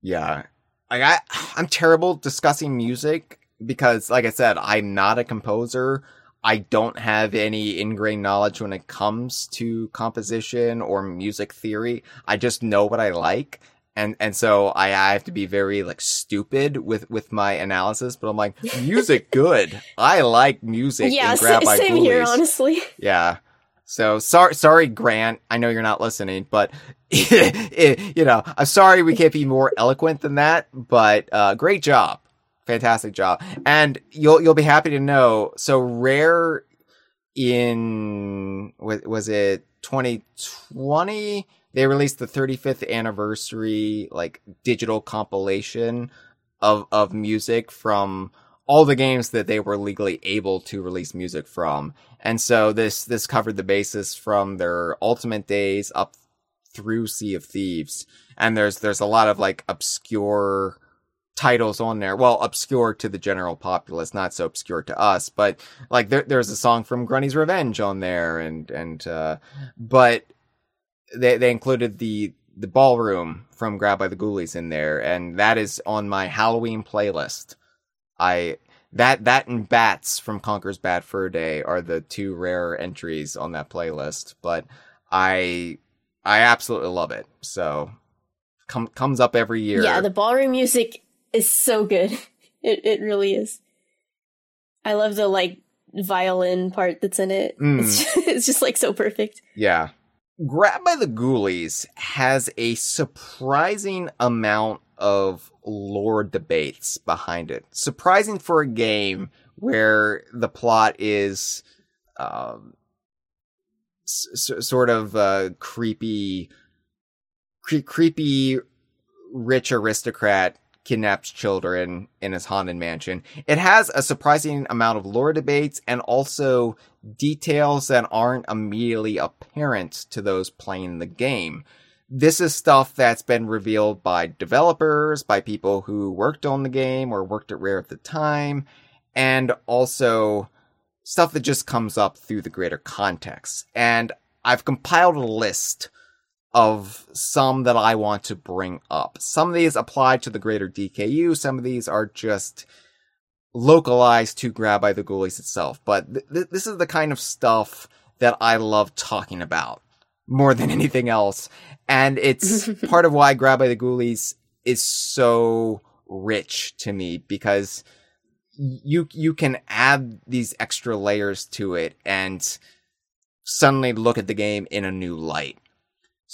Yeah. Like I I'm terrible discussing music because like I said, I'm not a composer. I don't have any ingrained knowledge when it comes to composition or music theory. I just know what I like. And, and so I, I have to be very like stupid with, with my analysis, but I'm like, music good. I like music. Yeah, same, same here, honestly. Yeah. So sorry, sorry, Grant. I know you're not listening, but you know, I'm sorry we can't be more eloquent than that. But uh, great job, fantastic job, and you'll you'll be happy to know. So rare in was it 2020? They released the 35th anniversary like digital compilation of of music from all the games that they were legally able to release music from. And so this this covered the basis from their ultimate days up through Sea of Thieves. And there's there's a lot of like obscure titles on there. Well, obscure to the general populace, not so obscure to us, but like there, there's a song from Grunty's Revenge on there and and uh but they they included the the ballroom from Grabbed by the Ghoulies in there and that is on my Halloween playlist. I that that and bats from Conker's Bad Fur Day are the two rare entries on that playlist, but I I absolutely love it. So com- comes up every year. Yeah, the ballroom music is so good. It it really is. I love the like violin part that's in it. Mm. It's, just, it's just like so perfect. Yeah. Grabbed by the Ghoulies has a surprising amount of lore debates behind it. Surprising for a game where the plot is um, s- sort of uh, creepy, cre- creepy rich aristocrat kidnaps children in his haunted mansion. It has a surprising amount of lore debates and also details that aren't immediately apparent to those playing the game. This is stuff that's been revealed by developers, by people who worked on the game or worked at Rare at the time, and also stuff that just comes up through the greater context. And I've compiled a list of some that I want to bring up. Some of these apply to the greater DKU, some of these are just localized to Grabbed by the Ghoulies itself. But th- th- this is the kind of stuff that I love talking about more than anything else. And it's part of why Grabbed by the Ghoulies is so rich to me because you you can add these extra layers to it and suddenly look at the game in a new light.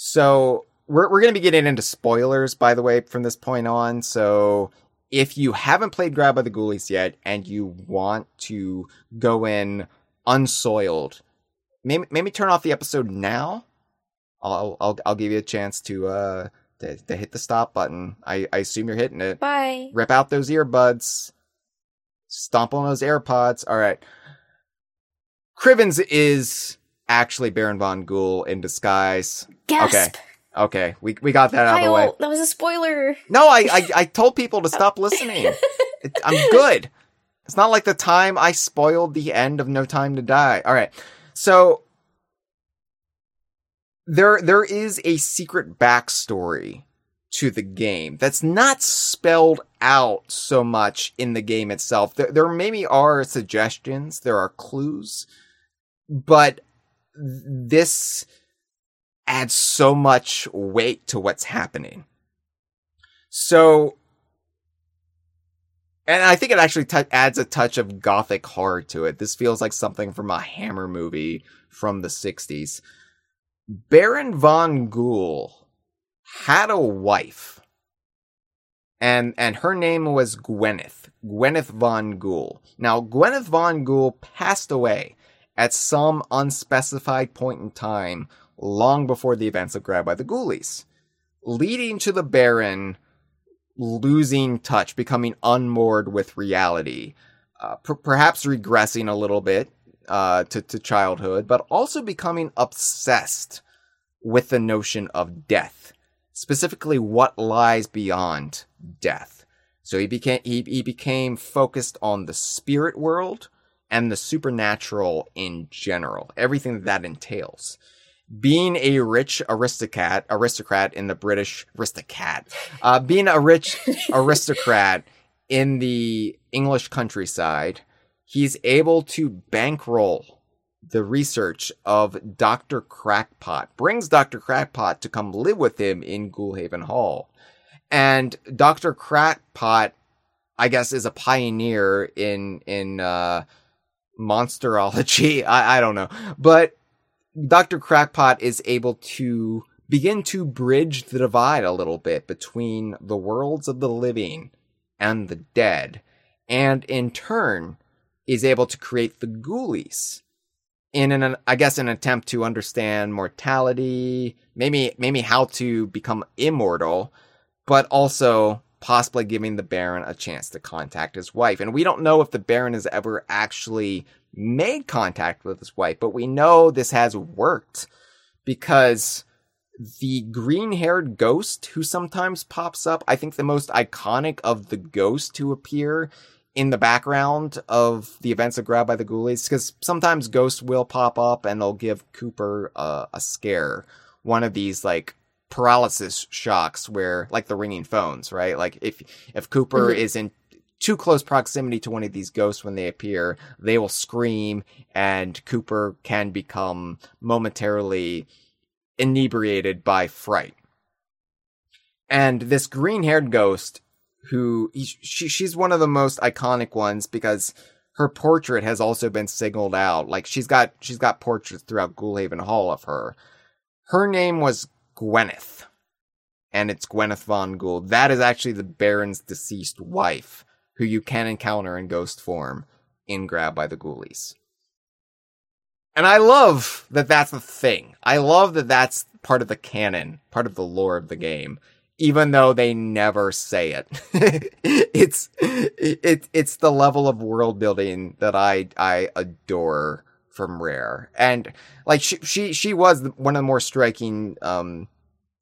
So we're we're going to be getting into spoilers by the way from this point on. So if you haven't played Grabbed by the Ghoulies yet and you want to go in unsoiled, maybe maybe turn off the episode now. I'll I'll I'll give you a chance to uh to, to hit the stop button. I I assume you're hitting it. Bye. Rip out those earbuds. Stomp on those AirPods. All right. Crivens is actually Baron von Ghoul in disguise. Gasp. Okay. Okay, we we got that out of the way. That was a spoiler. No, I, I, I told people to stop listening. It, I'm good. It's not like the time I spoiled the end of No Time to Die. All right. So there there is a secret backstory to the game that's not spelled out so much in the game itself. There, there maybe are suggestions, there are clues, but this adds so much weight to what's happening. So, and I think it actually t- adds a touch of gothic horror to it. This feels like something from a Hammer movie from the 60s. Baron von Ghoul had a wife. And and her name was Gwyneth. Gwyneth von Ghoul. Now Gwyneth von Ghoul passed away at some unspecified point in time long before the events of Grabbed by the Ghoulies, leading to the Baron losing touch, becoming unmoored with reality. uh, per- perhaps regressing a little bit uh, to, to childhood, but also becoming obsessed with the notion of death, specifically what lies beyond death. So he became he, he became focused on the spirit world and the supernatural in general, everything that, that entails. Being a rich aristocrat, aristocrat in the British aristocrat, uh, being a rich aristocrat in the English countryside, he's able to bankroll the research of Dr. Crackpot, brings Dr. Crackpot to come live with him in Ghoulhaven Hall. And Dr. Crackpot, I guess, is a pioneer in, in, uh, monsterology. I, I don't know. But Dr. Crackpot is able to begin to bridge the divide a little bit between the worlds of the living and the dead, and in turn is able to create the ghoulies in an I guess an attempt to understand mortality, maybe maybe how to become immortal, but also possibly giving the Baron a chance to contact his wife. And we don't know if the Baron has ever actually made contact with his wife, but we know this has worked because the green haired ghost who sometimes pops up, I think the most iconic of the ghosts to appear in the background of the events of Grabbed by the Ghoulies, because sometimes ghosts will pop up and they'll give Cooper a, a scare. One of these like paralysis shocks where like the ringing phones, right? Like if if Cooper mm-hmm. is in too close proximity to one of these ghosts when they appear, they will scream and Cooper can become momentarily inebriated by fright. And this green haired ghost, who she, she's one of the most iconic ones because her portrait has also been signaled out. Like she's got she's got portraits throughout Ghoulhaven Hall of her. Her name was Gwyneth, and it's Gwyneth von Ghoul. That is actually the Baron's deceased wife, who you can encounter in ghost form in Grabbed by the Ghoulies. And I love that that's a thing. I love that that's part of the canon, part of the lore of the game, even though they never say it. it's it, it's the level of world building that I I adore from Rare, and like she she she was one of the more striking um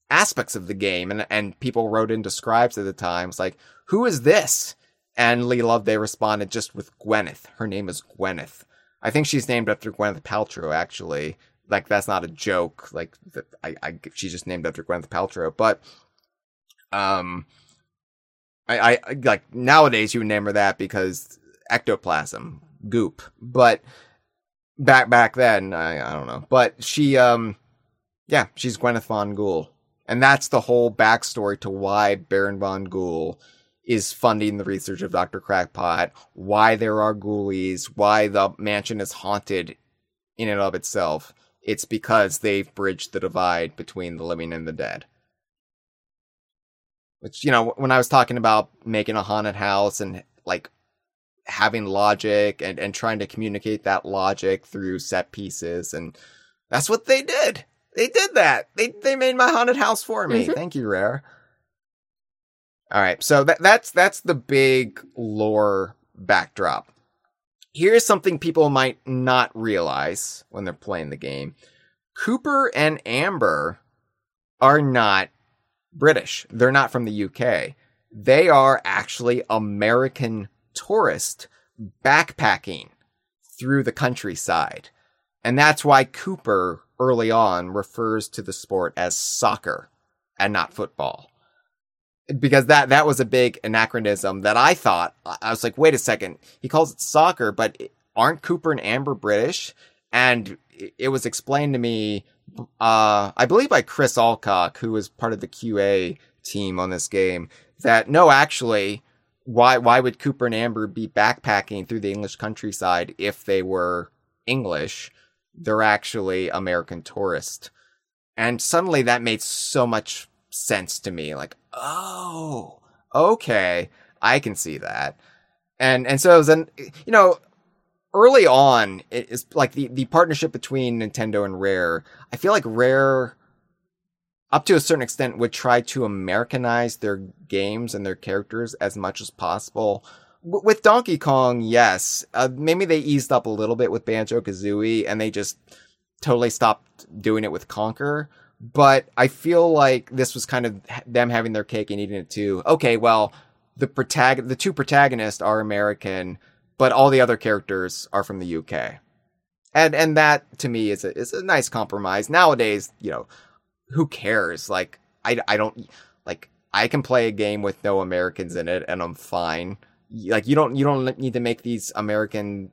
aspects of the game, and and people wrote into scribes at the time, like, who is this? And Leigh Loveday responded just with Gwyneth. Her name is Gwyneth. I think she's named after Gwyneth Paltrow, actually. Like that's not a joke. Like I, I, she's just named after Gwyneth Paltrow. But, um, I, I like nowadays you would name her that because ectoplasm, goop. But back back then, I, I don't know. But she, um, yeah, she's Gwyneth von Ghoul, and that's the whole backstory to why Baron von Ghoul is funding the research of Dr. Crackpot, why there are ghoulies, why the mansion is haunted in and of itself. It's because they've bridged the divide between the living and the dead. Which, you know, when I was talking about making a haunted house and like having logic and, and trying to communicate that logic through set pieces, and that's what they did. They did that. They they made my haunted house for me. Mm-hmm. Thank you, Rare. All right, so that, that's that's the big lore backdrop. Here's something people might not realize when they're playing the game. Cooper and Amber are not British. They're not from the UK. They are actually American tourists backpacking through the countryside. And that's why Cooper early on refers to the sport as soccer and not football because that that was a big anachronism that I thought I was like, wait a second, he calls it soccer, but aren't Cooper and Amber British? And it was explained to me, uh, I believe by Chris Alcock, who was part of the QA team on this game, that no, actually, why why would Cooper and Amber be backpacking through the English countryside if they were English? They're actually American tourists. And suddenly that made so much sense to me. Like, oh, okay, I can see that. And and so then you know, early on, it is like the the partnership between Nintendo and Rare. I feel like Rare, up to a certain extent, would try to Americanize their games and their characters as much as possible. w- with Donkey Kong, yes. Uh, maybe they eased up a little bit with Banjo Kazooie, and they just totally stopped doing it with Conker. But I feel like this was kind of them having their cake and eating it too. Okay, well, the protag- the two protagonists are American, but all the other characters are from the UK. And and that to me is a is a nice compromise. Nowadays, you know, who cares? Like I I don't like I can play a game with no Americans in it and I'm fine. Like you don't you don't need to make these American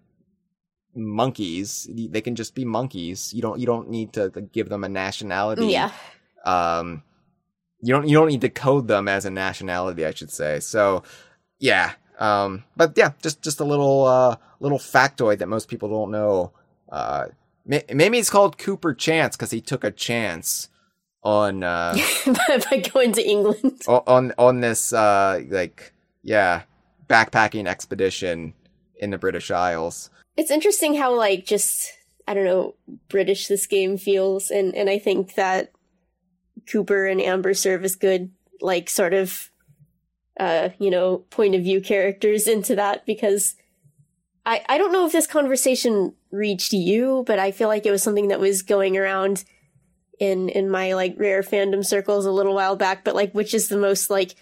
monkeys. They can just be monkeys. You don't you don't need to give them a nationality. Yeah. Um you don't you don't need to code them as a nationality, I should say. So yeah. Um but yeah, just just a little uh little factoid that most people don't know. Uh maybe it's called Cooper Chance cuz he took a chance on uh by going to England. on on this uh like yeah, backpacking expedition in the British Isles. It's interesting how like just I don't know British this game feels, and and I think that Cooper and Amber serve as good like sort of uh you know point of view characters into that because I I don't know if this conversation reached you, but I feel like it was something that was going around in in my like rare fandom circles a little while back. But like, which is the most like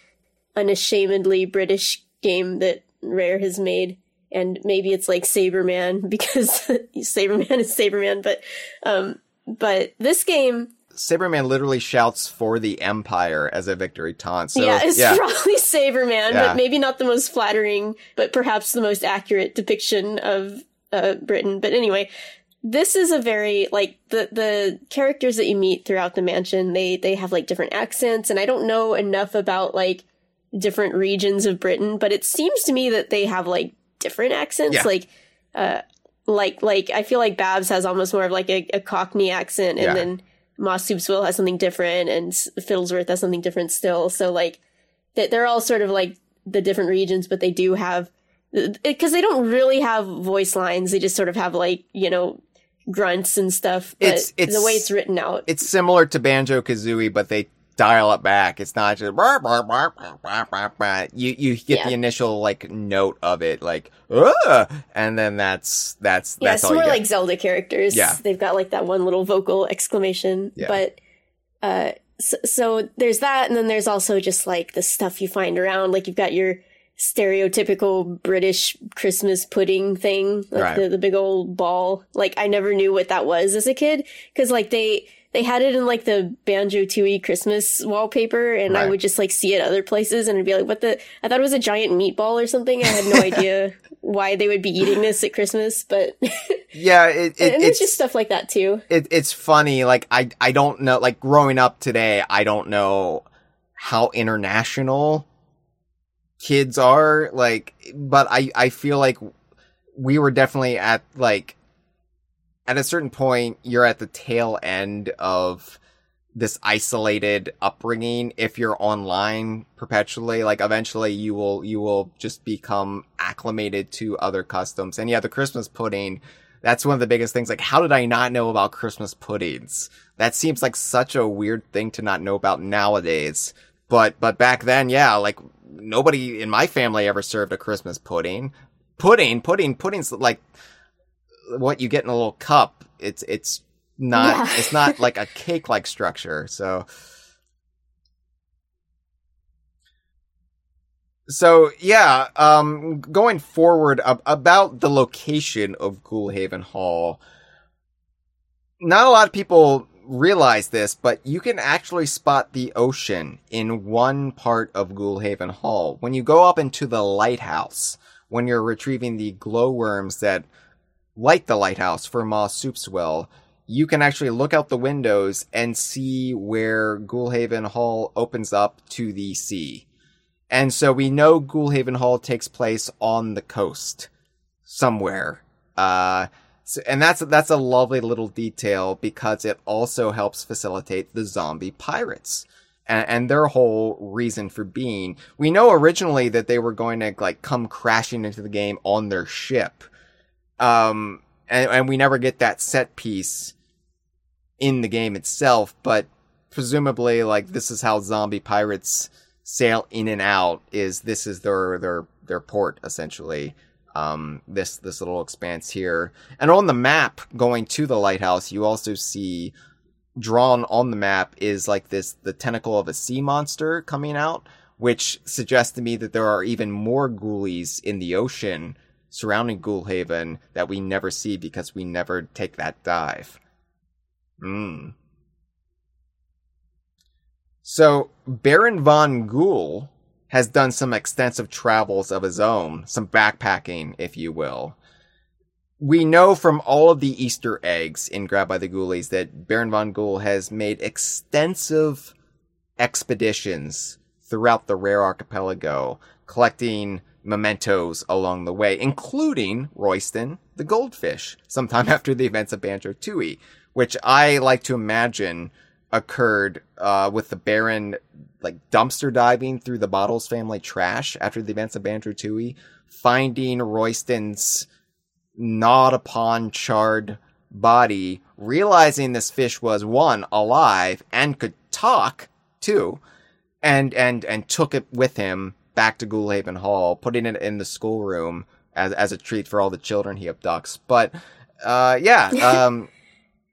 unashamedly British game that Rare has made? and maybe it's like Sabreman because Sabreman is Sabreman, but um but this game Sabreman literally shouts for the Empire as a victory taunt. So, yeah, it's yeah. probably Sabreman, Yeah. but maybe not the most flattering, but perhaps the most accurate depiction of uh, Britain. But anyway, this is a very like the the characters that you meet throughout the mansion. They they have like different accents, and I don't know enough about like different regions of Britain, but it seems to me that they have like different accents. Yeah. Like, uh, like like I feel like Babs has almost more of like a, a Cockney accent, and Yeah. then Moss Soupsville has something different, and Fiddlesworth has something different still. So like, that they're all sort of like the different regions, but they do have because they don't really have voice lines. They just sort of have like you know grunts and stuff. But It's- it's- the way it's written out. It's similar to Banjo Kazooie, but they dial it back. It's not just "Brr, brr, brr, brr, brr, brr, brr." you you get Yeah. the initial like note of it, like Ugh! and then that's that's Yeah, that's it's all you more like Zelda characters. Yeah. They've got like that one little vocal exclamation. Yeah. But uh so, so there's that and then there's also just like the stuff you find around. Like you've got your stereotypical British Christmas pudding thing, like Right. the, the big old ball. Like I never knew what that was as a kid because like they they had it in like the Banjo Tooie Christmas wallpaper, and I would just like see it other places, and I'd be like, "What the?" I thought it was a giant meatball or something. I had no idea why they would be eating this at Christmas, but yeah, it, it and there's it's just stuff like that too. it, it's funny. Like I I don't know. Like growing up today, I don't know how international kids are. Like, but I I feel like we were definitely at like at a certain point you're at the tail end of this isolated upbringing. If you're online perpetually like eventually you will you will just become acclimated to other customs. And yeah the christmas pudding that's one of the biggest things. Like how did i not know about christmas puddings? That seems like such a weird thing to not know about nowadays. But but back then yeah like nobody in my family ever served a christmas pudding pudding pudding pudding's like what you get in a little cup. It's it's not Yeah. it's not like a cake like structure. So So yeah, um going forward ab- about the location of Ghoulhaven Hall. Not a lot of people realize this, but you can actually spot the ocean in one part of Ghoulhaven Hall. When you go up into the lighthouse, when you're retrieving the glowworms that light the lighthouse for Moss Soupswell, you can actually look out the windows and see where Ghoulhaven Hall opens up to the sea. And so we know Ghoulhaven Hall takes place on the coast somewhere. Uh, so, and that's that's a lovely little detail because it also helps facilitate the zombie pirates and, and their whole reason for being. We know originally that they were going to like come crashing into the game on their ship, um, and, and we never get that set piece in the game itself. But presumably, like this is how zombie pirates sail in and out. Is this is their their their port essentially. Um, this this little expanse here, and on the map going to the lighthouse, you also see drawn on the map is like this the tentacle of a sea monster coming out, which suggests to me that there are even more ghoulies in the ocean surrounding Ghoulhaven that we never see because we never take that dive. Hmm. So Baron von Ghoul has done some extensive travels of his own, some backpacking, if you will. We know from all of the Easter eggs in Grab by the Ghoulies that Baron von Ghoul has made extensive expeditions throughout the Rare Archipelago, collecting mementos along the way, including Royston the goldfish, sometime after the events of Banjo Tooie, which I like to imagine occurred uh, with the Baron like dumpster diving through the Bottles family trash after the events of Banjo Tooie, finding Royston's gnawed upon charred body, realizing this fish was one alive and could talk too, and and and took it with him back to Ghoulhaven Hall, putting it in the schoolroom as as a treat for all the children he abducts. But uh, yeah, um,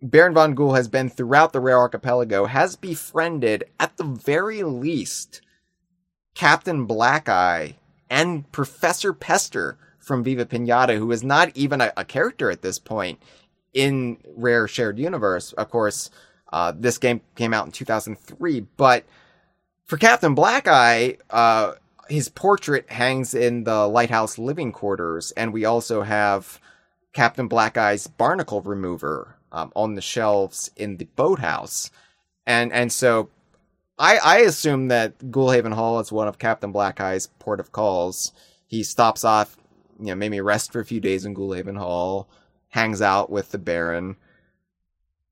Baron von Ghoul has been throughout the Rare Archipelago, has befriended at the very least Captain Blackeye and Professor Pester from Viva Pinata, who is not even a, a character at this point in Rare Shared Universe. Of course, uh, this game came out in 2003, but for Captain Blackeye, uh, his portrait hangs in the lighthouse living quarters, and we also have Captain Blackeye's barnacle remover um, on the shelves in the boathouse, and and so I I assume that Ghoulhaven Hall is one of Captain Blackeye's port of calls. He stops off, you know, maybe rest for a few days in Ghoulhaven Hall, hangs out with the Baron.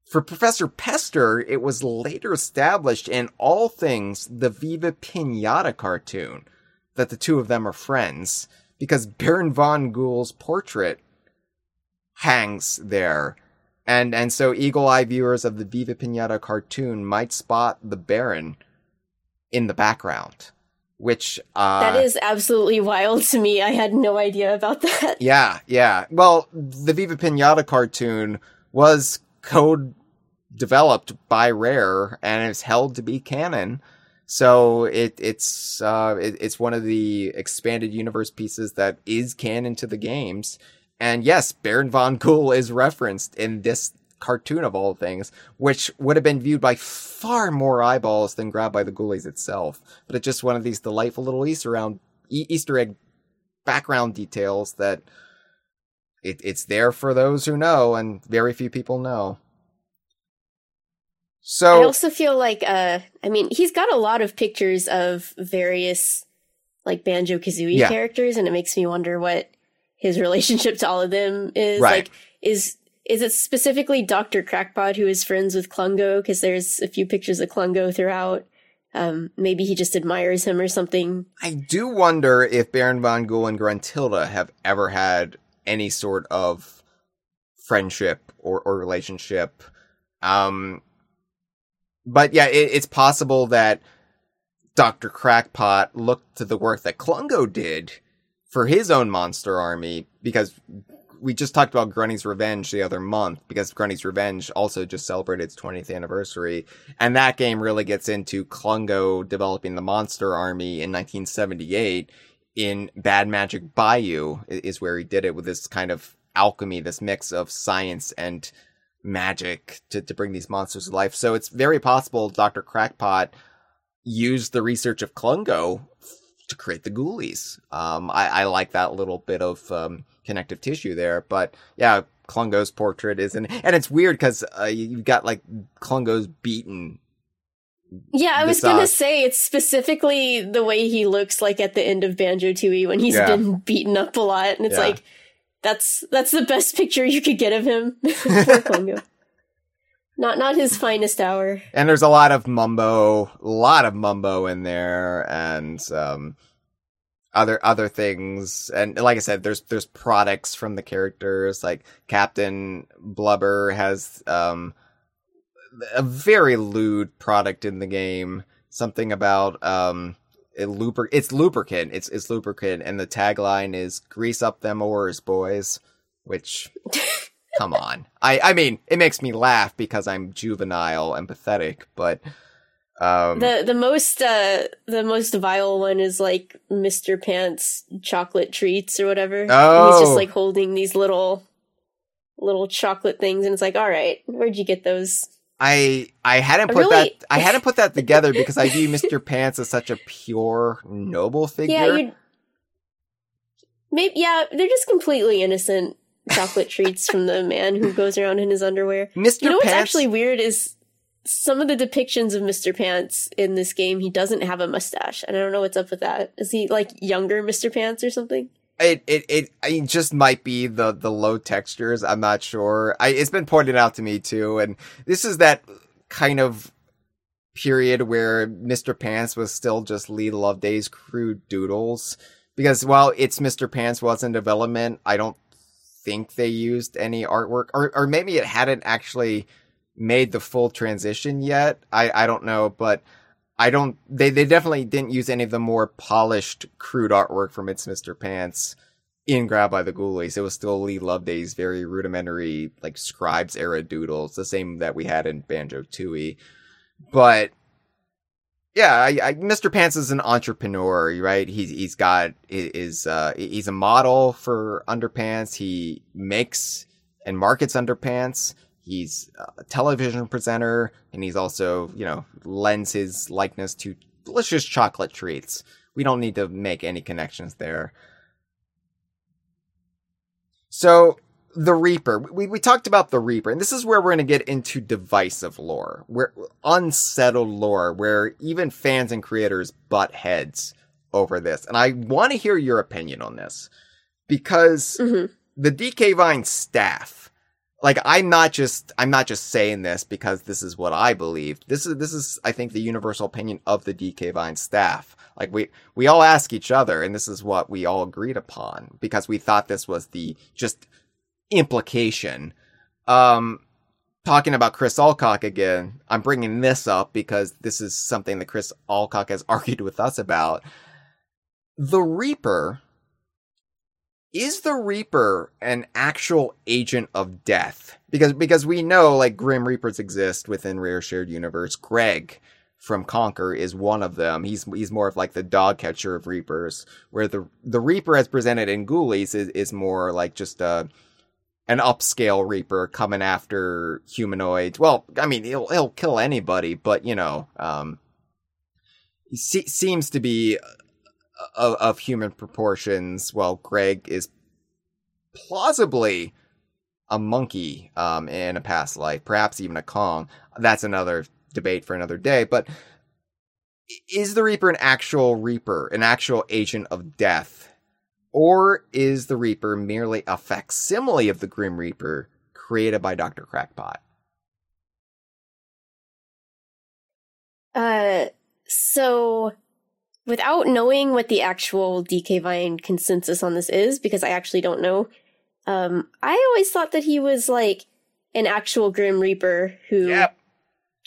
For Professor Pester, it was later established in all things the Viva Pinata cartoon that the two of them are friends because Baron von Ghoul's portrait hangs there. And and so eagle eye viewers of the Viva Pinata cartoon might spot the Baron in the background. Which uh That is absolutely wild to me. I had no idea about that. Yeah, yeah. Well, the Viva Pinata cartoon was code developed by Rare and is held to be canon. So it it's uh it, it's one of the expanded universe pieces that is canon to the games. And yes, Baron von Ghoul is referenced in this cartoon of all things, which would have been viewed by far more eyeballs than Grab by the Ghoulies itself. But it's just one of these delightful little Easter round e- Easter egg background details that it, it's there for those who know, and very few people know. So I also feel like uh I mean he's got a lot of pictures of various like Banjo Kazooie Yeah. characters and it makes me wonder what his relationship to all of them is Right. like is is it specifically Dr. Crackpot who is friends with Klungo because there's a few pictures of Klungo throughout um maybe he just admires him or something I do wonder if Baron von Ghoul and Gruntilda have ever had any sort of friendship or, or relationship. Um, but yeah, it, it's possible that Dr. Crackpot looked to the work that Klungo did for his own monster army because we just talked about Grunty's Revenge the other month because Grunty's Revenge also just celebrated its 20th anniversary. And that game really gets into Klungo developing the monster army in 1978 in Bad Magic Bayou is where he did it with this kind of alchemy, this mix of science and magic to, to bring these monsters to life. So it's very possible Dr. Crackpot used the research of Klungo to create the ghoulies. Um, I, I like that little bit of um, connective tissue there. But yeah, Klungo's portrait is in, and it's weird because uh, you- you've got like Klungo's beaten. Yeah, I was gonna say it's specifically the way he looks like at the end of Banjo Tooie when he's Yeah. been beaten up a lot, and it's Yeah. like that's that's the best picture you could get of him. Poor Klungo. Not not his finest hour. And there's a lot of mumbo, a lot of mumbo in there, and um, other other things. And like I said, there's there's products from the characters. Like Captain Blubber has um, a very lewd product in the game. Something about um, it lubric it's lubricant. It's it's lubricant, and the tagline is "Grease up them oars, boys." Which, come on, I I mean, it makes me laugh because I'm juvenile and pathetic, but um, the the most uh the most vile one is like Mr. Pants chocolate treats or whatever. Oh. He's just like holding these little little chocolate things and it's like, all right, where'd you get those? I I hadn't put really- that I hadn't put that together because I view Mr. Pants as such a pure, noble figure. Yeah, you maybe yeah, they're just completely innocent chocolate treats from the man who goes around in his underwear. Mr. You know what's Pants actually weird is some of the depictions of Mr. Pants in this game, he doesn't have a mustache, and I don't know what's up with that. Is he like younger Mr. Pants or something? It it it I just might be the the low textures. I'm not sure. I it's been pointed out to me too, and this is that kind of period where Mr. Pants was still just Leigh Loveday's crude doodles. Because while it's Mr. Pants was in development, I don't think they used any artwork, or or maybe it hadn't actually made the full transition yet. I I don't know, but. I don't. They they definitely didn't use any of the more polished, crude artwork from It's Mr. Pants in Grab by the Ghoulies. It was still Leigh Loveday's very rudimentary, like scribes era doodles, the same that we had in Banjo Tooie. But yeah, I, I, Mr. Pants is an entrepreneur, right? He's he's got is uh he's a model for underpants. He makes and markets underpants. He's a television presenter, and he's also, you know, lends his likeness to delicious chocolate treats. We don't need to make any connections there. So, the Reaper. We, we talked about the Reaper, and this is where we're going to get into divisive lore, where unsettled lore, where even fans and creators butt heads over this. And I want to hear your opinion on this because hmm the DK Vine staff, like I'm not just I'm not just saying this because this is what I believe. This is this is I think the universal opinion of the DK Vine staff. Like we we all ask each other, and this is what we all agreed upon because we thought this was the just implication. Um, talking about Chris Alcock again, I'm bringing this up because this is something that Chris Alcock has argued with us about. The Reaper is the Reaper an actual agent of death? Because because we know like Grim Reapers exist within Rare Shared Universe. Greg from Conker is one of them. He's he's more of like the dog catcher of Reapers, where the the Reaper as presented in Ghoulies is, is more like just a an upscale Reaper coming after humanoids. Well, I mean he'll he'll kill anybody, but you know, um, he se- seems to be of, of human proportions, while Greg is plausibly a monkey um, in a past life, perhaps even a Kong. That's another debate for another day. But is the Reaper an actual Reaper, an actual agent of death? Or is the Reaper merely a facsimile of the Grim Reaper created by Dr. Crackpot? Uh, so without knowing what the actual DK Vine consensus on this is, because I actually don't know, um, I always thought that he was like an actual Grim Reaper who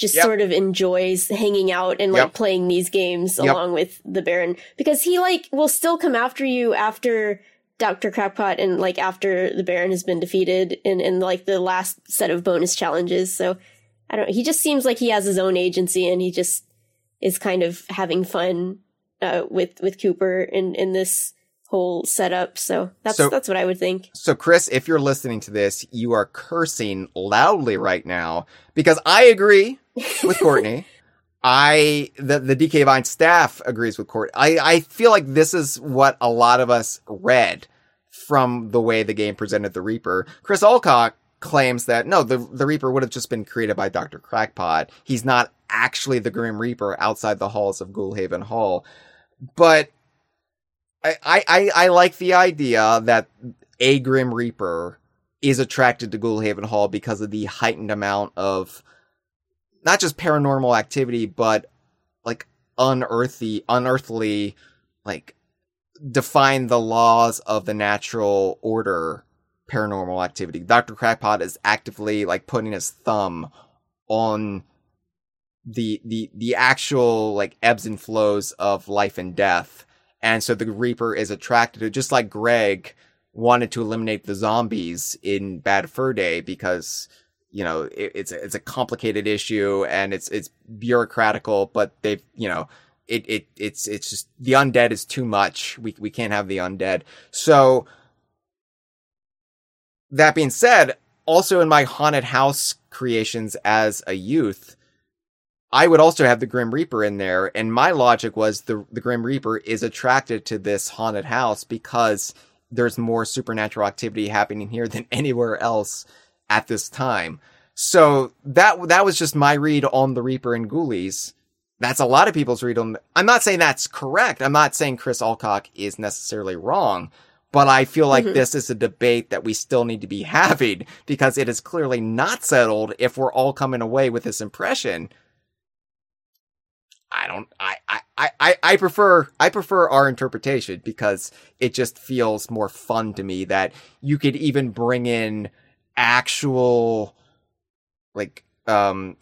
just Yep. sort of enjoys hanging out and like Yep. playing these games Yep. along with the Baron because he like will still come after you after Dr. Crackpot and like after the Baron has been defeated in in like the last set of bonus challenges. So I don't he just seems like he has his own agency and he just is kind of having fun uh, with with Cooper in in this whole setup. So that's So- that's what I would think. So, Chris, if you're listening to this, you are cursing loudly right now because I agree with Courtney. I the the DK Vine staff agrees with Courtney. I I feel like this is what a lot of us read from the way the game presented the Reaper. Chris Alcock claims that no, the the Reaper would have just been created by Doctor Crackpot. He's not actually the Grim Reaper outside the halls of Ghoulhaven Hall, but. I, I, I like the idea that a Grim Reaper is attracted to Ghoulhaven Hall because of the heightened amount of not just paranormal activity, but like unearthly, unearthly, like define the laws of the natural order paranormal activity. Dr. Crackpot is actively like putting his thumb on the the the actual like ebbs and flows of life and death. And so the Reaper is attracted to just like Greg wanted to eliminate the zombies in Bad Fur Day because you know it, it's a, it's a complicated issue and it's it's bureaucratical, but they've you know it it it's it's just the undead is too much. We we can't have the undead. So that being said, also in my haunted house creations as a youth, I would also have the Grim Reaper in there. And my logic was the the Grim Reaper is attracted to this haunted house because there's more supernatural activity happening here than anywhere else at this time. So that that was just my read on the Reaper and Ghoulies. That's a lot of people's read on. I'm not saying that's correct. I'm not saying Chris Alcock is necessarily wrong, but I feel like mm-hmm. this is a debate that we still need to be having because it is clearly not settled if we're all coming away with this impression I don't I, I, I, I prefer I prefer our interpretation because it just feels more fun to me that you could even bring in actual like um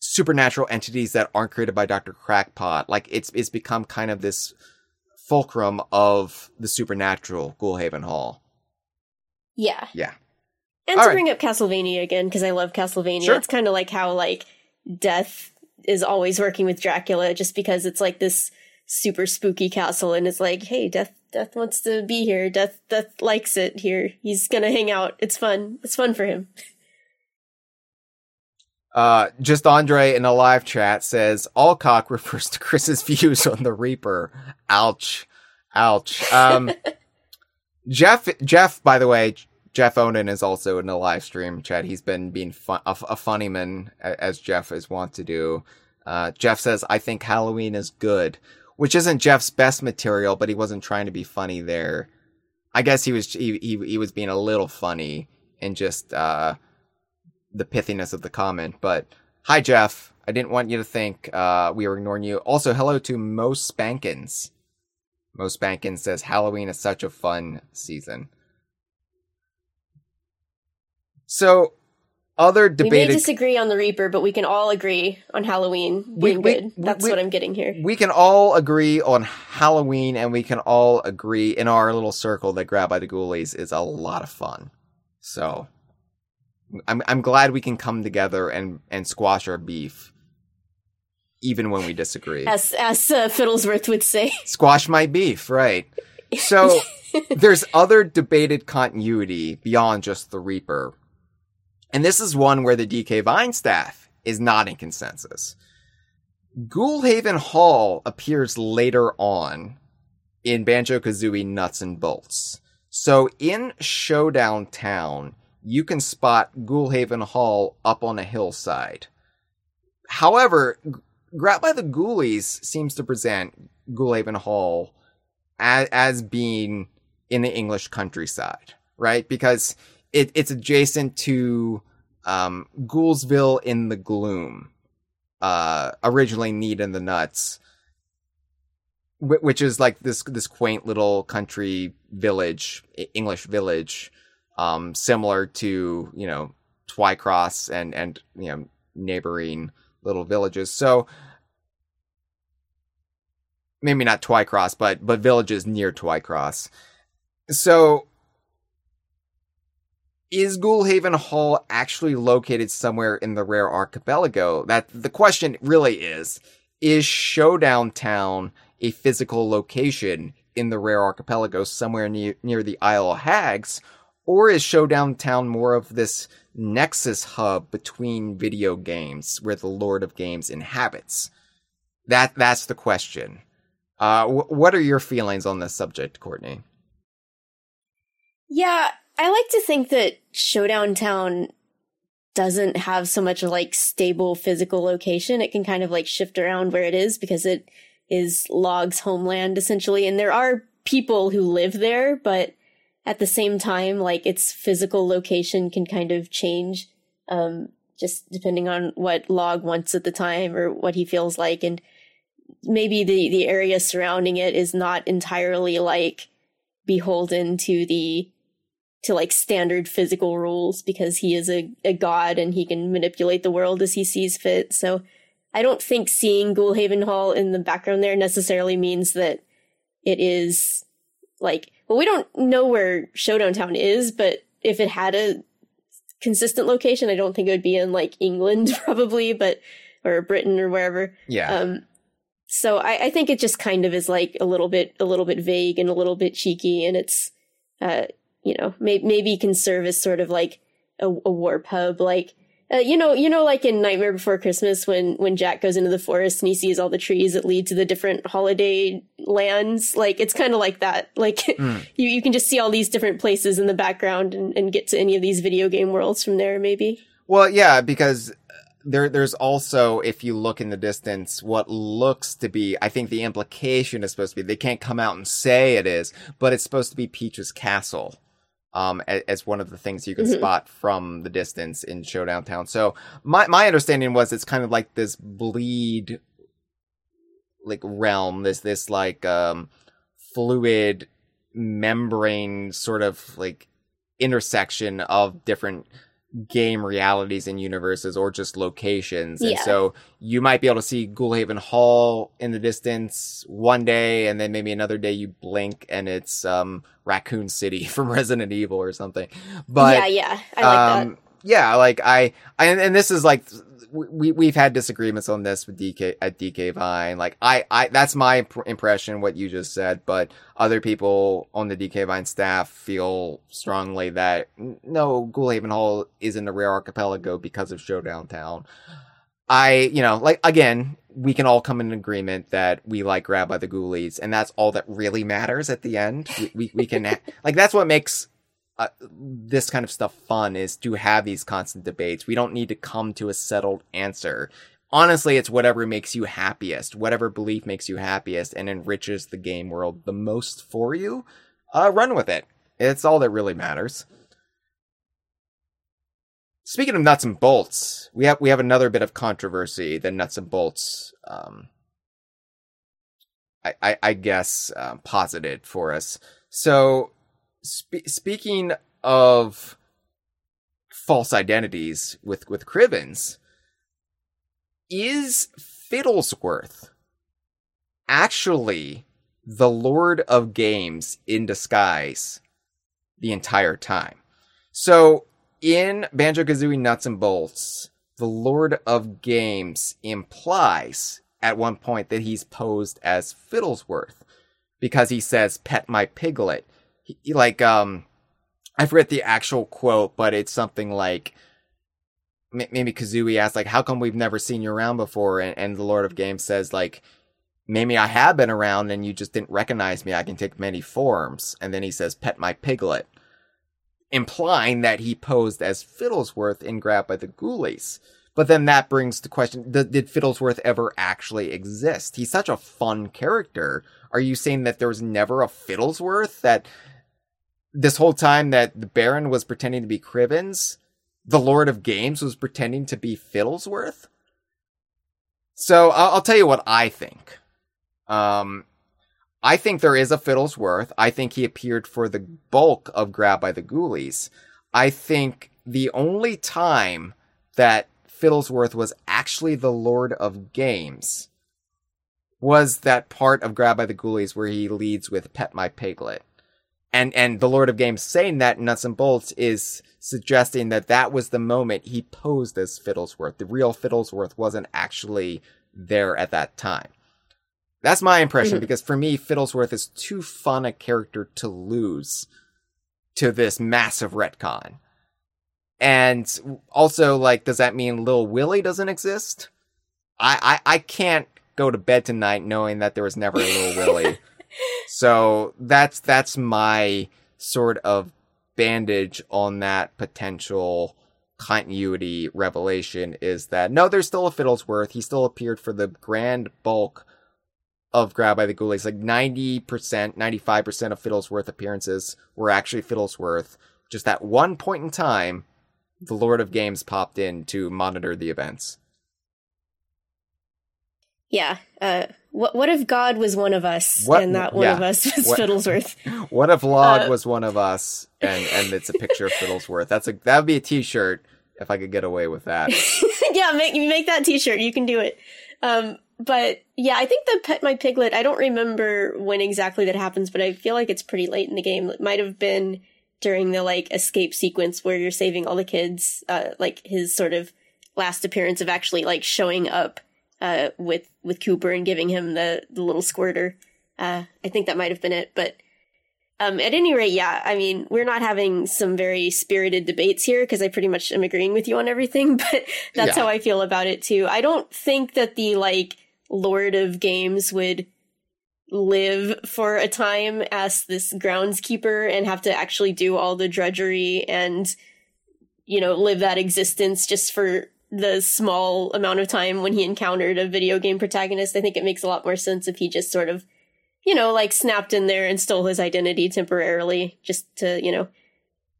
supernatural entities that aren't created by Dr. Crackpot. Like it's it's become kind of this fulcrum of the supernatural Ghoulhaven Hall. Yeah. Yeah. And All to right. bring up Castlevania again, because I love Castlevania, sure. it's kind of like how like death is always working with Dracula just because it's like this super spooky castle and it's like, hey, Death Death wants to be here. Death Death likes it here. He's gonna hang out. It's fun. It's fun for him. Uh, just Andre in a live chat says Alcock refers to Chris's views on the Reaper. Ouch, ouch. Um, Jeff, Jeff, by the way, Jeff Onan is also in the live stream chat. He's been being a, funny man as Jeff is wont to do. Uh, Jeff says, I think Halloween is good, which isn't Jeff's best material, but he wasn't trying to be funny there. I guess he was, he, he, he was being a little funny in just, uh, the pithiness of the comment. But hi, Jeff. I didn't want you to think, uh, we were ignoring you. Also, hello to Mo Spankins. Mo Spankins says, Halloween is such a fun season. So, other debated. We may disagree on the Reaper, but we can all agree on Halloween being we, we, good. That's we, what I'm getting here. We can all agree on Halloween, and we can all agree in our little circle that Grab by the Ghoulies is a lot of fun. So, I'm I'm glad we can come together and and squash our beef, even when we disagree. As as uh, Fiddlesworth would say, squash my beef, right? So. there's other debated continuity beyond just the Reaper and this is one where the DK Vine staff is not in consensus. Ghoulhaven Hall appears later on in Banjo Kazooie Nuts and Bolts. So in Showdown Town, you can spot Ghoulhaven Hall up on a hillside. However, Grab by the Ghoulies seems to present Ghoulhaven Hall as, as being in the English countryside, right? Because it, it's adjacent to um, Ghoulsville in the Gloom, uh, originally Need in the Nuts, which is like this this quaint little country village, English village, um, similar to you know Twycross and and you know neighboring little villages. So maybe not Twycross, but but villages near Twycross. So is Ghoulhaven Hall actually located somewhere in the rare archipelago? That the question really is, is Showdown Town a physical location in the rare archipelago somewhere near, near the Isle of Hags? Or is Showdown Town more of this nexus hub between video games where the Lord of Games inhabits? That, that's the question. Uh, w- what are your feelings on this subject, Courtney? Yeah, I like to think that Showdown Town doesn't have so much like stable physical location. It can kind of like shift around where it is because it is Log's homeland essentially. And there are people who live there, but at the same time, like its physical location can kind of change, um, just depending on what Log wants at the time or what he feels like. And maybe the, the area surrounding it is not entirely like beholden to the to like standard physical rules because he is a, a god and he can manipulate the world as he sees fit. So I don't think seeing Ghoulhaven Hall in the background there necessarily means that it is like, well, we don't know where Showdown Town is, but if it had a consistent location, I don't think it would be in like England probably, but, or Britain or wherever. Yeah. Um, so I, I think it just kind of is like a little bit, a little bit vague and a little bit cheeky and it's, uh, you know, may, maybe can serve as sort of like a, a warp hub, like, uh, you know, you know, like in Nightmare Before Christmas, when when Jack goes into the forest and he sees all the trees that lead to the different holiday lands, like it's kind of like that. Like Mm. you you can just see all these different places in the background and, and get to any of these video game worlds from there, maybe. Well, yeah, because there there's also if you look in the distance what looks to be I think the implication is supposed to be they can't come out and say it is, but it's supposed to be Peach's castle. Um, as one of the things you can Mhm. spot from the distance in Showdown Town. So my my understanding was it's kind of like this bleed like realm, this this like um fluid membrane sort of like intersection of different game realities and universes or just locations. And so you might be able to see Ghoulhaven Hall in the distance one day and then maybe another day you blink and it's um Raccoon City from Resident Evil or something. But yeah, yeah, I like um, yeah, like I, I, and this is like we we've had disagreements on this with DK at DK Vine. Like I, I that's my imp- impression what you just said, but other people on the DK Vine staff feel strongly that no, Ghoulhaven Hall isn't a rare archipelago because of Showdown Town. I, you know, like again, we can all come in agreement that we like Grab by the Ghoulies, and that's all that really matters at the end. We we, we can like that's what makes uh, this kind of stuff fun is to have these constant debates. We don't need to come to a settled answer. Honestly, it's whatever makes you happiest, whatever belief makes you happiest and enriches the game world the most for you. Uh, run with it. It's all that really matters. Speaking of nuts and bolts, we have we have another bit of controversy that nuts and bolts. Um, I, I, I guess uh, posited for us. So spe- speaking of false identities with with Crivens, is Fiddlesworth actually the Lord of Games in disguise the entire time? So in Banjo Kazooie Nuts and Bolts, the Lord of Games implies at one point that he's posed as Fiddlesworth because he says, Pet my piglet he, like um I forget the actual quote, but it's something like maybe Kazooie asks like, "How come we've never seen you around before?" And, and the Lord of Games says like, "Maybe I have been around and you just didn't recognize me. I can take many forms." And then he says, "Pet my piglet," implying that he posed as Fiddlesworth in Grab by the Ghoulies. But then that brings the question: th- Did Fiddlesworth ever actually exist? He's such a fun character. Are you saying that there was never a Fiddlesworth? That this whole time that the Baron was pretending to be Crivens, the Lord of Games was pretending to be Fiddlesworth? So I'll, I'll tell you what I think. Um, I think there is a Fiddlesworth. I think he appeared for the bulk of Grab by the Ghoulies. I think the only time that Fiddlesworth was actually the Lord of Games was that part of Grab by the Ghoulies where he leads with Pet My Piglet. And and the Lord of Games saying that Nuts and Bolts is suggesting that that was the moment he posed as Fiddlesworth. The real Fiddlesworth wasn't actually there at that time. That's my impression Mhm. because for me, Fiddlesworth is too fun a character to lose to this massive retcon. And also, like, does that mean Lil Willie doesn't exist? I, I, I can't go to bed tonight knowing that there was never a Lil Willie. So that's that's my sort of bandage on that potential continuity revelation is that no, there's still a Fiddlesworth. He still appeared for the grand bulk of Grab by the Ghoulies. Like 90%, 95% of Fiddlesworth appearances were actually Fiddlesworth. Just at one point in time, the Lord of Games popped in to monitor the events. Yeah. Uh, what what if God was one of us What- and that one yeah. of us was What- Fiddlesworth? What if Log Uh, was one of us and and it's a picture of Fiddlesworth? That's a that would be a T-shirt if I could get away with that. yeah, make make that T-shirt. You can do it. Um, but yeah, I think the pet my piglet. I don't remember when exactly that happens, but I feel like it's pretty late in the game. It might have been during the like escape sequence where you're saving all the kids. Uh, like his sort of last appearance of actually like showing up uh with with Cooper and giving him the the little squirter. Uh, I think that might have been it, but. Um, at any rate, yeah, I mean, we're not having some very spirited debates here because I pretty much am agreeing with you on everything, but that's Yeah. how I feel about it too. I don't think that the like Lord of Games would live for a time as this groundskeeper and have to actually do all the drudgery and you know live that existence just for the small amount of time when he encountered a video game protagonist. I think it makes a lot more sense if he just sort of you know like snapped in there and stole his identity temporarily just to you know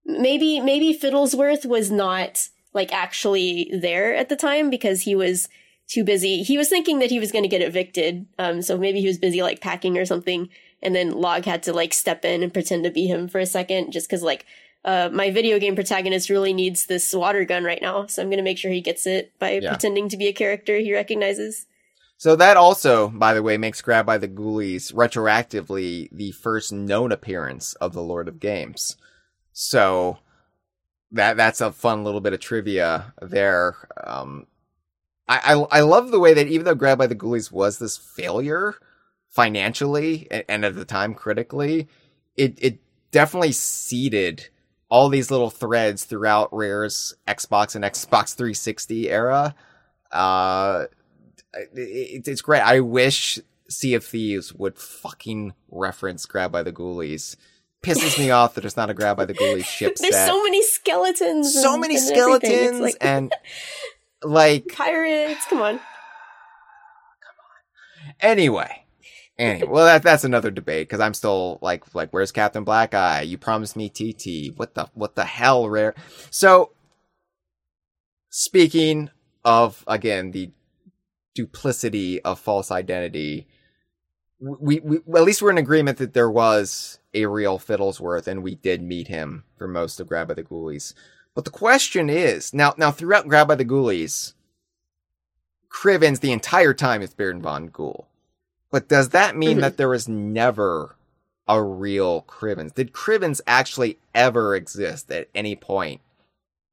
maybe maybe Fiddlesworth was not like actually there at the time because he was too busy. He was thinking that he was going to get evicted. Um, so maybe he was busy like packing or something. And then Log had to like step in and pretend to be him for a second just cause like, uh, my video game protagonist really needs this water gun right now. So I'm going to make sure he gets it by Yeah. pretending to be a character he recognizes. So that also, by the way, makes Grabbed by the Ghoulies retroactively the first known appearance of the Lord of Games. So that that's a fun little bit of trivia there. Um, I, I I love the way that even though Grabbed by the Ghoulies was this failure financially and, and at the time critically, it it definitely seeded all these little threads throughout Rare's Xbox and Xbox 360 era. Uh, it, it's great. I wish Sea of Thieves would fucking reference Grabbed by the Ghoulies. Pisses me off that it's not a Grabbed by the Ghoulies ship There's set. so many skeletons. So and- many and skeletons like and like pirates. Come on. Come on. anyway. Anyway, well that that's another debate because I'm still like like where's Captain Black Eye? You promised me TT. What the what the hell, rare? So speaking of again the duplicity of false identity, we, we at least we're in agreement that there was a real Fiddlesworth and we did meet him for most of Grabbed by the Ghoulies. But the question is now now throughout Grabbed by the Ghoulies, Crivens the entire time is Baron von Ghoul. But does that mean Mhm. that there was never a real Crivens? Did Crivens actually ever exist at any point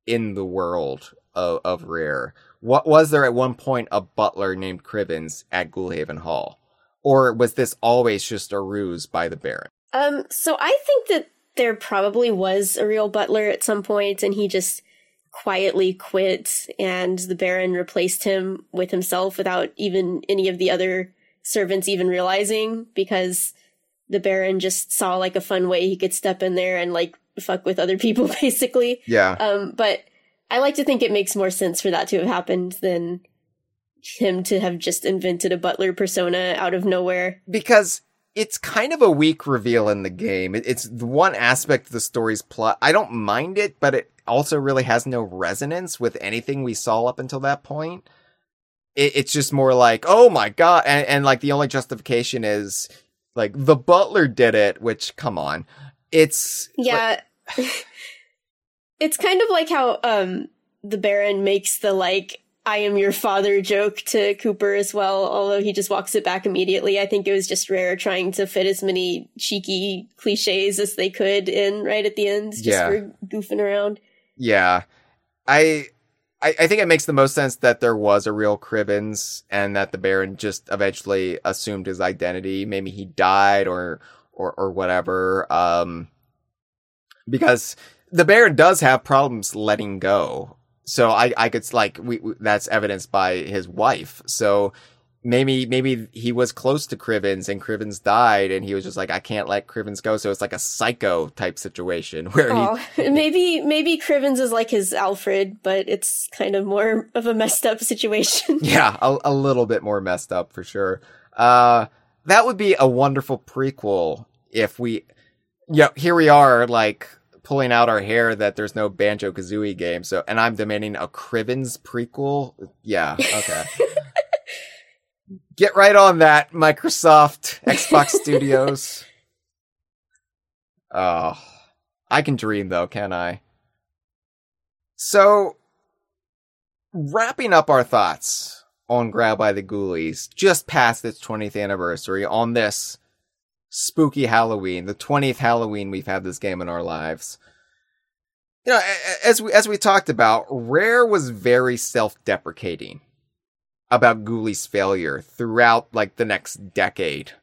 in the world of, of Rare? What was there at one point a butler named Crivens at Ghoulhaven Hall? Or was this always just a ruse by the Baron? Um, so I think that there probably was a real butler at some point, and he just quietly quit, and the Baron replaced him with himself without even any of the other servants even realizing, because the Baron just saw like a fun way he could step in there and like fuck with other people, basically. Yeah. Um, but I like to think it makes more sense for that to have happened than him to have just invented a butler persona out of nowhere. because it's kind of a weak reveal in the game. It's the one aspect of the story's plot. I don't mind it, but it also really has no resonance with anything we saw up until that point. It, it's just more like, oh my god, and, and like the only justification is like the butler did it. Which, come on, it's Yeah. it's kind of like how um the Baron makes the like I am your father joke to Cooper as well, although he just walks it back immediately. I think it was just Rare trying to fit as many cheeky cliches as they could in right at the end, just Yeah. for goofing around. Yeah. I, I I think it makes the most sense that there was a real Crivens and that the Baron just eventually assumed his identity. Maybe he died or or or whatever. Um because the Baron does have problems letting go. So I I could like we, we that's evidenced by his wife. So maybe maybe he was close to Crivens and Crivens died and he was just like I can't let Crivens go. So it's like a psycho type situation where he Oh, maybe maybe Crivens is like his Alfred, but it's kind of more of a messed up situation. Yeah, a, a little bit more messed up for sure. Uh, that would be a wonderful prequel if we, yeah, here we are, like pulling out our hair that there's no Banjo Kazooie game. So, and I'm demanding a Crivens prequel. Yeah, okay. Get right on that, Microsoft, Xbox Studios. Oh, I can dream though, can I? So, wrapping up our thoughts on Grabbed by the Ghoulies, just past its 20th anniversary on this spooky Halloween, the 20th Halloween we've had this game in our lives. You know, as we as we talked about, Rare was very self-deprecating about Ghoulies' failure throughout like the next decade.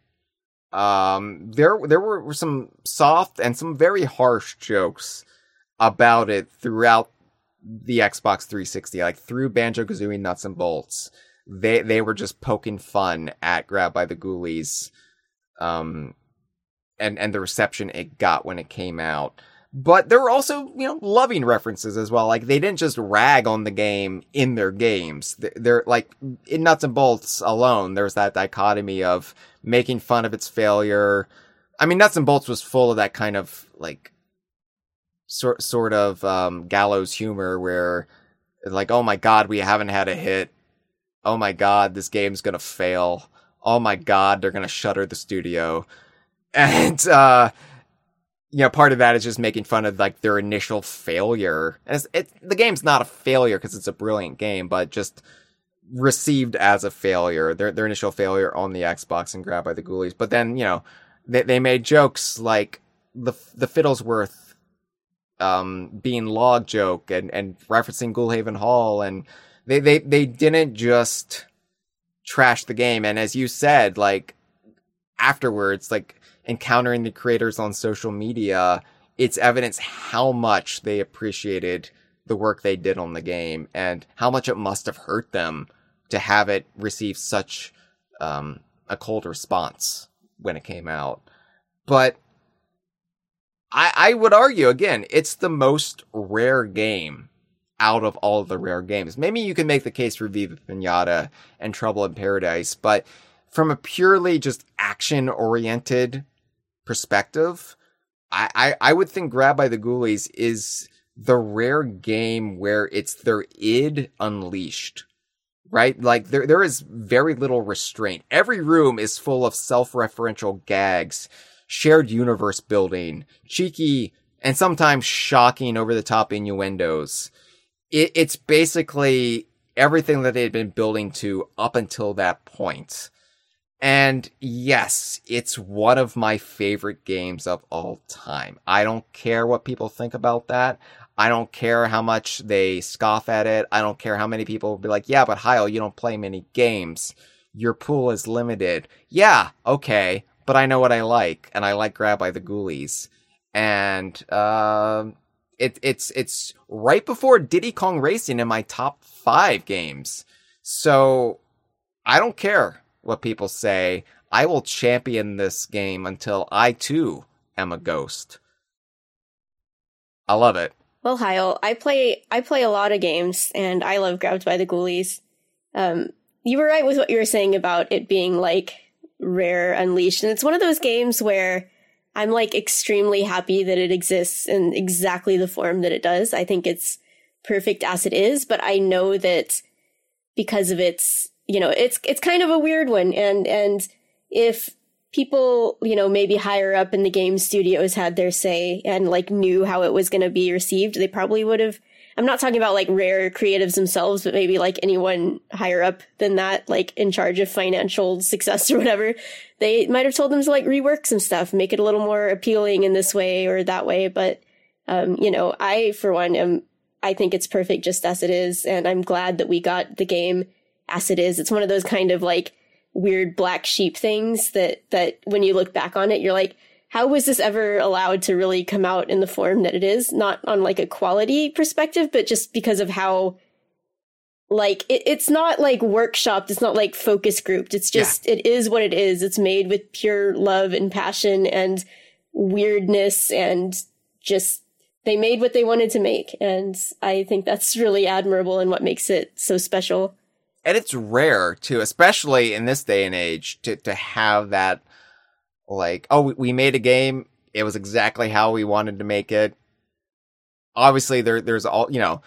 Um, there there were some soft and some very harsh jokes about it throughout the Xbox 360, like through Banjo Kazooie Nuts and Bolts. They they were just poking fun at Grabbed by the Ghoulies, um, and and the reception it got when it came out but there were also, you know, loving references as well. Like they didn't just rag on the game in their games. They're like in Nuts and Bolts alone, there's that dichotomy of making fun of its failure. I mean, Nuts and Bolts was full of that kind of like sort sort of um, gallows humor where like, oh my god, we haven't had a hit. Oh my god, this game's gonna fail. Oh my god, they're gonna shutter the studio. And uh you know, part of that is just making fun of like their initial failure. And it's, it, the game's not a failure because it's a brilliant game, but just received as a failure. Their their initial failure on the Xbox and grabbed by the Ghoulies. But then you know, they they made jokes like the the Fiddlesworth um being log joke and and referencing Ghoulhaven Hall, and they they they didn't just trash the game. And as you said, like afterwards, like encountering the creators on social media, it's evidence how much they appreciated the work they did on the game and how much it must have hurt them to have it receive such um, a cold response when it came out. But I, I would argue again, it's the most rare game out of all of the rare games. Maybe you can make the case for Viva Pinata and Trouble in Paradise, but from a purely just action oriented perspective, I, I, I would think Grabbed by the Ghoulies is the rare game where it's their id unleashed. Right? Like there there is very little restraint. Every room is full of self-referential gags, shared universe building, cheeky and sometimes shocking over the top innuendos. It, it's basically everything that they'd been building to up until that point. And yes, it's one of my favorite games of all time. I don't care what people think about that. I don't care how much they scoff at it. I don't care how many people will be like, yeah, but Kyle, you don't play many games. Your pool is limited. Yeah, okay, but I know what I like, and I like Grabbed by the Ghoulies. And uh, it, it's it's right before Diddy Kong Racing in my top five games. So I don't care what people say. I will champion this game until I too am a ghost. I love it. Well, Kyle, I play I play a lot of games, and I love Grabbed by the Ghoulies. Um, you were right with what you were saying about it being like Rare Unleashed, and it's one of those games where I'm like extremely happy that it exists in exactly the form that it does. I think it's perfect as it is, but I know that because of its you know, it's it's kind of a weird one, and and if people, you know, maybe higher up in the game studios had their say and like knew how it was going to be received, they probably would have. I'm not talking about like rare creatives themselves, but maybe like anyone higher up than that, like in charge of financial success or whatever. They might have told them to like rework some stuff, make it a little more appealing in this way or that way. But, um, you know, I, for one, am, I think it's perfect just as it is. And I'm glad that we got the game as it is. It's one of those kind of like weird black sheep things that, that when you look back on it, you're like, how was this ever allowed to really come out in the form that it is? Not on like a quality perspective, but just because of how like it, it's not like workshopped it's not like focus grouped it's just yeah. it is what it is it's made with pure love and passion and weirdness and just they made what they wanted to make and i think that's really admirable and what makes it so special and it's rare too, especially in this day and age, to to have that like, oh, we made a game. It was exactly how we wanted to make it. Obviously, there there's all you know.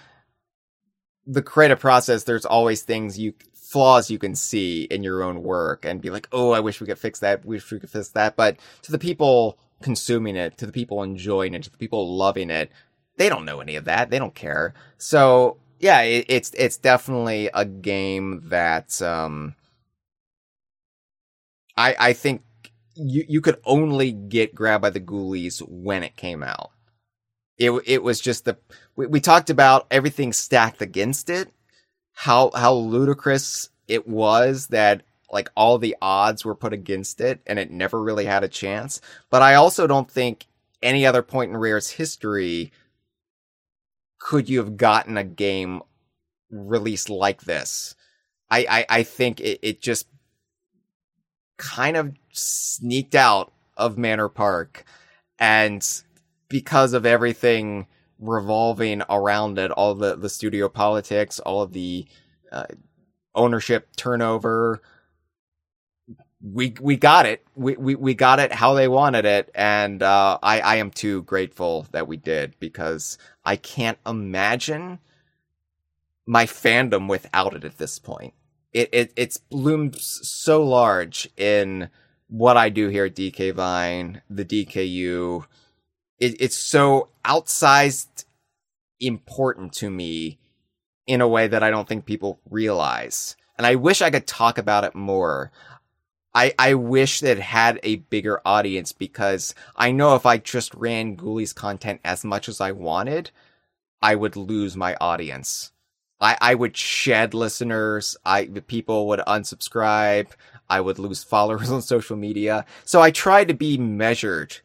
the creative process, there's always things you flaws you can see in your own work and be like, oh, I wish we could fix that. Wish we could fix that. But to the people consuming it, to the people enjoying it, to the people loving it, they don't know any of that. They don't care. So yeah, it, it's it's definitely a game that um, I I think you you could only get grabbed by the ghoulies when it came out. It it was just the we, we talked about everything stacked against it, how how ludicrous it was that like all the odds were put against it and it never really had a chance. But I also don't think any other point in Rare's history could you have gotten a game released like this. I I, I think it, it just kind of sneaked out of Manor Park and because of everything revolving around it, all the, the studio politics, all of the uh, ownership turnover, we we got it. We, we we got it how they wanted it, and uh, I I am too grateful that we did because I can't imagine my fandom without it at this point. It it it's bloomed so large in what I do here at DK Vine, the DKU. It, it's so outsized important to me in a way that I don't think people realize. And I wish I could talk about it more. I, I wish that it had a bigger audience because I know if I just ran Ghoulies content as much as I wanted, I would lose my audience. I, I would shed listeners. I people would unsubscribe. I would lose followers on social media. So I try to be measured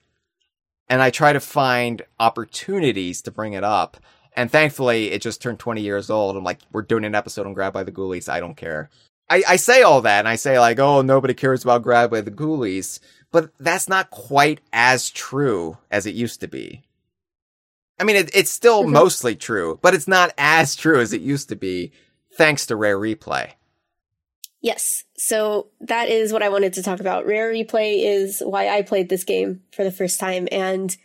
and I try to find opportunities to bring it up. And thankfully, it just turned 20 years old. I'm like, we're doing an episode on Grabbed by the Ghoulies. I don't care. I, I say all that and I say like, oh, nobody cares about the Ghoulies. But that's not quite as true as it used to be. I mean, it, it's still mm-hmm. mostly true, but it's not as true as it used to be, thanks to Rare Replay. Yes. So that is what I wanted to talk about. Rare Replay is why I played this game for the first time, and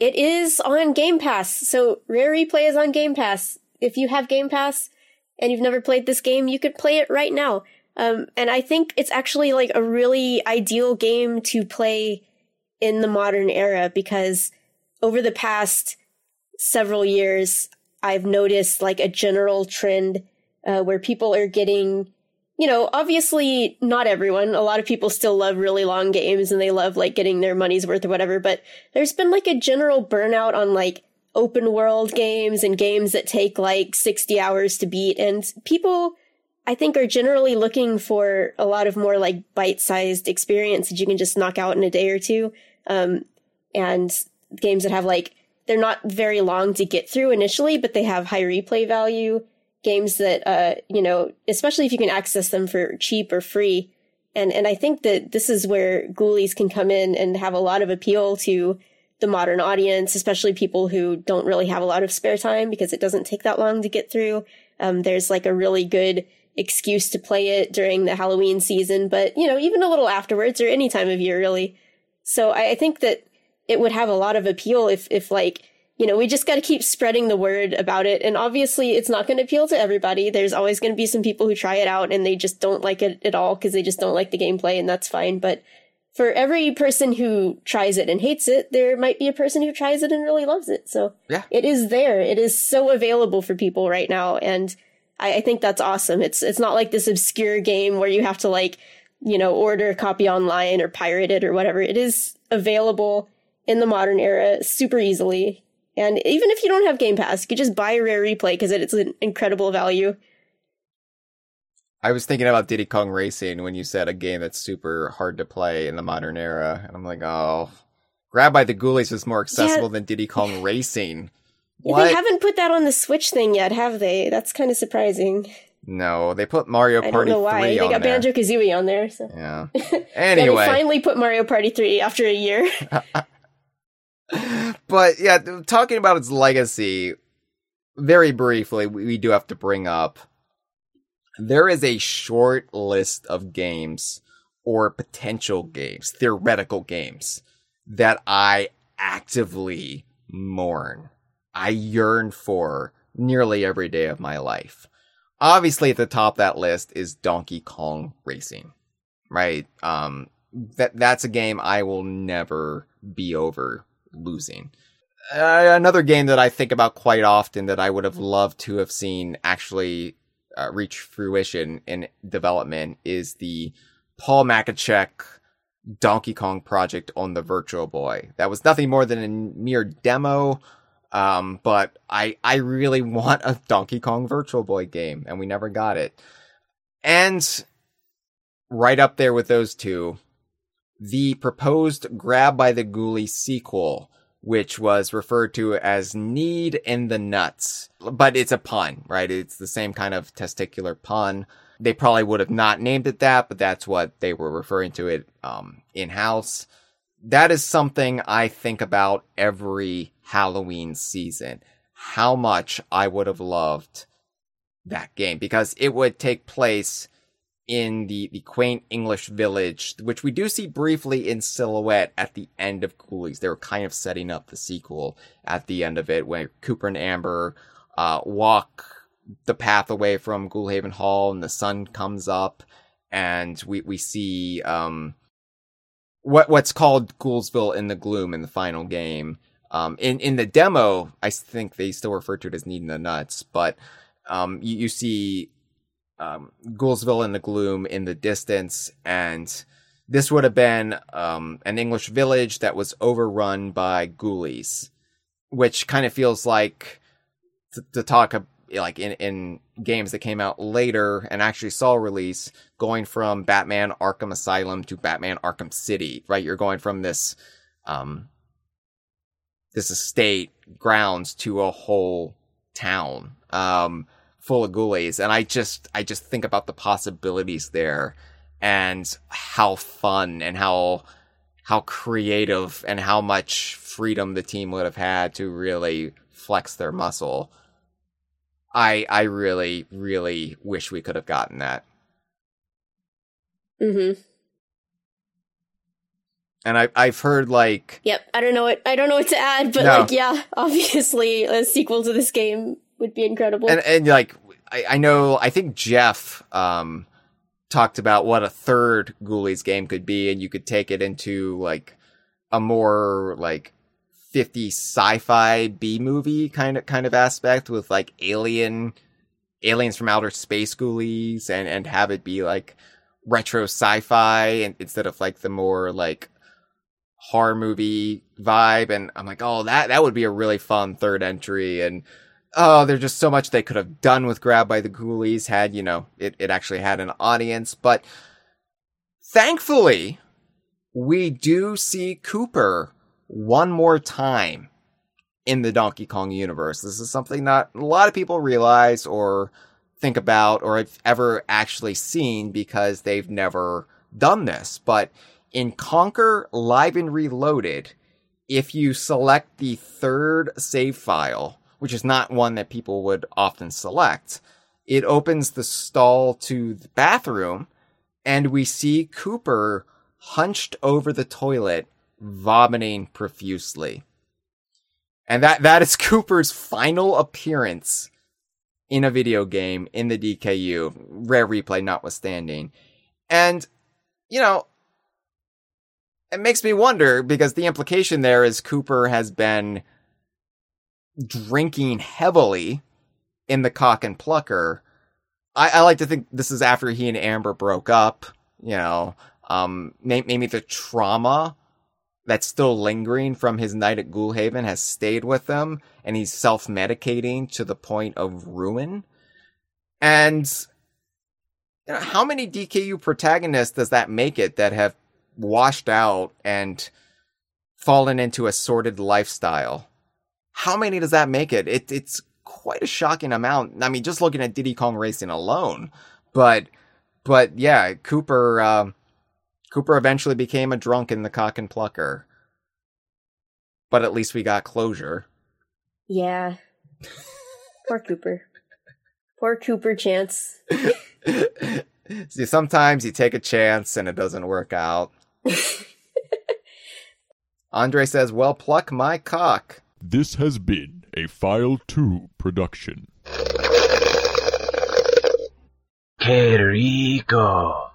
it is on Game Pass. So Rare Replay is on Game Pass. If you have Game Pass and you've never played this game, you could play it right now. Um, and I think it's actually like a really ideal game to play in the modern era because over the past several years, I've noticed like a general trend uh, where people are getting, you know, obviously not everyone. A lot of people still love really long games and they love like getting their money's worth or whatever. But there's been like a general burnout on like open world games and games that take like 60 hours to beat. And people, I think, are generally looking for a lot of more like bite sized experience that you can just knock out in a day or two. Um, and games that have like they're not very long to get through initially, but they have high replay value. Games that, uh, you know, especially if you can access them for cheap or free. And, and I think that this is where Ghoulies can come in and have a lot of appeal to the modern audience, especially people who don't really have a lot of spare time because it doesn't take that long to get through. Um, there's like a really good excuse to play it during the Halloween season, but you know, even a little afterwards or any time of year really. So I, I think that it would have a lot of appeal if, if like, you know, we just got to keep spreading the word about it. And obviously, it's not going to appeal to everybody. There's always going to be some people who try it out and they just don't like it at all because they just don't like the gameplay, and that's fine. But for every person who tries it and hates it, there might be a person who tries it and really loves it. So yeah. it is there. It is so available for people right now, and I, I think that's awesome. It's it's not like this obscure game where you have to like you know order a copy online or pirate it or whatever. It is available in the modern era super easily. And even if you don't have Game Pass, you could just buy a Rare Replay because it's an incredible value. I was thinking about Diddy Kong Racing when you said a game that's super hard to play in the modern era, and I'm like, oh, Grabbed by the Ghoulies is more accessible yeah. than Diddy Kong Racing. What? They haven't put that on the Switch thing yet, have they? That's kind of surprising. No, they put Mario Party I don't know why. They got Banjo Kazooie on there. So. Yeah. Anyway, yeah, they finally put Mario Party three after a year. but yeah, talking about its legacy, very briefly, we do have to bring up there is a short list of games or potential games, theoretical games that I actively mourn. I yearn for nearly every day of my life. obviously at the top of that list is Donkey Kong Racing, right? Um, that that's a game I will never be over losing. Uh, another game that I think about quite often that I would have loved to have seen actually uh, reach fruition in development is the Paul Machacek Donkey Kong project on the Virtual Boy. That was nothing more than a mere demo, um, but I I really want a Donkey Kong Virtual Boy game, and we never got it. And right up there with those two, the proposed Grabbed by the Ghoulies sequel which was referred to as need in the nuts. But it's a pun, right? It's the same kind of testicular pun. They probably would have not named it that, but that's what they were referring to it um, in house. That is something I think about every Halloween season. How much I would have loved that game because it would take place in the, the quaint English village, which we do see briefly in silhouette at the end of Ghoulies. They were kind of setting up the sequel at the end of it, where Cooper and Amber uh, walk the path away from Ghoulhaven Hall, and the sun comes up, and we we see um, what what's called Ghoulsville in the Gloom in the final game. Um, in in the demo, I think they still refer to it as needing the nuts, but um, you, you see um, Ghoulsville in the gloom in the distance, and this would have been um, an English village that was overrun by ghoulies, which kind of feels like to, to talk like in in games that came out later and actually saw release, going from Batman Arkham Asylum to Batman Arkham City, right? You're going from this um this estate grounds to a whole town. Um full of ghoulies, and I just I just think about the possibilities there and how fun and how how creative and how much freedom the team would have had to really flex their muscle. I I really really wish we could have gotten that. Mhm. And I I've heard like Yep, I don't know what I don't know what to add, but No. like yeah, obviously a sequel to this game would be incredible. and and like I, I know I think Jeff um talked about what a third Ghoulies game could be, and you could take it into like a more like 50 sci-fi B movie kind of kind of aspect with like alien aliens from outer space ghoulies and and have it be like retro sci-fi and instead of like the more like horror movie vibe and I'm like oh that that would be a really fun third entry and oh, there's just so much they could have done with Grabbed by the Ghoulies had, you know, it, it actually had an audience. But thankfully, we do see Cooper one more time in the Donkey Kong universe. This is something not a lot of people realize or think about or have ever actually seen because they've never done this. But in Conker Live and Reloaded, if you select the third save file, which is not one that people would often select, it opens the stall to the bathroom and we see Cooper hunched over the toilet, vomiting profusely. And that, that is Cooper's final appearance in a video game in the DKU, rare replay notwithstanding. And, you know, it makes me wonder because the implication there is Cooper has been drinking heavily in the cock and plucker. I, I like to think this is after he and Amber broke up, you know, um, may- maybe the trauma that's still lingering from his night at Ghoulhaven has stayed with him and he's self-medicating to the point of ruin. And you know, how many DKU protagonists does that make it that have washed out and fallen into a sordid lifestyle? How many does that make it? it it's quite a shocking amount. I mean, just looking at Diddy Kong Racing alone, but but yeah, Cooper um, Cooper eventually became a drunk in the cock and plucker. But at least we got closure. yeah. Poor Cooper. Poor Cooper Chance. See, sometimes you take a chance and it doesn't work out. Andre says, "Well, pluck my cock." This has been a File 2 production. Que rico!